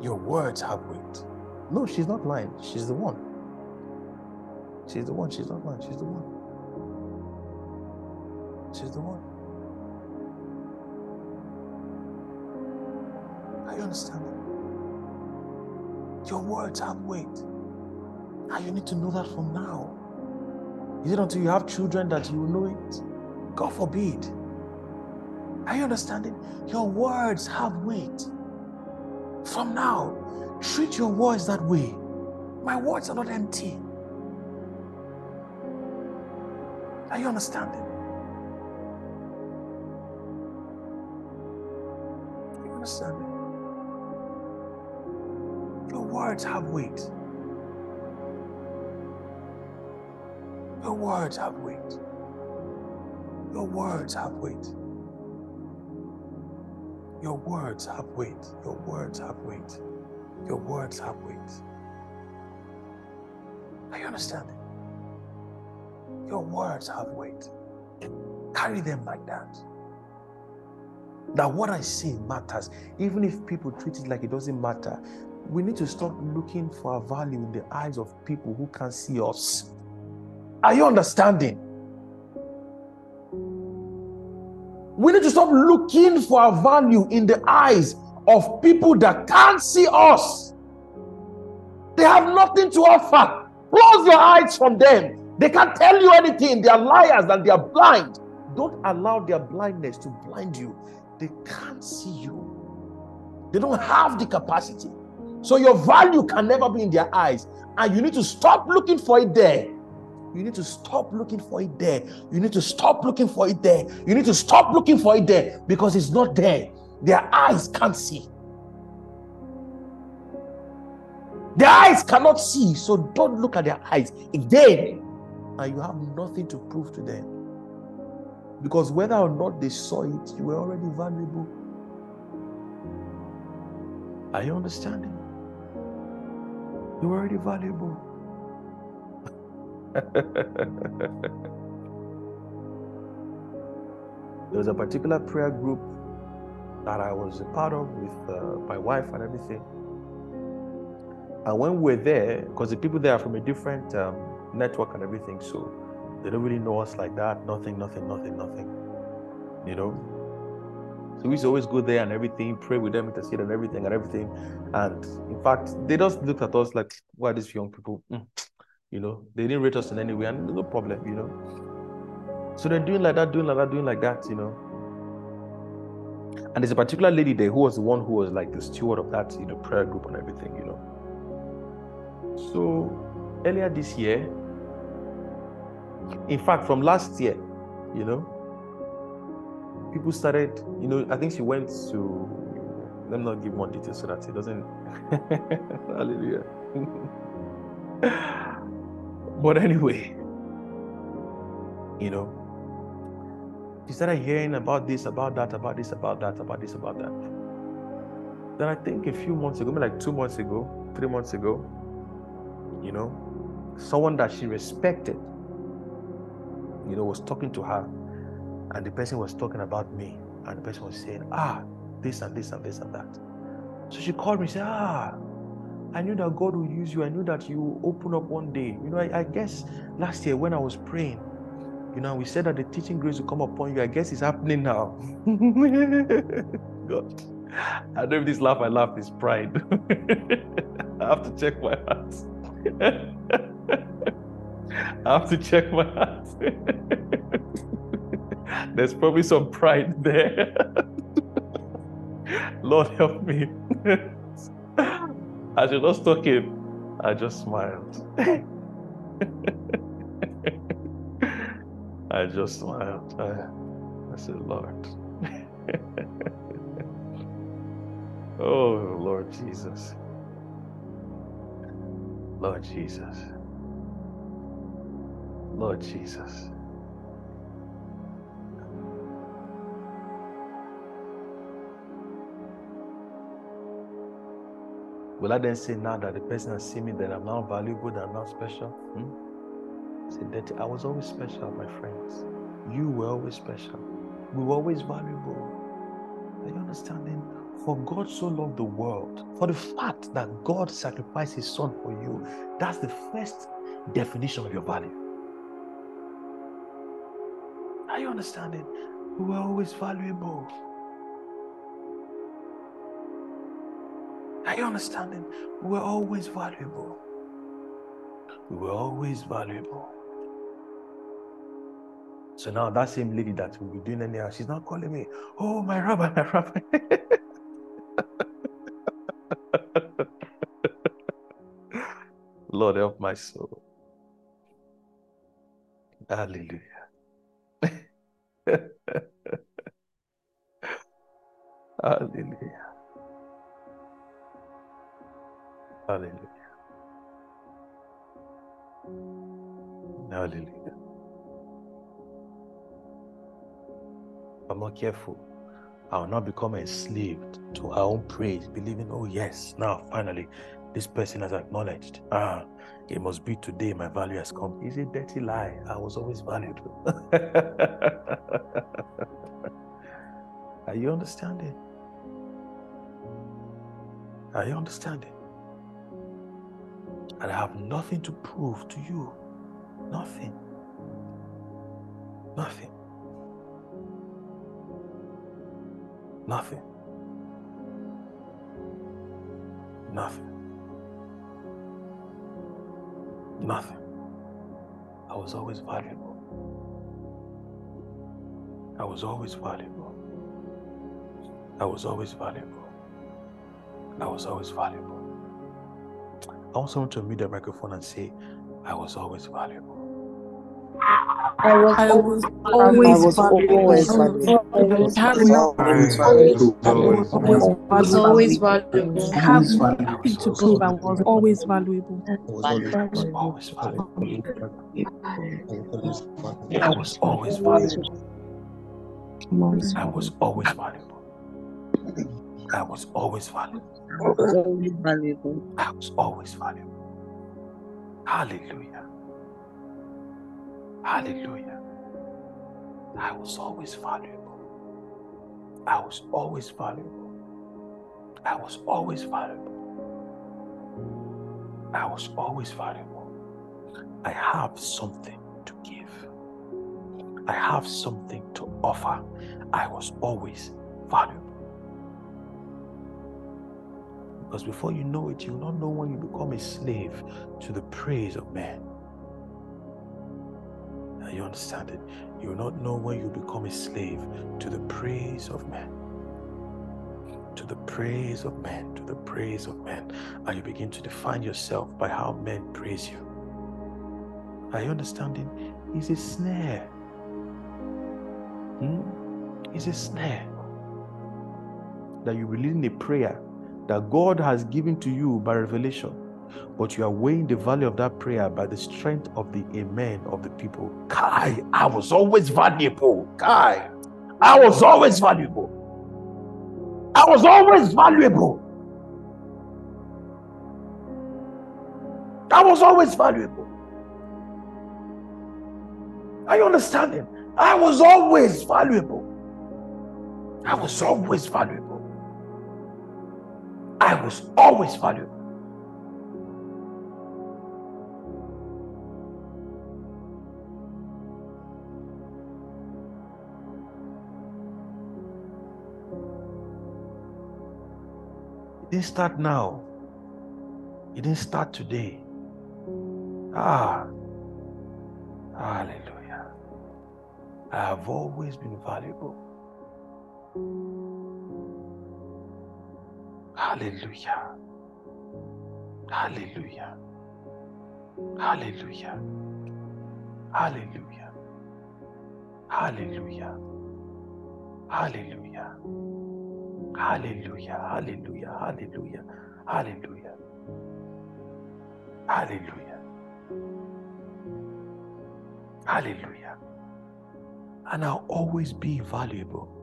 Your words have weight. No, she's not lying. She's the one. She's the one. She's not lying. She's the one. She's the one. I understand? Your words have weight. And you need to know that from now. Is it until you have children that you will know it? God forbid. Are you understanding? Your words have weight. From now, treat your words that way. My words are not empty. Are you understanding? Are you understanding? Words have weight. Your words have weight. Your words have weight. Your words have weight. Your words have weight. Your words have weight. Are you understanding? Your words have weight. Carry them like that. That what I say matters. Even if people treat it like it doesn't matter, we need to stop looking for our value in the eyes of people who can't see us. Are you understanding? We need to stop looking for our value in the eyes of people that can't see us. They have nothing to offer. Close your eyes from them. They can't tell you anything. They are liars and they are blind. Don't allow their blindness to blind you. They can't see you. They don't have the capacity. So your value can never be in their eyes. And you need to stop looking for it there. You need to stop looking for it there. You need to stop looking for it there. You need to stop looking for it there because it's not there. Their eyes can't see. Their eyes cannot see. So don't look at their eyes again. And you have nothing to prove to them. Because whether or not they saw it, you were already valuable. Are you understanding? You're already valuable. there was a particular prayer group that I was a part of with uh, my wife and everything. And when we were there, because the people there are from a different um, network and everything, so they don't really know us like that. Nothing, nothing, nothing, nothing. You know? So we used to always go there and everything, pray with them, intercede and everything and everything. And in fact, they just looked at us like, why are these young people? Mm. You know, they didn't rate us in any way, and no problem, you know. So they're doing like that, doing like that, doing like that, you know. And there's a particular lady there who was the one who was like the steward of that, you know, prayer group and everything, you know. So earlier this year, in fact, from last year, you know, people started, you know, I think she went to, let me not give more details so that it doesn't, hallelujah. but anyway, you know, she started hearing about this, about that, about this, about that, about this, about that. Then I think a few months ago, maybe like two months ago, three months ago, you know, someone that she respected, you know, was talking to her, and the person was talking about me, and the person was saying, ah, this and this and this and that. So she called me and said, ah, I knew that God would use you. I knew that you open up one day. You know, I, I guess last year when I was praying, you know, we said that the teaching grace will come upon you. I guess it's happening now. God. I know if this laugh I laugh is pride. I have to check my heart. I have to check my heart. There's probably some pride there. Lord help me. As you're just talking, I just smiled. I just smiled. I, I said, Lord. oh, Lord Jesus. Lord Jesus. Lord Jesus. Will I then say now that the person has seen me that I'm not valuable, that I'm not special? Hmm? Say that I was always special, my friends. You were always special. We were always valuable. Are you understanding? For God so loved the world, for the fact that God sacrificed his son for you, that's the first definition of your value. Are you understanding? We were always valuable. Are you understanding? We were always valuable. We were always valuable. So now that same lady that will be doing anyhow, she's not calling me, oh my rabbi, my rabbi. Lord help my soul. Hallelujah. Hallelujah. Hallelujah. Hallelujah. If I'm not careful, I will not become enslaved to our own praise, believing, oh, yes, now finally this person has acknowledged. Ah, it must be today my value has come. Is a dirty lie. I was always valued. Are you understanding? Are you understanding? And I have nothing to prove to you. Nothing. Nothing. Nothing. Nothing. Nothing. I was always valuable. I was always valuable. I was always valuable. I was always valuable. I want someone to mute the microphone and say, I was always valuable. I was I always was always always valuable. valuable. I have no- Always I was always valuable. I have nothing to prove. I was always valuable. I was always valuable. I was always valuable. I was always valuable. I was always valuable. Always valuable. I was always valuable. Hallelujah. Hallelujah. I was always valuable. I was always valuable. I was always valuable. I was always valuable. I have something to give. I have something to offer. I was always valuable. Because before you know it, you will not know when you become a slave to the praise of man. Now you understand it? You will not know when you become a slave to the praise of man. To the praise of man, to the praise of man. And you begin to define yourself by how men praise you. Are you understanding? It's a snare. Hmm? It's a snare. That you believe in a prayer that God has given to you by revelation, but you are weighing the value of that prayer by the strength of the amen of the people. Kai, I was always valuable. Kai, I was always valuable. I was always valuable. I was always valuable. Are you understanding? I was always valuable. I was always valuable. I was always valuable. It didn't start now. It didn't start today. Ah, hallelujah. I have always been valuable. Hallelujah. Hallelujah. Hallelujah. Hallelujah. Hallelujah. Hallelujah. Hallelujah. Hallelujah. Hallelujah. Hallelujah. Hallelujah. Hallelujah. And I'll always be valuable.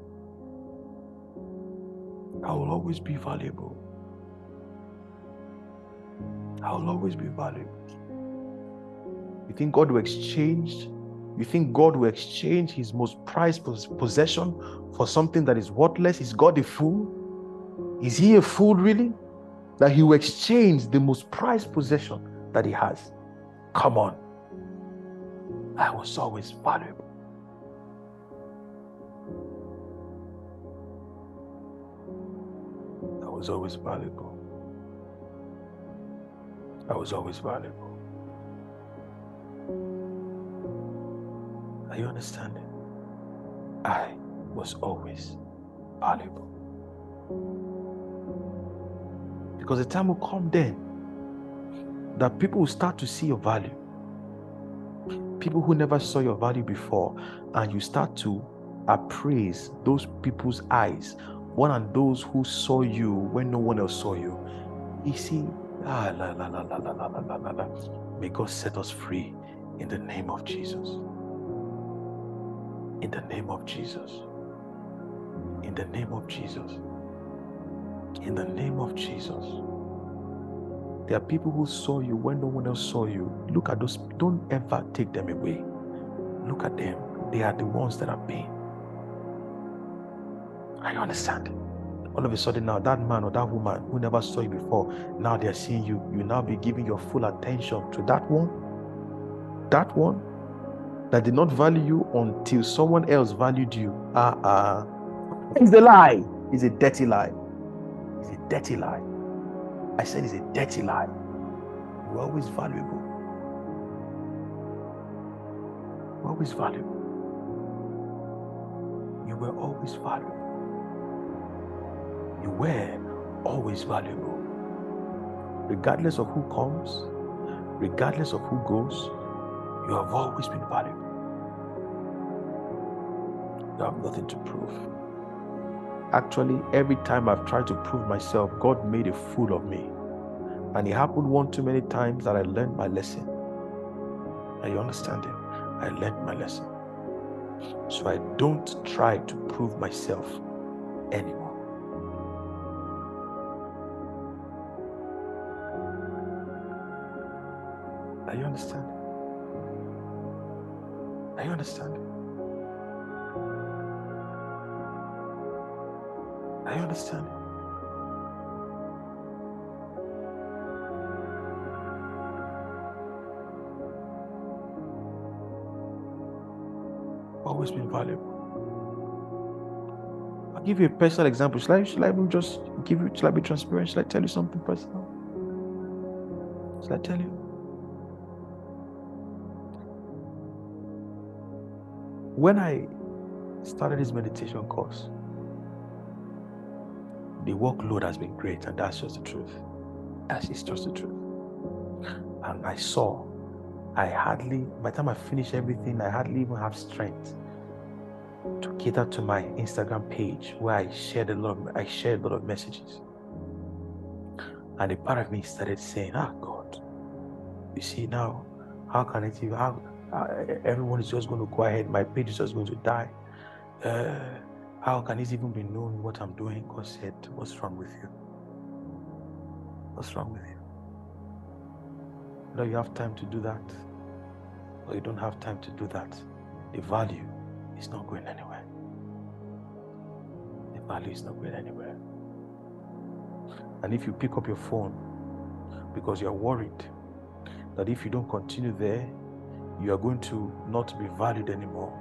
I will always be valuable. I will always be valuable. You think God will exchange? You think God will exchange his most prized possession for something that is worthless? Is God a fool? Is he a fool really? That he will exchange the most prized possession that he has. Come on. I was always valuable. Was always valuable. I was always valuable. Are you understanding? I was always valuable. Because the time will come then that people will start to see your value. People who never saw your value before, and you start to appraise those people's eyes, one and those who saw you when no one else saw you. You see, ah, la, la, la, la, la, la, la, la, la, may God set us free in the name of Jesus. In the name of Jesus. In the name of Jesus. In the name of Jesus. There are people who saw you when no one else saw you. Look at those, don't ever take them away. Look at them. They are the ones that are paying. You understand? All of a sudden, now that man or that woman who never saw you before, now they are seeing you. You now be giving your full attention to that one. That one that did not value you until someone else valued you. Ah, ah. It's a lie. It's a dirty lie. It's a dirty lie. I said it's a dirty lie. You're always valuable. You were always valuable. You were always valuable. You were always valuable. Regardless of who comes, regardless of who goes, you have always been valuable. You have nothing to prove. Actually, every time I've tried to prove myself, God made a fool of me. And it happened one too many times that I learned my lesson. Are you understanding? I learned my lesson. So I don't try to prove myself anymore. Are you understanding? Are you understanding? Are you understanding? Always been valuable. I'll give you a personal example. Shall I, shall I just give you, shall I be transparent? Shall I tell you something personal? Shall I tell you? When I started this meditation course, the workload has been great, and that's just the truth. That is just the truth. And I saw, I hardly, by the time I finish everything, I hardly even have strength to cater to my Instagram page where I shared a lot of, I shared a lot of messages. And a part of me started saying, Ah, God, you see now, how can it even, how, uh, everyone is just going to go ahead, my page is just going to die. Uh, how can it even be known what I'm doing? God said, What's wrong with you? What's wrong with you? Whether you have time to do that or you don't have time to do that, the value is not going anywhere. The value is not going anywhere. And if you pick up your phone because you're worried that if you don't continue there, you are going to not be valued anymore,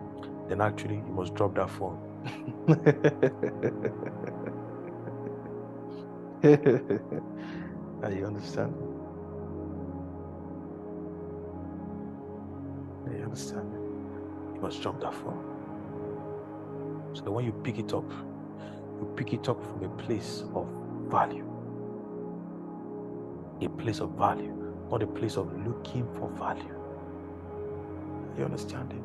then actually you must drop that phone. Are ah, you understand? Are you understand? You must drop that phone. So that when you pick it up, you pick it up from a place of value. A place of value, not a place of looking for value. You understanding?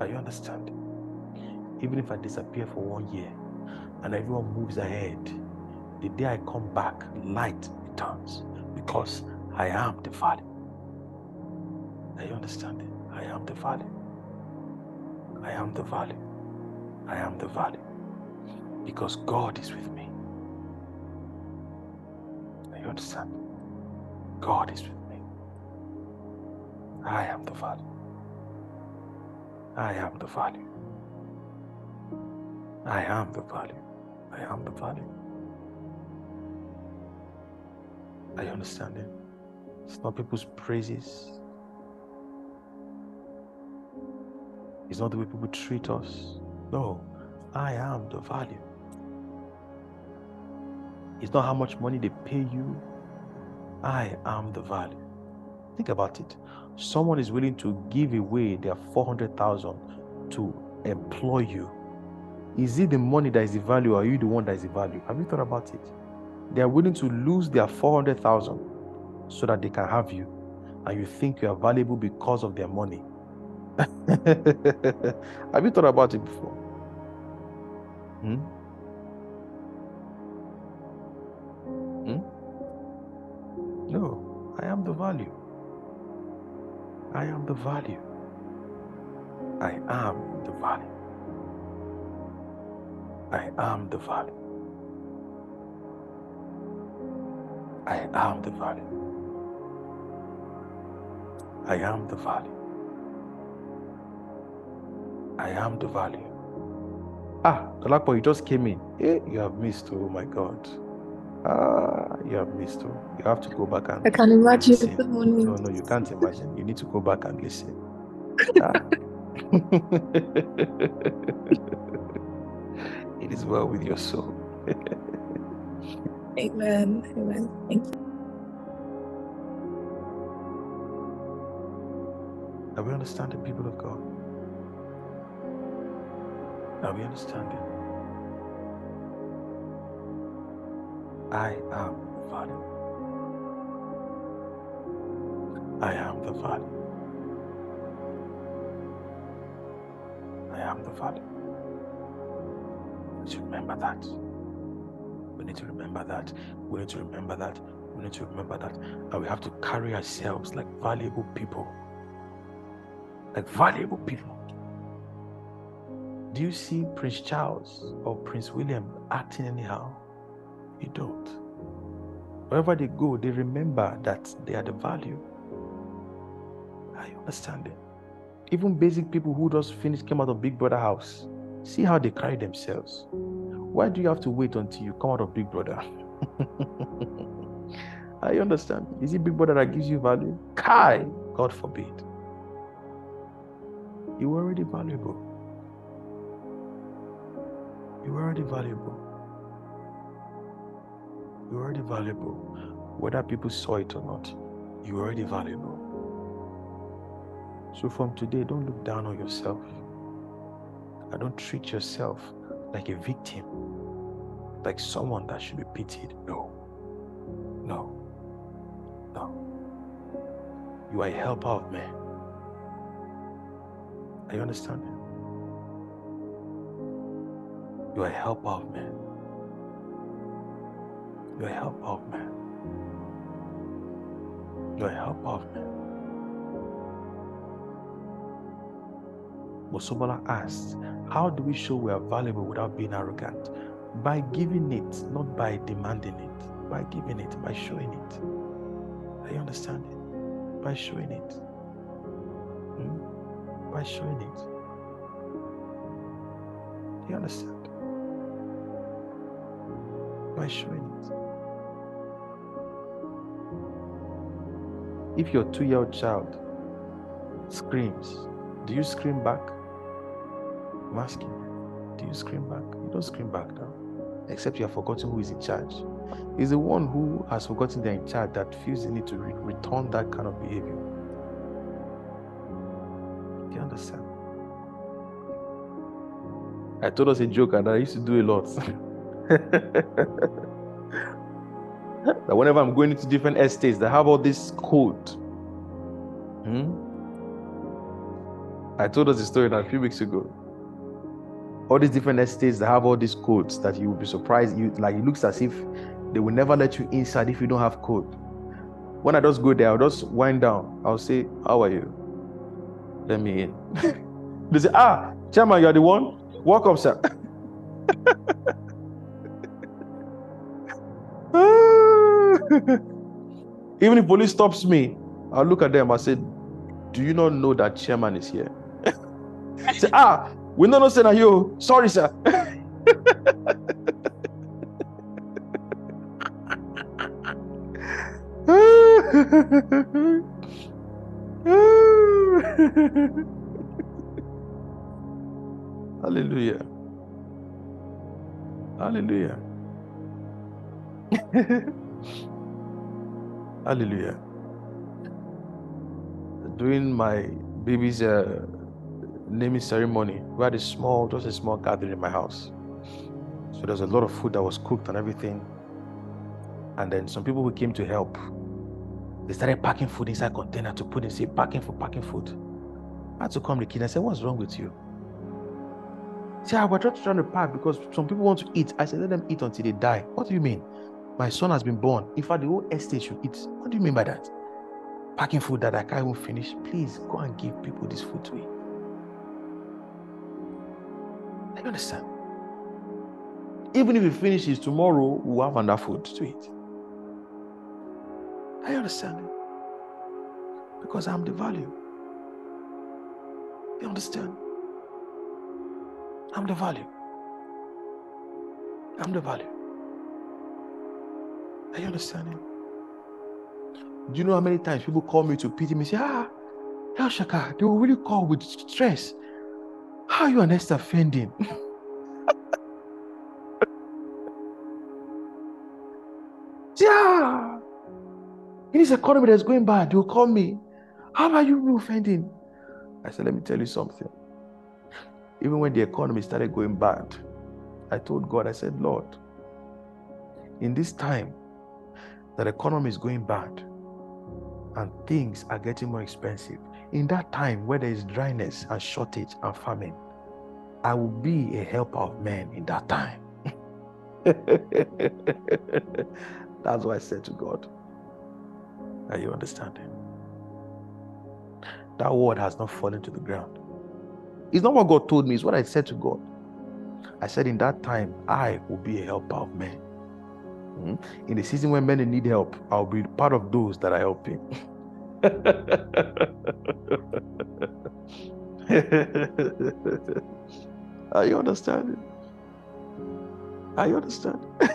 Are you understanding? Even if I disappear for one year and everyone moves ahead, the day I come back, light returns because I am the value. Are you understanding? I am the value. I am the value. I am the value. Because God is with me. Understand? God is with me. I am the value. I am the value. I am the value. I am the value. Are you understanding? It's not people's praises. It's not the way people treat us. No, I am the value. It's not how much money they pay you. I am the value. Think about it. Someone is willing to give away their 400,000 to employ you. Is it the money that is the value or are you the one that is the value? Have you thought about it? They are willing to lose their 400,000 so that they can have you. And you think you are valuable because of their money. have you thought about it before? Hmm? Hmm? No, I am the value. I am the value. I am the value. I am the value. I am the value. I am the value. I am the value. Ah, Dolapo, you just came in. Eh, you have missed. Oh my God. Ah, you have missed. Too. You have to go back and. I can imagine listen. the morning. No, no, you can't imagine. You need to go back and listen. Ah. it is well with your soul. Amen. Amen. Thank you. Are we understanding, people of God? Are we understanding? I am the value. I am the value. I am the need to remember that. We need to remember that. We need to remember that. We need to remember that. And we have to carry ourselves like valuable people. Like valuable people. Do you see Prince Charles or Prince William acting anyhow? You don't. Wherever they go, they remember that they are the value. Are you understanding? Even basic people who just finished came out of Big Brother house. See how they carry themselves. Why do you have to wait until you come out of Big Brother? I understand. Is it Big Brother that gives you value? Kai, God forbid. You are already valuable. You are already valuable. You're already valuable. Whether people saw it or not, you're already valuable. So from today, don't look down on yourself. And don't treat yourself like a victim, like someone that should be pitied. No. No. No. You are a helper of men. Are you understanding? You are a helper of men. You are a helper of men. You are of men. Mosobola asked, How do we show we are valuable without being arrogant? By giving it, not by demanding it. By giving it, by showing it. Are you understanding? By showing it. Hmm? By showing it. Do you understand? By showing it. If your two year old child screams, do you scream back? I'm asking do you scream back? You don't scream back now, except you have forgotten who is in charge. It's the one who has forgotten they're in charge that feels the need to re- return that kind of behavior. Do you understand? I told us a joke and I used to do a lot. that whenever I'm going into different estates, they have all this code. Hmm? I told us a story that a few weeks ago. All these different estates that have all these codes that you will be surprised. You like it looks as if they will never let you inside if you don't have code. When I just go there, I'll just wind down. I'll say, How are you? Let me in. they say, Ah, chairman, you're the one. Welcome, sir. Even if police stops me, I'll look at them. I say, Do you not know that chairman is here? say, ah, we know say you. Sorry, sir. Hallelujah. Hallelujah. Hallelujah. During my baby's uh, naming ceremony, we had a small, just a small gathering in my house. So there's a lot of food that was cooked and everything. And then some people who came to help, they started packing food inside container to put in, say, packing for packing food. I had to come to the kid and say, What's wrong with you? See, I was just trying to pack because some people want to eat. I said, Let them eat until they die. What do you mean? My son has been born. In fact, the whole estate should eat. What do you mean by that? Packing food that I can't even finish. Please go and give people this food to eat. I understand. Even if it finishes tomorrow, we'll have enough food to eat. I understand. Because I'm the value. You understand? I'm the value. I'm the value. Are you understanding? Do you know how many times people call me to pity me? Say, ah, El Shaka, they will really call with stress. How are you and Esther fending? yeah. In this economy that's going bad, they'll call me. How are you offending? I said, let me tell you something. Even when the economy started going bad, I told God, I said, Lord, in this time that economy is going bad and things are getting more expensive, in that time where there is dryness and shortage and famine, I will be a helper of men in that time. That's what I said to God. Are you understanding? That word has not fallen to the ground. It's not what God told me, it's what I said to God. I said, In that time, I will be a helper of men. Hmm? In the season when men need help, I'll be part of those that are helping. are you understanding? Are you understanding?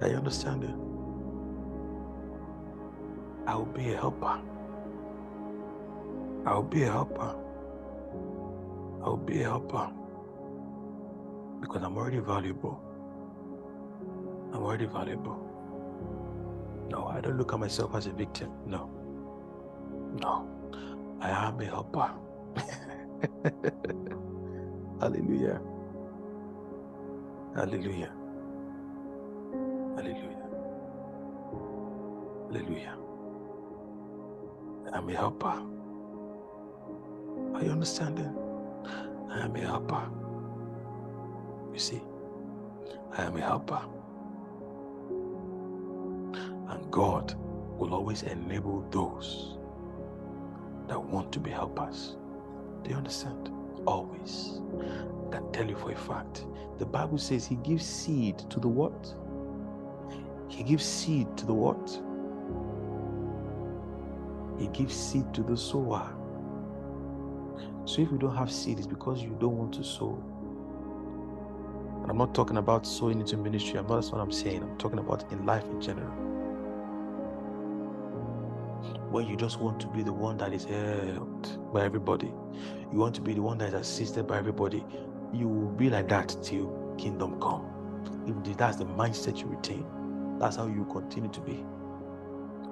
are you understanding? I will be a helper. I will be a helper. I will be a helper. Because I'm already valuable. I'm already valuable. No, I don't look at myself as a victim. No. No. I am a helper. Hallelujah. Hallelujah. Hallelujah. Hallelujah. I'm a helper. Are you understanding? I am a helper. You see, I am a helper. And God will always enable those that want to be helpers. Do you understand? Always. I can tell you for a fact. The Bible says he gives seed to the what? He gives seed to the what? He gives seed to the sower. So if you don't have seed, it's because you don't want to sow. I'm not talking about sowing into ministry. I'm not that's what I'm saying. I'm talking about in life in general. When you just want to be the one that is helped by everybody, you want to be the one that is assisted by everybody, you will be like that till kingdom come. If that's the mindset you retain, that's how you continue to be.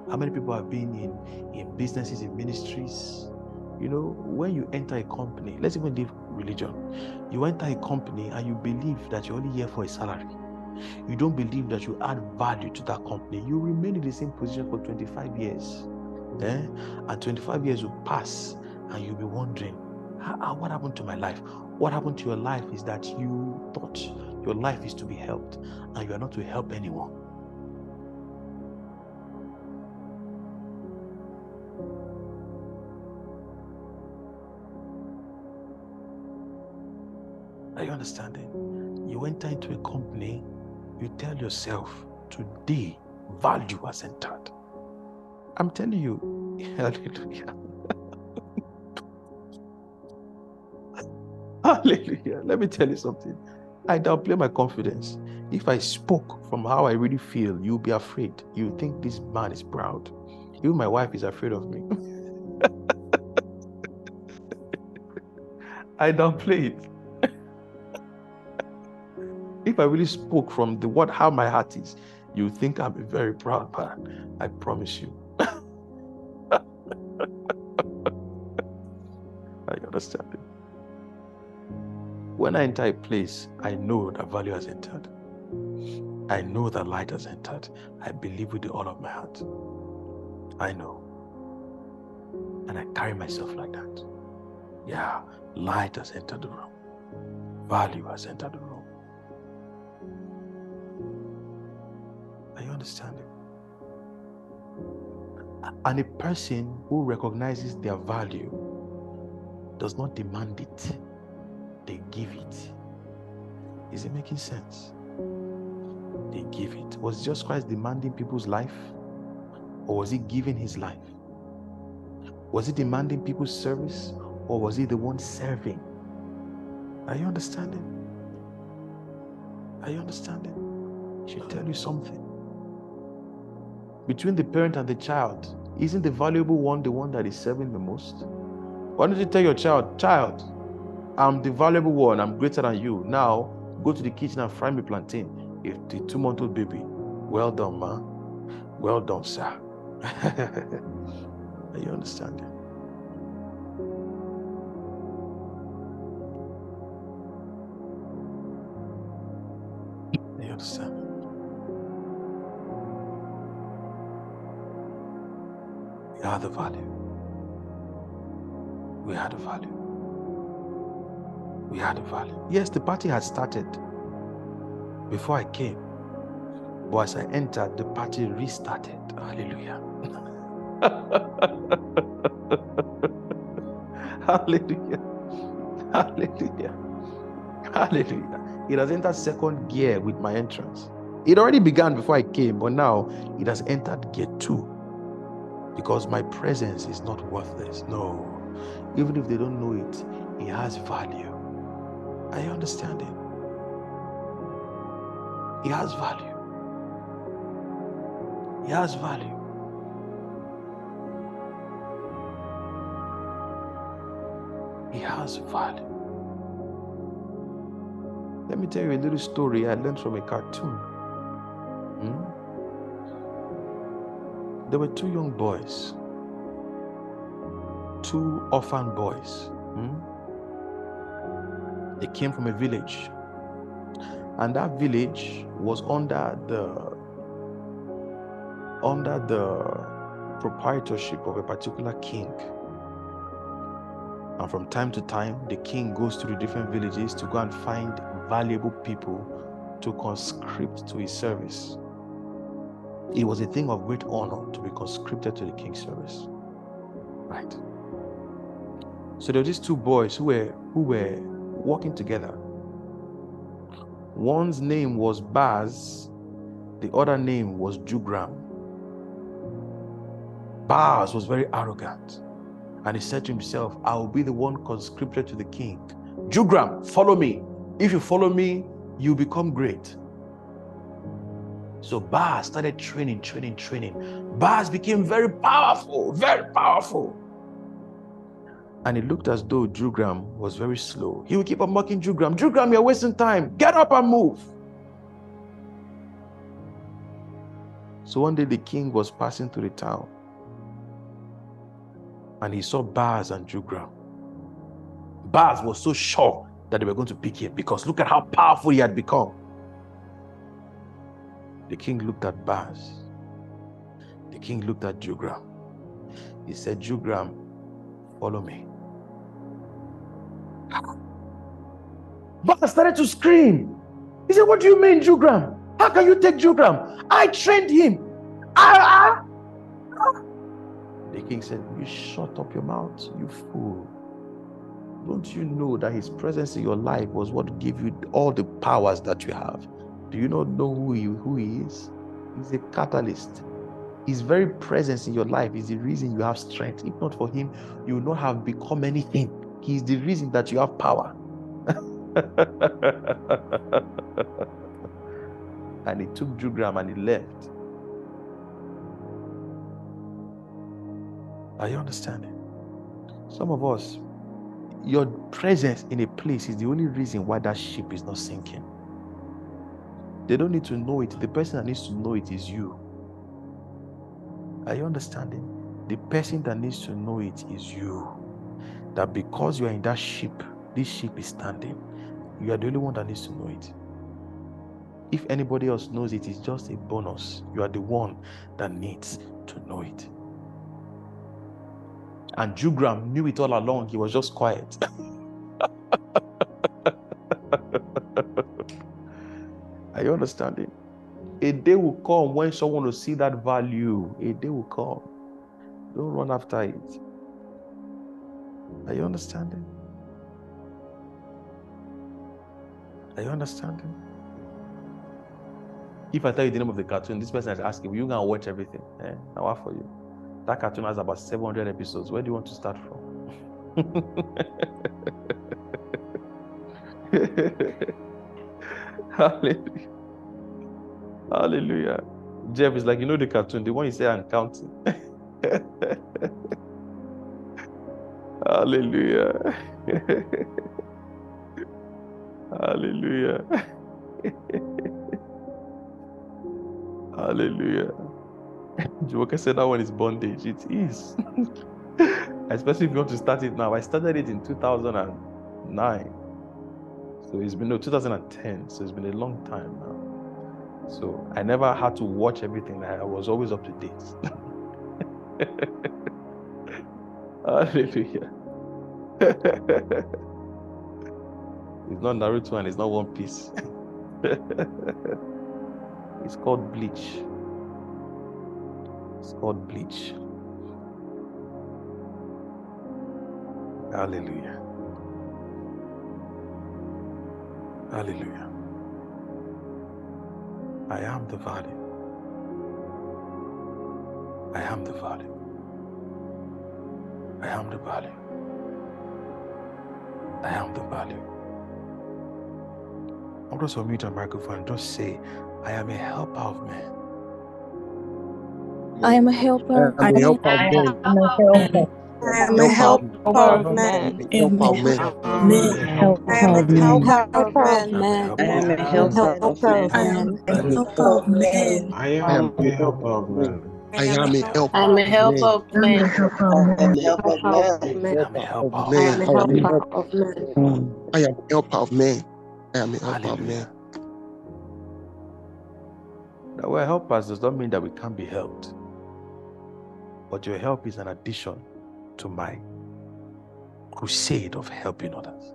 How many people have been in, in businesses, in ministries? You know, when you enter a company, let's even leave religion. You enter a company and you believe that you're only here for a salary. You don't believe that you add value to that company. You remain in the same position for 25 years. Eh? And 25 years will pass and you'll be wondering, what happened to my life? What happened to your life is that you thought your life is to be helped and you are not to help anyone. Understanding? You enter into a company, you tell yourself, today, value has entered. I'm telling you, hallelujah. hallelujah. Let me tell you something. I downplay my confidence. If I spoke from how I really feel, you'll be afraid. You think this man is proud. Even my wife is afraid of me. I downplay it if I really spoke from the what how my heart is, you think I'm a very proud man. I promise you. I understand it. When I enter a place, I know that value has entered. I know that light has entered. I believe with all of my heart. I know. And I carry myself like that. Yeah, light has entered the room. Value has entered the room. Are you understanding? And a person who recognizes their value does not demand it, they give it. Is it making sense? They give it. Was Jesus Christ demanding people's life? Or was he giving his life? Was he demanding people's service? Or was he the one serving? Are you understanding? Are you understanding? I should tell you something between the parent and the child, isn't the valuable one the one that is serving the most? Why don't you tell your child, child, I'm the valuable one, I'm greater than you. Now go to the kitchen and fry me plantain. If the two month old baby, well done, ma. Well done, sir. Are you understanding? Are you understanding? We are the value. We are the value. We are the value. Yes, the party had started before I came. But as I entered, the party restarted. Hallelujah. Hallelujah. Hallelujah. Hallelujah. It has entered second gear with my entrance. It already began before I came, but now it has entered gear two because my presence is not worthless. No. Even if they don't know it, it has value. Are you understanding? It has value. It has value. It has value. Let me tell you a little story I learned from a cartoon. Hmm? There were two young boys, two orphan boys. Hmm? They came from a village, and that village was under the under the proprietorship of a particular king. And from time to time, the king goes to the different villages to go and find valuable people to conscript to his service. It was a thing of great honor to be conscripted to the king's service. Right. So there were these two boys who were who were working together. One's name was Baz, the other name was Jugram. Baz was very arrogant. And he said to himself, I will be the one conscripted to the king. Jugram, follow me. If you follow me, you become great. So Baz started training, training, training. Baz became very powerful, very powerful. And it looked as though Jugram was very slow. He would keep on mocking Jugram. Jugram, you're wasting time. Get up and move. So one day the king was passing through the town and he saw Baz and Jugram. Baz was so sure that they were going to pick him because look at how powerful he had become. The king looked at Baz. The king looked at Jugram. He said, Jugram, follow me. Baz started to scream. He said, What do you mean, Jugram? How can you take Jugram? I trained him. Ah, ah. The king said, You shut up your mouth, you fool. Don't you know that his presence in your life was what gave you all the powers that you have? Do you not know who he, who he is? He's a catalyst. His very presence in your life is the reason you have strength. If not for him, you would not have become anything. He is the reason that you have power. and he took Jugram and he left. Are you understanding? Some of us, your presence in a place is the only reason why that ship is not sinking. They don't need to know it. The person that needs to know it is you. Are you understanding? The person that needs to know it is you. That because you are in that ship, this ship is standing. You are the only one that needs to know it. If anybody else knows it, it's just a bonus. You are the one that needs to know it. And Jugram knew it all along. He was just quiet. Are you understanding? A day will come when someone will see that value. A day will come. Don't run after it. Are you understanding? Are you understanding? If I tell you the name of the cartoon, this person is asking, will you go and watch everything? Eh? Now what for you? That cartoon has about 700 episodes. Where do you want to start from? Hallelujah. Hallelujah. Jeff is like, you know the cartoon, the one you say I'm counting. Hallelujah. Hallelujah. Hallelujah. Joker said that one is bondage. It is. Especially if you want to start it now. I started it in 2009. So it's been no 2010. So it's been a long time now. So I never had to watch everything. I was always up to date. Hallelujah. it's not Naruto and it's not One Piece. it's called Bleach. It's called Bleach. Hallelujah. Hallelujah. I am the value. I am the value. I am the value. I am the value. I'm just unmute a microphone and just say, I am a helper of men. I am a helper. I am a helper of men. I am a helper of men. Help of men. I am a helper of men. I am a helper of I am men. a helper of men. I am a helper of men. I am a helper I'm a helper of I am a men. helper of men. Help of men. I'm a helper of men. I'm a helper of men. I am a helper of men. I am a helper of men. That we're helpers does not mean that we can't be helped. But your help is an addition to my crusade of helping others.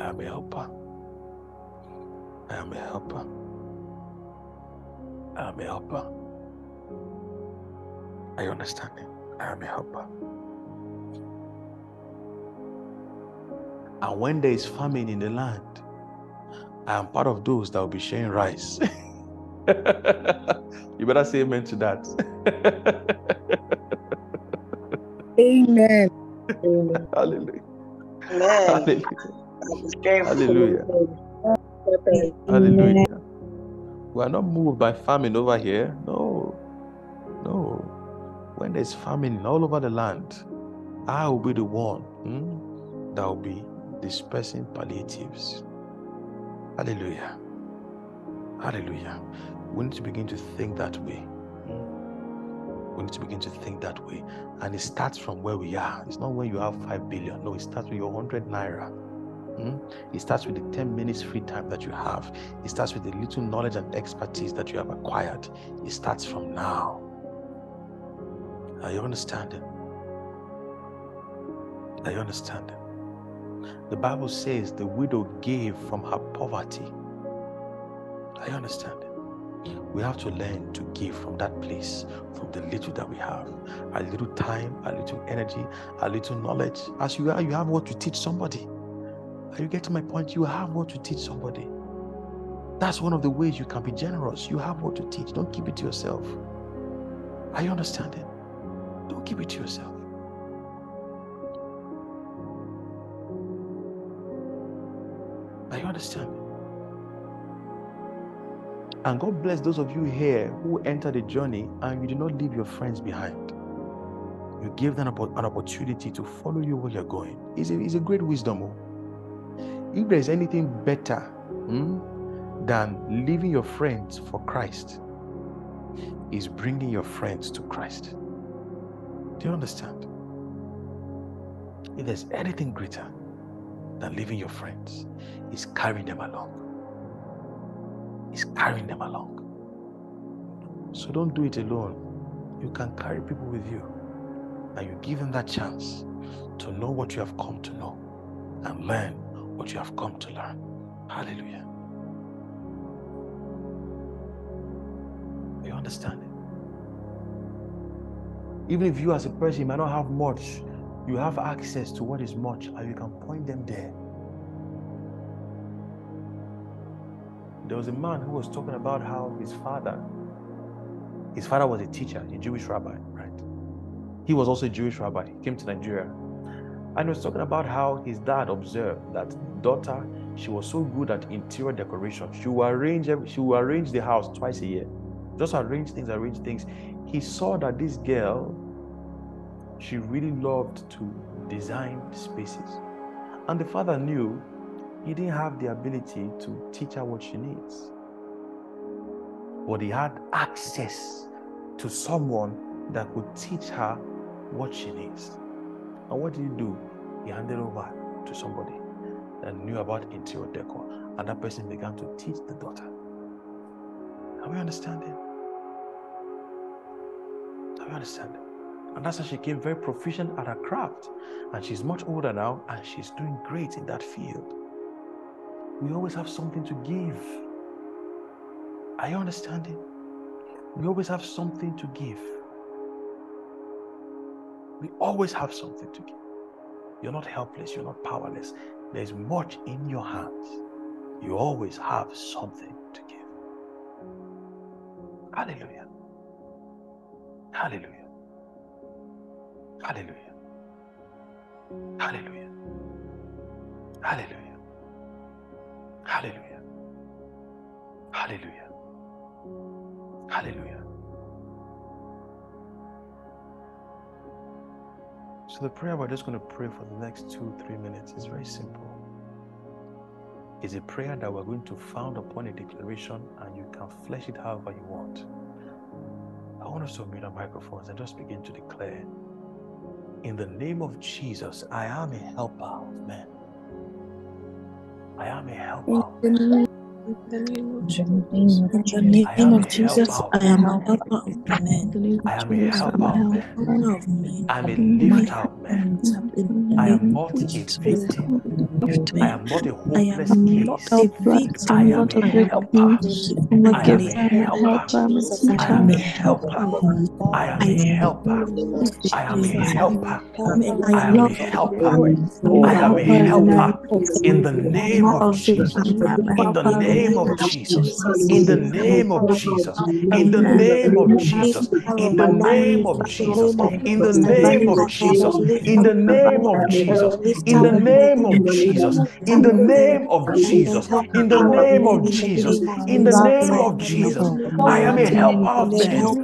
I am a helper. I am a helper. I am a helper. Are you understanding? I am a helper. And when there is famine in the land, I am part of those that will be sharing rice. you better say amen to that. Amen. Hallelujah. Amen. Hallelujah. Hallelujah. Hallelujah. We are not moved by famine over here. No. No. When there's famine all over the land, I will be the one hmm, that will be dispersing palliatives. Hallelujah. Hallelujah. We need to begin to think that way. We need to begin to think that way. And it starts from where we are. It's not when you have 5 billion. No, it starts with your 100 naira. Hmm? It starts with the 10 minutes free time that you have. It starts with the little knowledge and expertise that you have acquired. It starts from now. Are you understanding? Are you understanding? The Bible says the widow gave from her poverty. Are you understanding? We have to learn to give from that place, from the little that we have. A little time, a little energy, a little knowledge. As you are, you have what to teach somebody. Are you getting my point? You have what to teach somebody. That's one of the ways you can be generous. You have what to teach. Don't keep it to yourself. Are you understanding? Don't keep it to yourself. Are you understanding? And God bless those of you here who entered the journey and you did not leave your friends behind. You give them an opportunity to follow you where you're going. It's a, it's a great wisdom. oh. If there's anything better hmm, than leaving your friends for Christ, is bringing your friends to Christ. Do you understand? If there's anything greater than leaving your friends, is carrying them along. Is carrying them along. So don't do it alone. You can carry people with you, and you give them that chance to know what you have come to know and learn what you have come to learn. Hallelujah. You understanding? Even if you as a person might not have much, you have access to what is much and you can point them there. There was a man who was talking about how his father, his father was a teacher, a Jewish rabbi, right? He was also a Jewish rabbi. He came to Nigeria. And he was talking about how his dad observed that daughter, she was so good at interior decoration. She would arrange she will arrange the house twice a year. Just arrange things, arrange things. He saw that this girl, she really loved to design spaces. And the father knew he didn't have the ability to teach her what she needs. But he had access to someone that could teach her what she needs. And what did he do? He handed over to somebody that knew about interior decor, and that person began to teach the daughter. Are we understanding? Are we understanding? And that's how she became very proficient at her craft. And she's much older now, and she's doing great in that field. We always have something to give. Are you understanding? We always have something to give. We always have something to give. You're not helpless, you're not powerless. There's much in your hands. You always have something to give. Hallelujah. Hallelujah. Hallelujah. Hallelujah. Hallelujah. Hallelujah. Hallelujah. Hallelujah. So, the prayer we're just going to pray for the next two, three minutes is very simple. It's a prayer that we're going to found upon a declaration and you can flesh it however you want. I want us to mute our microphones and just begin to declare in the name of Jesus, I am a helper of men. I am a helper of men. In the name of In Jesus. the name of Jesus, I am a helper of men. I am a helper of men. Helper of men. I'm a lifter of men. I am name not of a victim. Of I am not a I hopeless am not case. a I victim, am not a a helper. I am a helper. I I am am a a helper. I am I a am helper. I am a helper. I I am a helper. a I am a helper. In the I'm name a of Jesus. I'm a In the helper in the name of Jesus. In the name of. Jesus. In the name of Jesus. In the name of Jesus. In the name of I am a Jesus. In the name of Jesus. In the name of Jesus. Jesus, in the name of Jesus, in the name of Jesus, in the name of Jesus. I am a helper of men.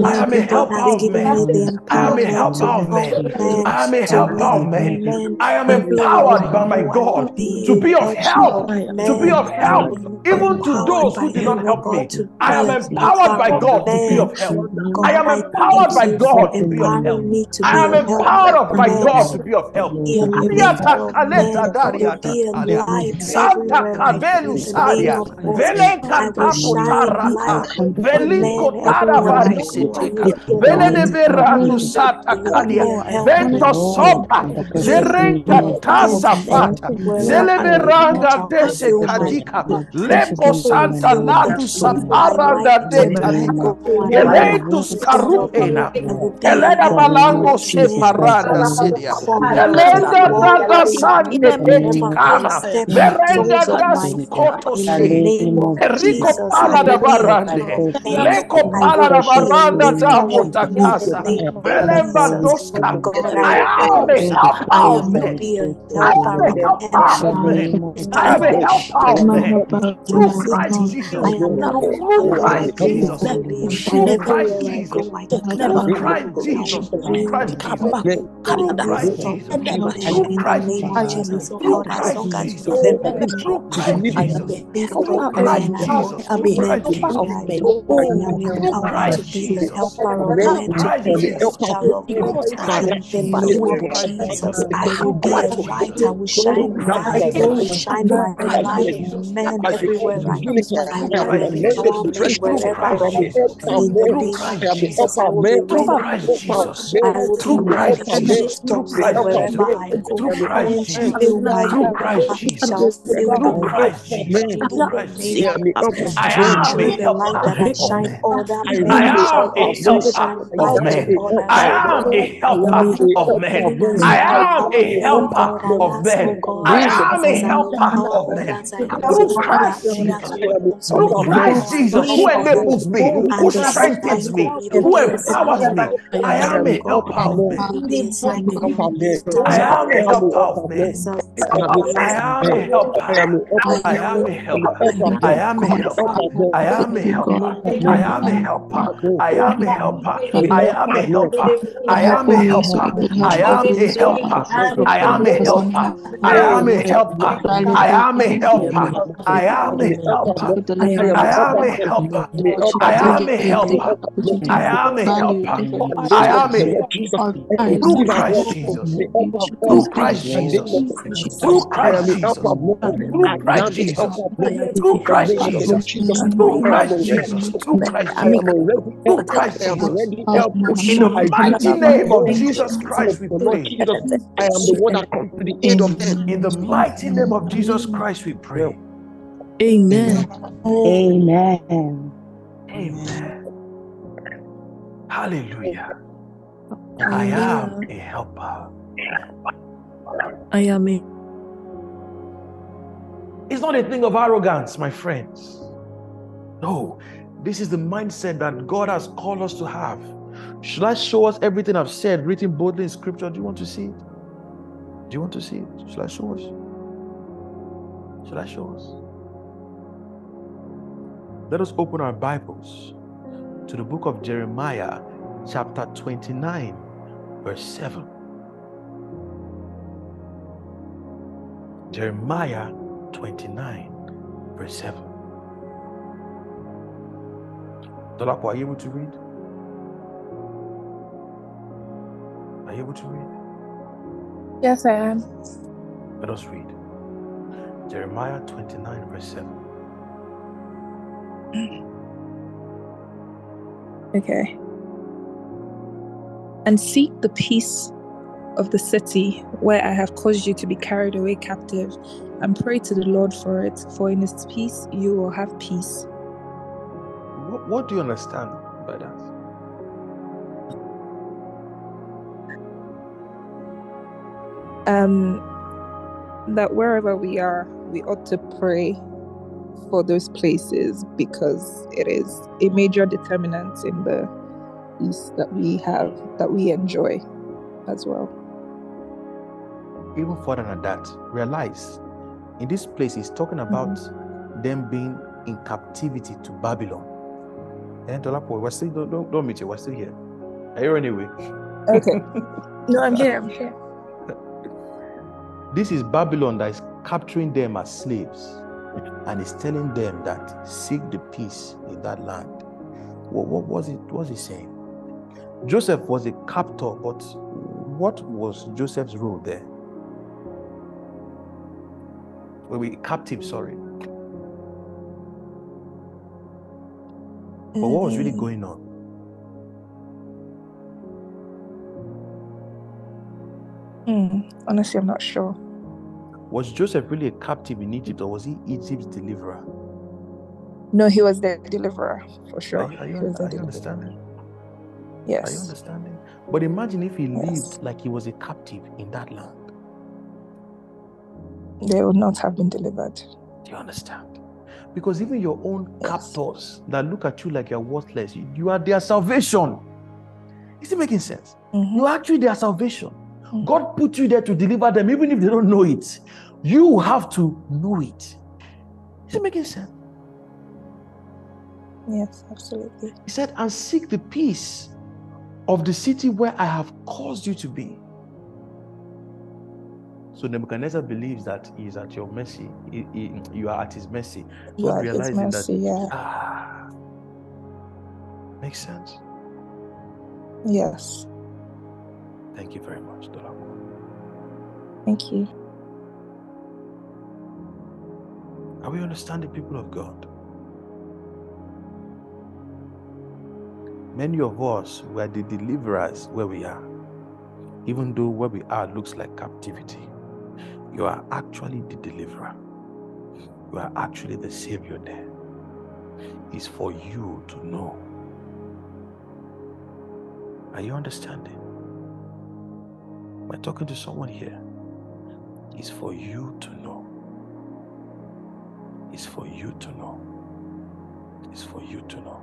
I am a helper of men. I am a helper of men. I am a helper of men. I am empowered by my God to be of help, to be of help, even to those who did not help me. I am empowered by God to be of help. I am empowered by God to be of help. I am empowered by God to be of help. Thank you. Cabelu Saria, Tasa Zeleveranda Balango Tata Reticana, Berenda Jesus, through Christ Jesus. I will light. I will shine bright. I will shine bright. I will through Christ Jesus. Through Christ Jesus. Through Christ Jesus through Christ I am a helper of men. I am a helper of men. I am a helper of men. I am a helper of men. Through Christ Jesus. Who enables me? Who strengthens me? Who empowers me? I am a helper of men. I am a helper of men. I am a helper I am the I am a helper. I am the helper. I am a helper. I am a helper. I am a helper. I am a helper. I am a helper. I am a helper. I am a helper. I am a helper. I am a helper. I am a helper. I am a helper. I am a helper. I am a helper. I am a helper. I am a through Christ Jesus. Through Christ Jesus. Through Christ Jesus. Through Christ Jesus. Through Christ Jesus. Through Christ Jesus. Through Christ Jesus. Through Christ Jesus. In the mighty name of Jesus Christ, we pray. I am the one that comes to the aid of men. In the mighty name of Jesus Christ, we pray. Amen. Amen. Amen. Hallelujah. I am a helper. I am a It's not a thing of arrogance, my friends. No, this is the mindset that God has called us to have. Should I show us everything I've said written boldly in scripture? Do you want to see it? Do you want to see it? Should I show us? Should I show us? Let us open our Bibles to the book of Jeremiah, chapter 29, verse 7. Jeremiah 29, verse 7. Dolapo, are you able to read? Are you able to read? Yes, I am. Let us read. Jeremiah 29, verse 7. Okay. And seek the peace of the city where I have caused you to be carried away captive, and pray to the Lord for it, for in His peace you will have peace. What, what do you understand by that? Um, that wherever we are, we ought to pray for those places because it is a major determinant in the peace that we have, that we enjoy as well. Even further than that, realize in this place, he's talking about mm-hmm. them being in captivity to Babylon. Eh, and Dolapo, we're still, don't, don't, don't meet you, we're still here. Are you anyway? Okay. no, I'm here. I'm here. This is Babylon that is capturing them as slaves and is telling them that seek the peace in that land. What, what was it? What was he saying? Joseph was a captor, but what was Joseph's role there? Were we captive? Sorry. But what was really going on? Hmm, honestly, I'm not sure. Was Joseph really a captive in Egypt, or was he Egypt's deliverer? No, he was the deliverer for sure. Are, are you, He was the are you understanding? Are you understanding? But imagine if he Yes. lived like he was a captive in that land. They would not have been delivered. Do you understand? Because even your own captors that look at you like you're worthless, you, are their salvation. Is it making sense? Mhm. You are actually their salvation. Mhm. God put you there to deliver them, even if they don't know it. You have to know it. Is it making sense? Yes, absolutely. He said, and seek the peace of the city where I have caused you to be. So Nebuchadnezzar believes that he is at your mercy. He- he- you are at his mercy. Are His realizing that mercy. Yeah. ah makes sense. Yes. Thank you very much, Dolapo. Thank you. Are we understanding people of God? Many of us were the deliverers where we are, even though where we are looks like captivity. You are actually the deliverer. You are actually the savior there. It's for you to know. Are you understanding? Am I talking to someone here? It's for you to know. It's for you to know. It's for you to know.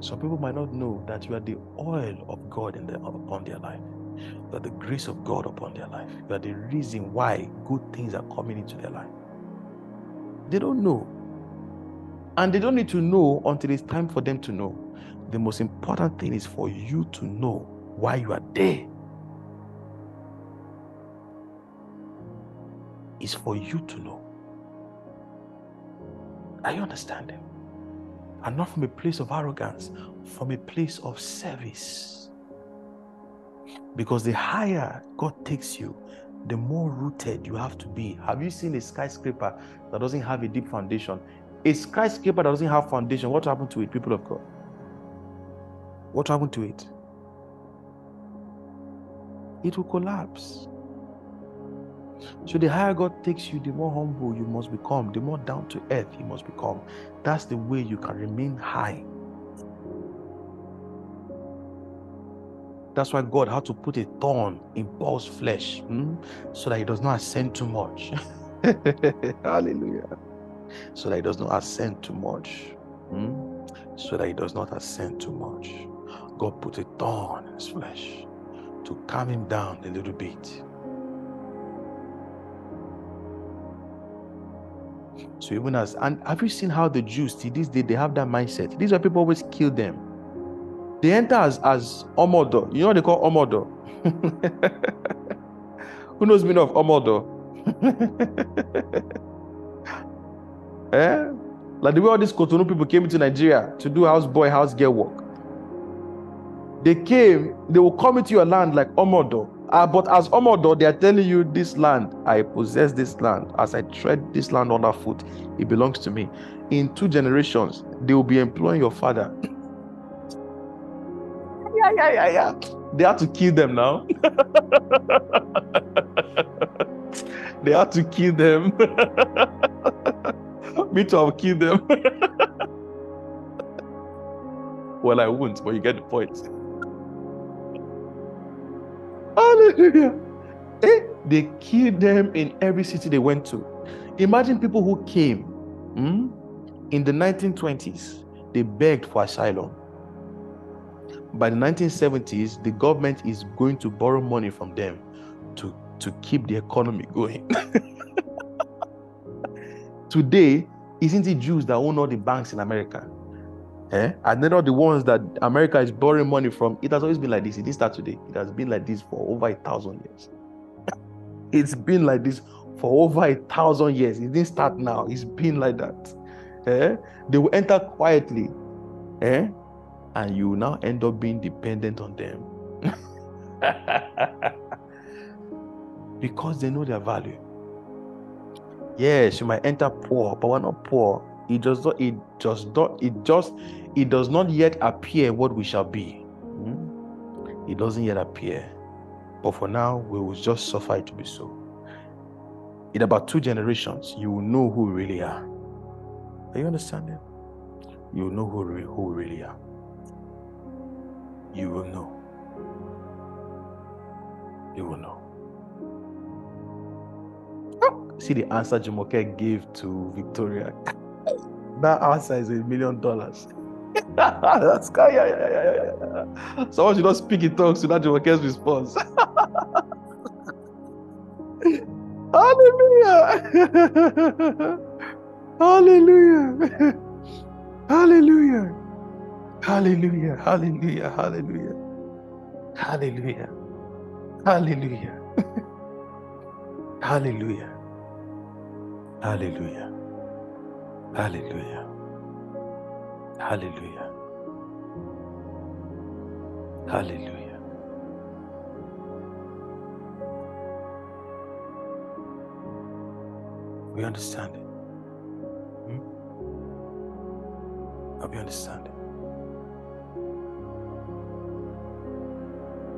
Some people might not know that you are the oil of God in their, upon their life. You are the grace of God upon their life. You are the reason why good things are coming into their life. They don't know. And they don't need to know until it's time for them to know. The most important thing is for you to know why you are there. It's for you to know. Are you understanding? And not from a place of arrogance, from a place of service. Because the higher God takes you, the more rooted you have to be. Have you seen a skyscraper that doesn't have a deep foundation? A skyscraper that doesn't have foundation, what happened to it, people of God? What happened to it? It will collapse. So the higher God takes you, the more humble you must become, the more down to earth you must become. That's the way you can remain high. That's why God had to put a thorn in Paul's flesh hmm, so that he does not ascend too much. Hallelujah. So that he does not ascend too much. hmm, So that he does not ascend too much. God put a thorn in his flesh to calm him down a little bit. So even as and have you seen how the Jews till this day they have that mindset? These are people always kill them. They enter as as omodo. You know what they call omodo? Who knows meaning of omodo? eh? Like the way all these Cotonou people came into Nigeria to do house boy, house girl work. They came, they will come into your land like omodo. Uh, but as Omodo, they are telling you, This land, I possess this land. As I tread this land underfoot, it belongs to me. In two generations, they will be employing your father. Yeah, yeah, yeah, yeah. They had to kill them now. they had to kill them. me too, I'll kill them. well, I won't, but you get the point. Hallelujah. Eh? They killed them in every city they went to. Imagine people who came hmm, in the 1920s, they begged for asylum. By the 1970s, the government is going to borrow money from them to, to keep the economy going. Today, isn't it Jews that own all the banks in America? Eh? And they're not the ones that America is borrowing money from. It has always been like this. It didn't start today. It has been like this for over a thousand years. It's been like this for over a thousand years. It didn't start now. It's been like that. Eh? They will enter quietly. Eh? And you now end up being dependent on them. because they know their value. Yes, you might enter poor, but we're not poor. It does not, it just not, it just, it does not yet appear what we shall be. Hmm? It doesn't yet appear. But for now, we will just suffer it to be so. In about two generations, you will know who we really are. Are you understanding? You will know who, who we really are. You will know. You will know. Ah, see the answer Jumoke gave to Victoria. that answer is a million dollars. That's yeah, yeah, yeah, yeah, yeah. Someone should not speak in tongues to that Jumoke's response. Hallelujah. Hallelujah. Hallelujah. Hallelujah. Hallelujah. Hallelujah. Hallelujah. Hallelujah. Hallelujah. Hallelujah. Hallelujah. Hallelujah. Hallelujah. We understand it. Hmm? Are we understand it?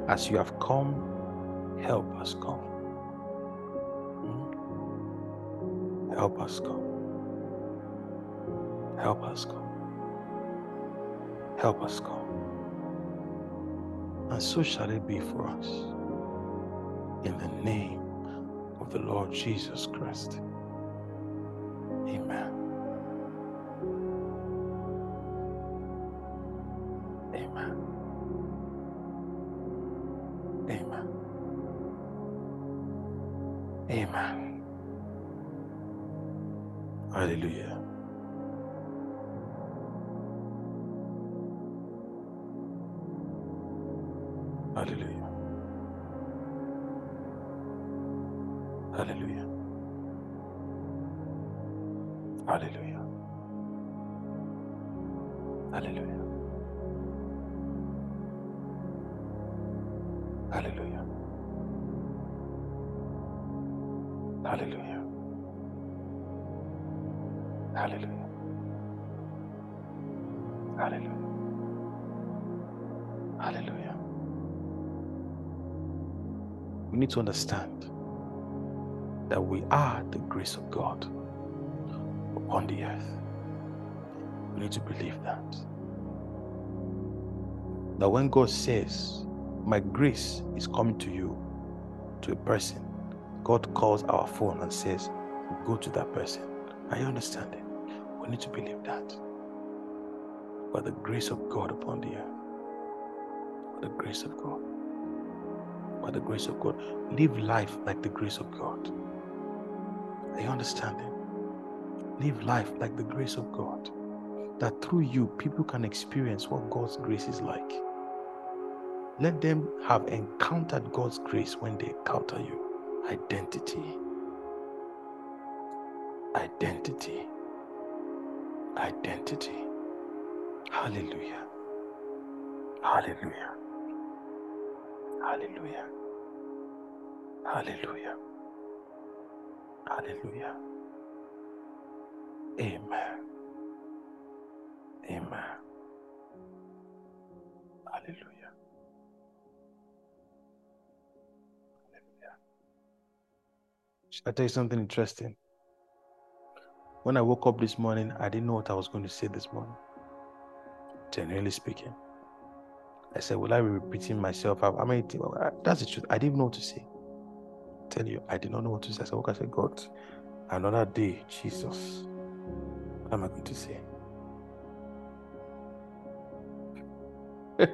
As you have come, help us come. Hmm? Help us come. Help us come. Help us come. And so shall it be for us. In the name of the Lord Jesus Christ. Amen. To understand that we are the grace of God upon the earth. We need to believe that. That when God says, My grace is coming to you, to a person, God calls our phone and says, Go to that person. Are you understanding? We need to believe that. By the grace of God upon the earth. By the grace of God. By the grace of God. Live life like the grace of God. Are you understanding? Live life like the grace of God. That through you, people can experience what God's grace is like. Let them have encountered God's grace when they encounter you. Identity. Identity. Identity. Hallelujah. Hallelujah. Hallelujah. Hallelujah. Hallelujah. Amen. Amen. Hallelujah. Hallelujah. I tell you something interesting? When I woke up this morning, I didn't know what I was going to say this morning. Generally speaking, I said, Will I be repeating myself? I mean, that's the truth. I didn't know what to say. Tell you, I did not know what to say. I said, What I said, God, another day, Jesus. What am I going to say?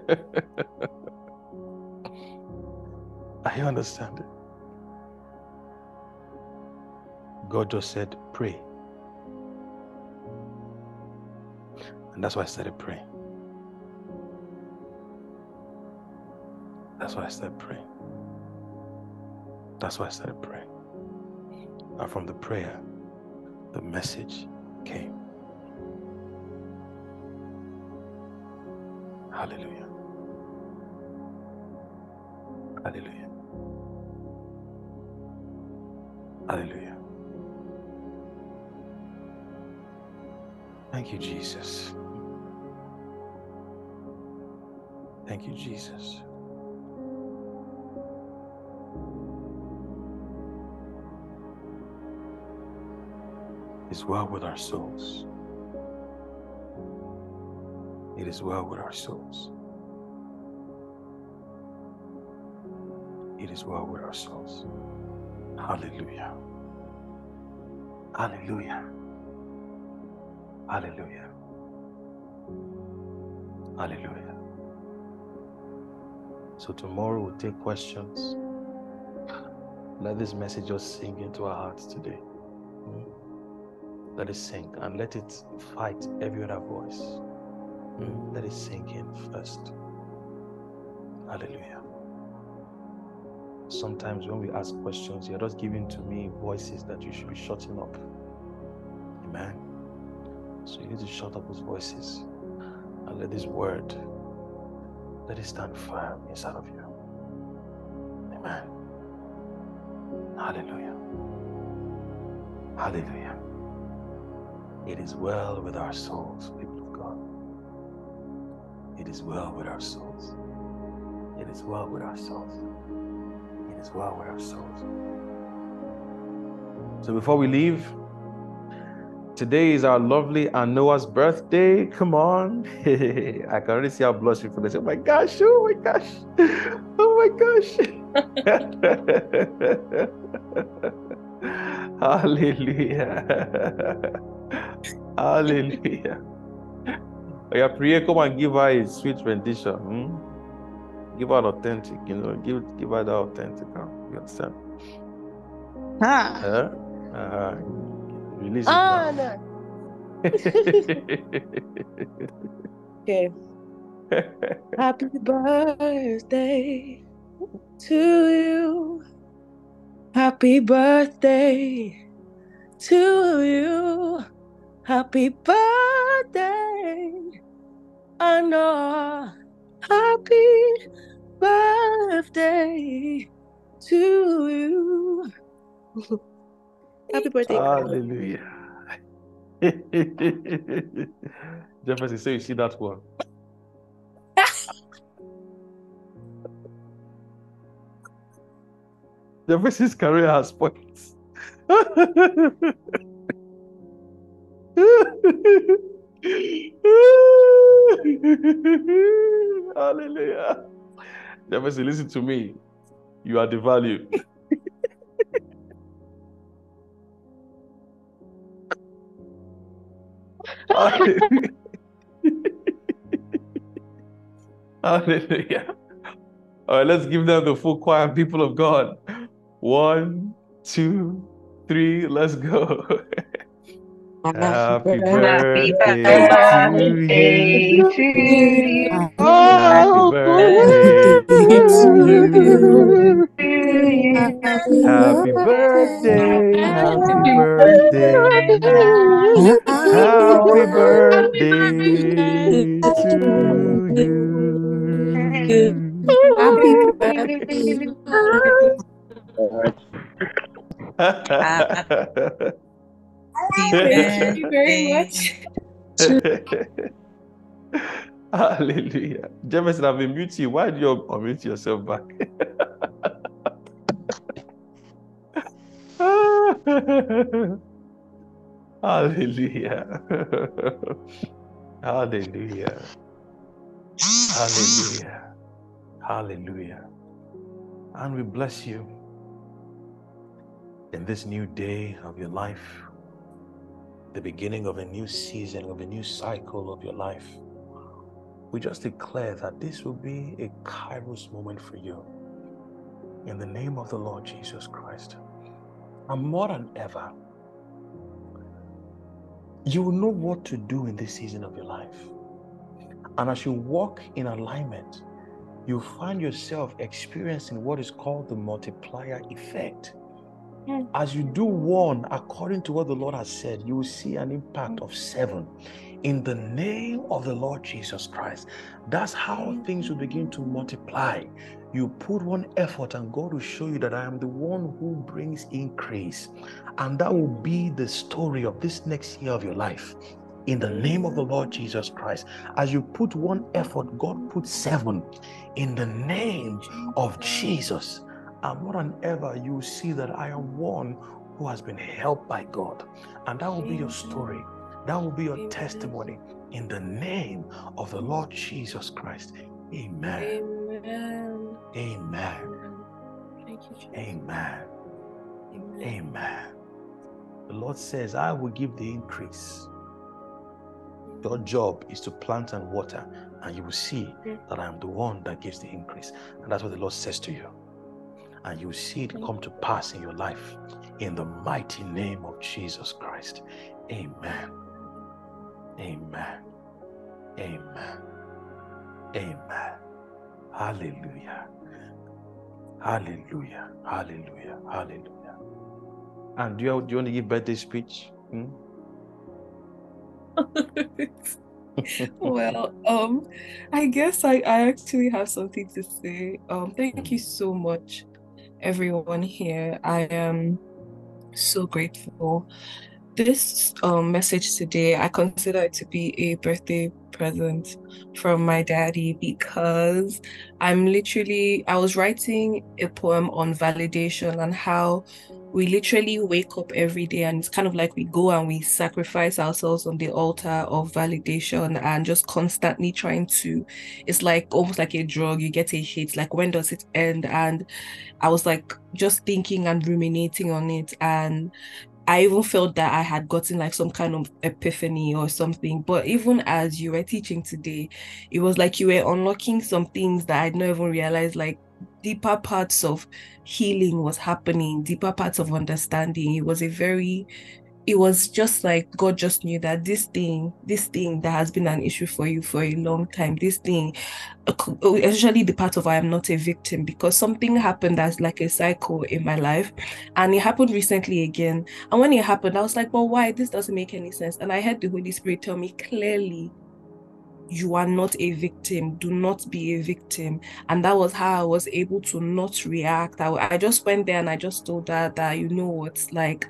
I understand it. God just said, Pray. And that's why I started praying. That's why I started praying. That's why I started praying. And from the prayer, the message came. Hallelujah. Hallelujah. Hallelujah. Thank you, Jesus. Thank you, Jesus. Well with our souls. It is well with our souls. It is well with our souls. Hallelujah. Hallelujah. Hallelujah. Hallelujah. So tomorrow we'll take questions. Let this message just sink into our hearts today. Let it sink and let it fight every other voice. Mm. Let it sink in first. Hallelujah. Sometimes when we ask questions, you're just giving to me voices that you should be shutting up. Amen. So you need to shut up those voices and let this word let it stand firm inside of you. Amen. Hallelujah. Hallelujah. It is well with our souls, people of God. It is well with our souls. It is well with our souls. It is well with our souls. So before we leave, Today is our lovely Anoa's birthday. Come on. I can already see how blushing for this. Oh my gosh. Oh my gosh. Oh my gosh. Hallelujah. Hallelujah. Yeah, pray, come and give her a sweet rendition. Hmm? Give her an authentic, you know, give give her the authentic. You understand? Huh? Huh? Uh-huh. Release it Ah, now. no. Okay. Happy birthday to you. Happy birthday to you. Happy birthday. Anna. Happy birthday to you. Happy birthday. Hallelujah. Jefferson, say you see that one. Jefferson's career has points. Hallelujah. Jefferson, listen to me. You are the value. Hallelujah. All right, let's give them the full choir, people of God. One, two, three, let's go. Happy birthday to you. to you. Happy birthday to you. Happy birthday, happy birthday. Happy birthday to you. Happy birthday. Thank you very much. Hallelujah. Jefferson, I've been mute you. Why do you unmute yourself back? Hallelujah. Hallelujah. Hallelujah. Hallelujah. And we bless you in this new day of your life, the beginning of a new season, of a new cycle of your life. We just declare that this will be a kairos moment for you. In the name of the Lord Jesus Christ. And more than ever, you will know what to do in this season of your life. And as you walk in alignment, you find yourself experiencing what is called the multiplier effect. Mm. As you do one according to what the Lord has said, you will see an impact of seven in the name of the Lord Jesus Christ. That's how mm. things will begin to multiply. You put one effort, and God will show you that I am the one who brings increase. And that will be the story of this next year of your life. In the name of the Lord mm. Jesus Christ. As you put one effort, God put seven. In the name of Jesus. And more than ever, you will see that I am one who has been helped by God. And that will be your story. That will be your testimony. In the name of the Lord Jesus Christ. Amen. Amen. Amen. Thank you, Amen. Amen. Amen. The Lord says, I will give the increase. Your job is to plant and water, and you will see that I am the one that gives the increase. And that's what the Lord says to you. And you see it come to pass in your life in the mighty name of Jesus Christ. Amen. Amen. Amen. Amen. Hallelujah. Hallelujah. Hallelujah. Hallelujah. And do you, do you want to give birthday speech? Hmm? well, um, I guess I, I actually have something to say. Um, thank you so much, everyone here. I am so grateful. This um, message today, I consider it to be a birthday present from my daddy because I'm literally, I was writing a poem on validation and how we literally wake up every day and it's kind of like we go and we sacrifice ourselves on the altar of validation and just constantly trying to it's like almost like a drug you get a hit. Like when does it end? And i was like just thinking and ruminating on it. And I even felt that I had gotten like some kind of epiphany or something. But even as you were teaching today, it was like you were unlocking some things that I'd not even realized, like deeper parts of healing was happening, deeper parts of understanding. It was a very it was just like God just knew that this thing, this thing that has been an issue for you for a long time, this thing, uh, especially the part of I am not a victim, because something happened that's like a cycle in my life. And it happened recently again. And when it happened, I was like, well, why? This doesn't make any sense. And I heard the Holy Spirit tell me clearly, you are not a victim. Do not be a victim. And that was how I was able to not react. I, I just went there and I just told her that, you know what, like,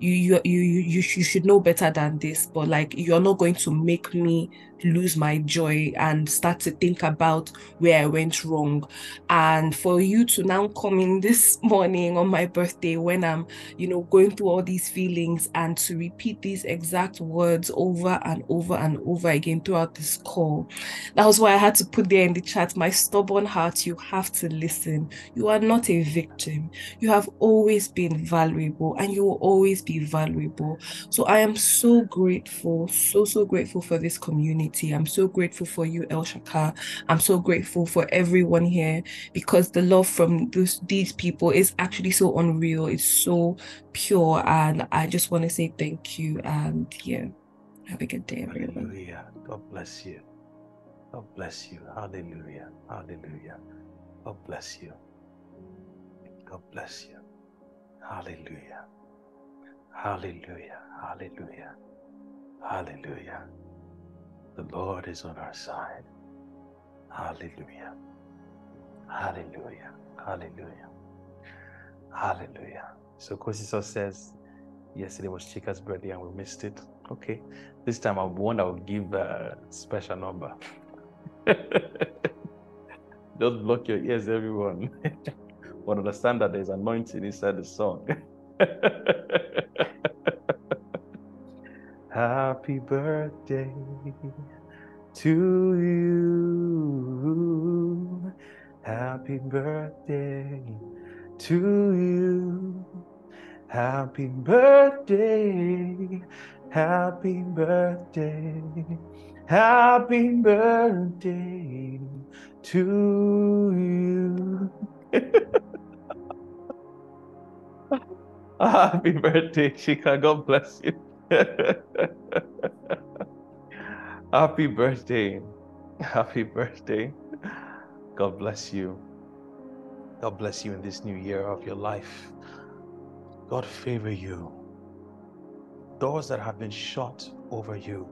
you you you you you should know better than this but like you're not going to make me lose my joy and start to think about where I went wrong. And for you to now come in this morning on my birthday when I'm, you know, going through all these feelings and to repeat these exact words over and over and over again throughout this call. That was why I had to put there in the chat my stubborn heart, you have to listen. You are not a victim. You have always been valuable and you will always be valuable. So I am so grateful, so, so grateful for this community community. I'm so grateful for you, El Shaka. I'm so grateful for everyone here because the love from these people is actually so unreal. It's so pure. And I just want to say thank you. And yeah, have a good day, everyone. Hallelujah. God bless you. God bless you. Hallelujah. Hallelujah. God bless you. God bless you. Hallelujah. Hallelujah. Hallelujah. Hallelujah. The Lord is on our side. Hallelujah. Hallelujah. Hallelujah. Hallelujah. So Kosiso says, yesterday was Chika's birthday and we missed it. Okay. This time I'm one that will give a special number. Don't block your ears, everyone. but understand that there's anointing inside the song. Happy birthday to you. Happy birthday to you. Happy birthday. Happy birthday. Happy birthday to you. Happy birthday, Chika. God bless you. Happy birthday. Happy birthday. God bless you. God bless you in this new year of your life. God favor you. Doors that have been shut over you,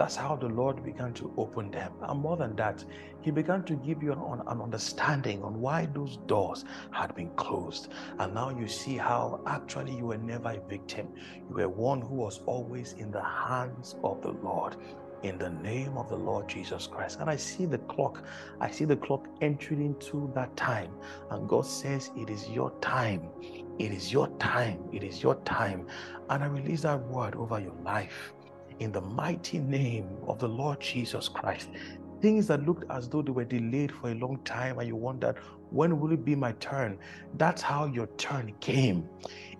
that's how the Lord began to open them. And more than that, He began to give you an, an, understanding on why those doors had been closed. And now you see how actually you were never a victim. You were one who was always in the hands of the Lord in the name of the Lord Jesus Christ. And I see the clock. I see the clock entering into that time. And God says, It is your time. It is your time. It is your time. And I release that word over your life in the mighty name of the Lord Jesus Christ. Things that looked as though they were delayed for a long time, and you wondered, when will it be my turn? That's how your turn came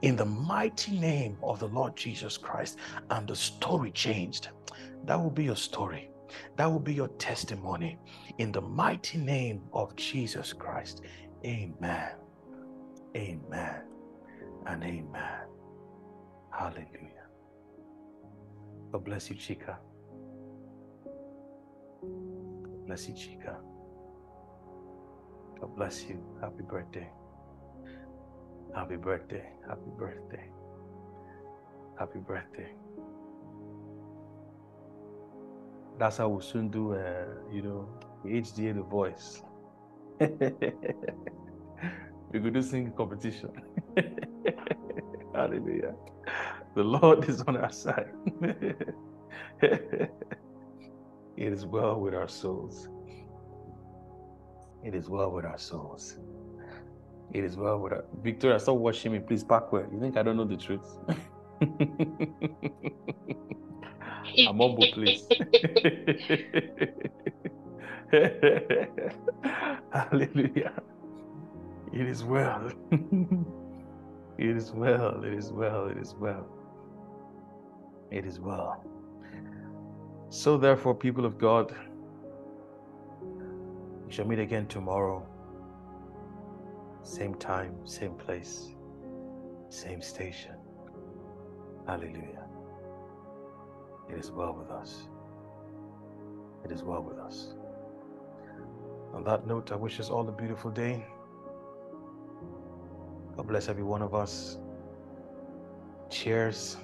in the mighty name of the Lord Jesus Christ, and the story changed. That will be your story. That will be your testimony in the mighty name of Jesus Christ. Amen. Amen. And amen. Hallelujah. God bless you, Chika. God bless you, Chika. God bless you. Happy birthday. Happy birthday. Happy birthday. Happy birthday. That's how we'll soon do, uh, you know, the HDA the voice. we could do singing competition. Hallelujah. The Lord is on our side. it is well with our souls. It is well with our souls. It is well with our Victoria. Stop watching me, please. Backward. You think I don't know the truth? I'm humble, please. Hallelujah. It is well. It is well. It is well. It is well. It is well. So, therefore, people of God, we shall meet again tomorrow Same time, same place, same station. Hallelujah. It is well with us. It is well with us. On that note, I wish us all a beautiful day. God bless every one of us. Cheers.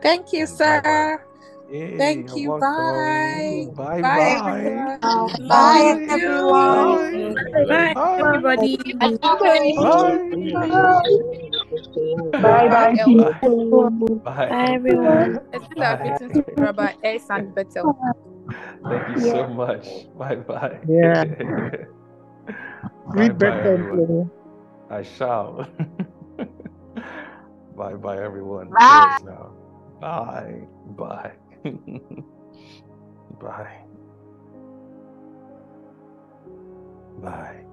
Thank you, And bye-bye. sir. Yay, Thank you're you. welcome. Bye. Bye Bye, bye. everyone. Bye, everyone. Bye. Bye. everybody. Bye. Bye bye, people. Bye. everyone. Bye. Rabbi S and Bethel. Thank you so much. Bye bye. Yeah. bye Read bye, better. I shall. bye bye, everyone. Bye. Now. Bye. Bye. bye. Bye.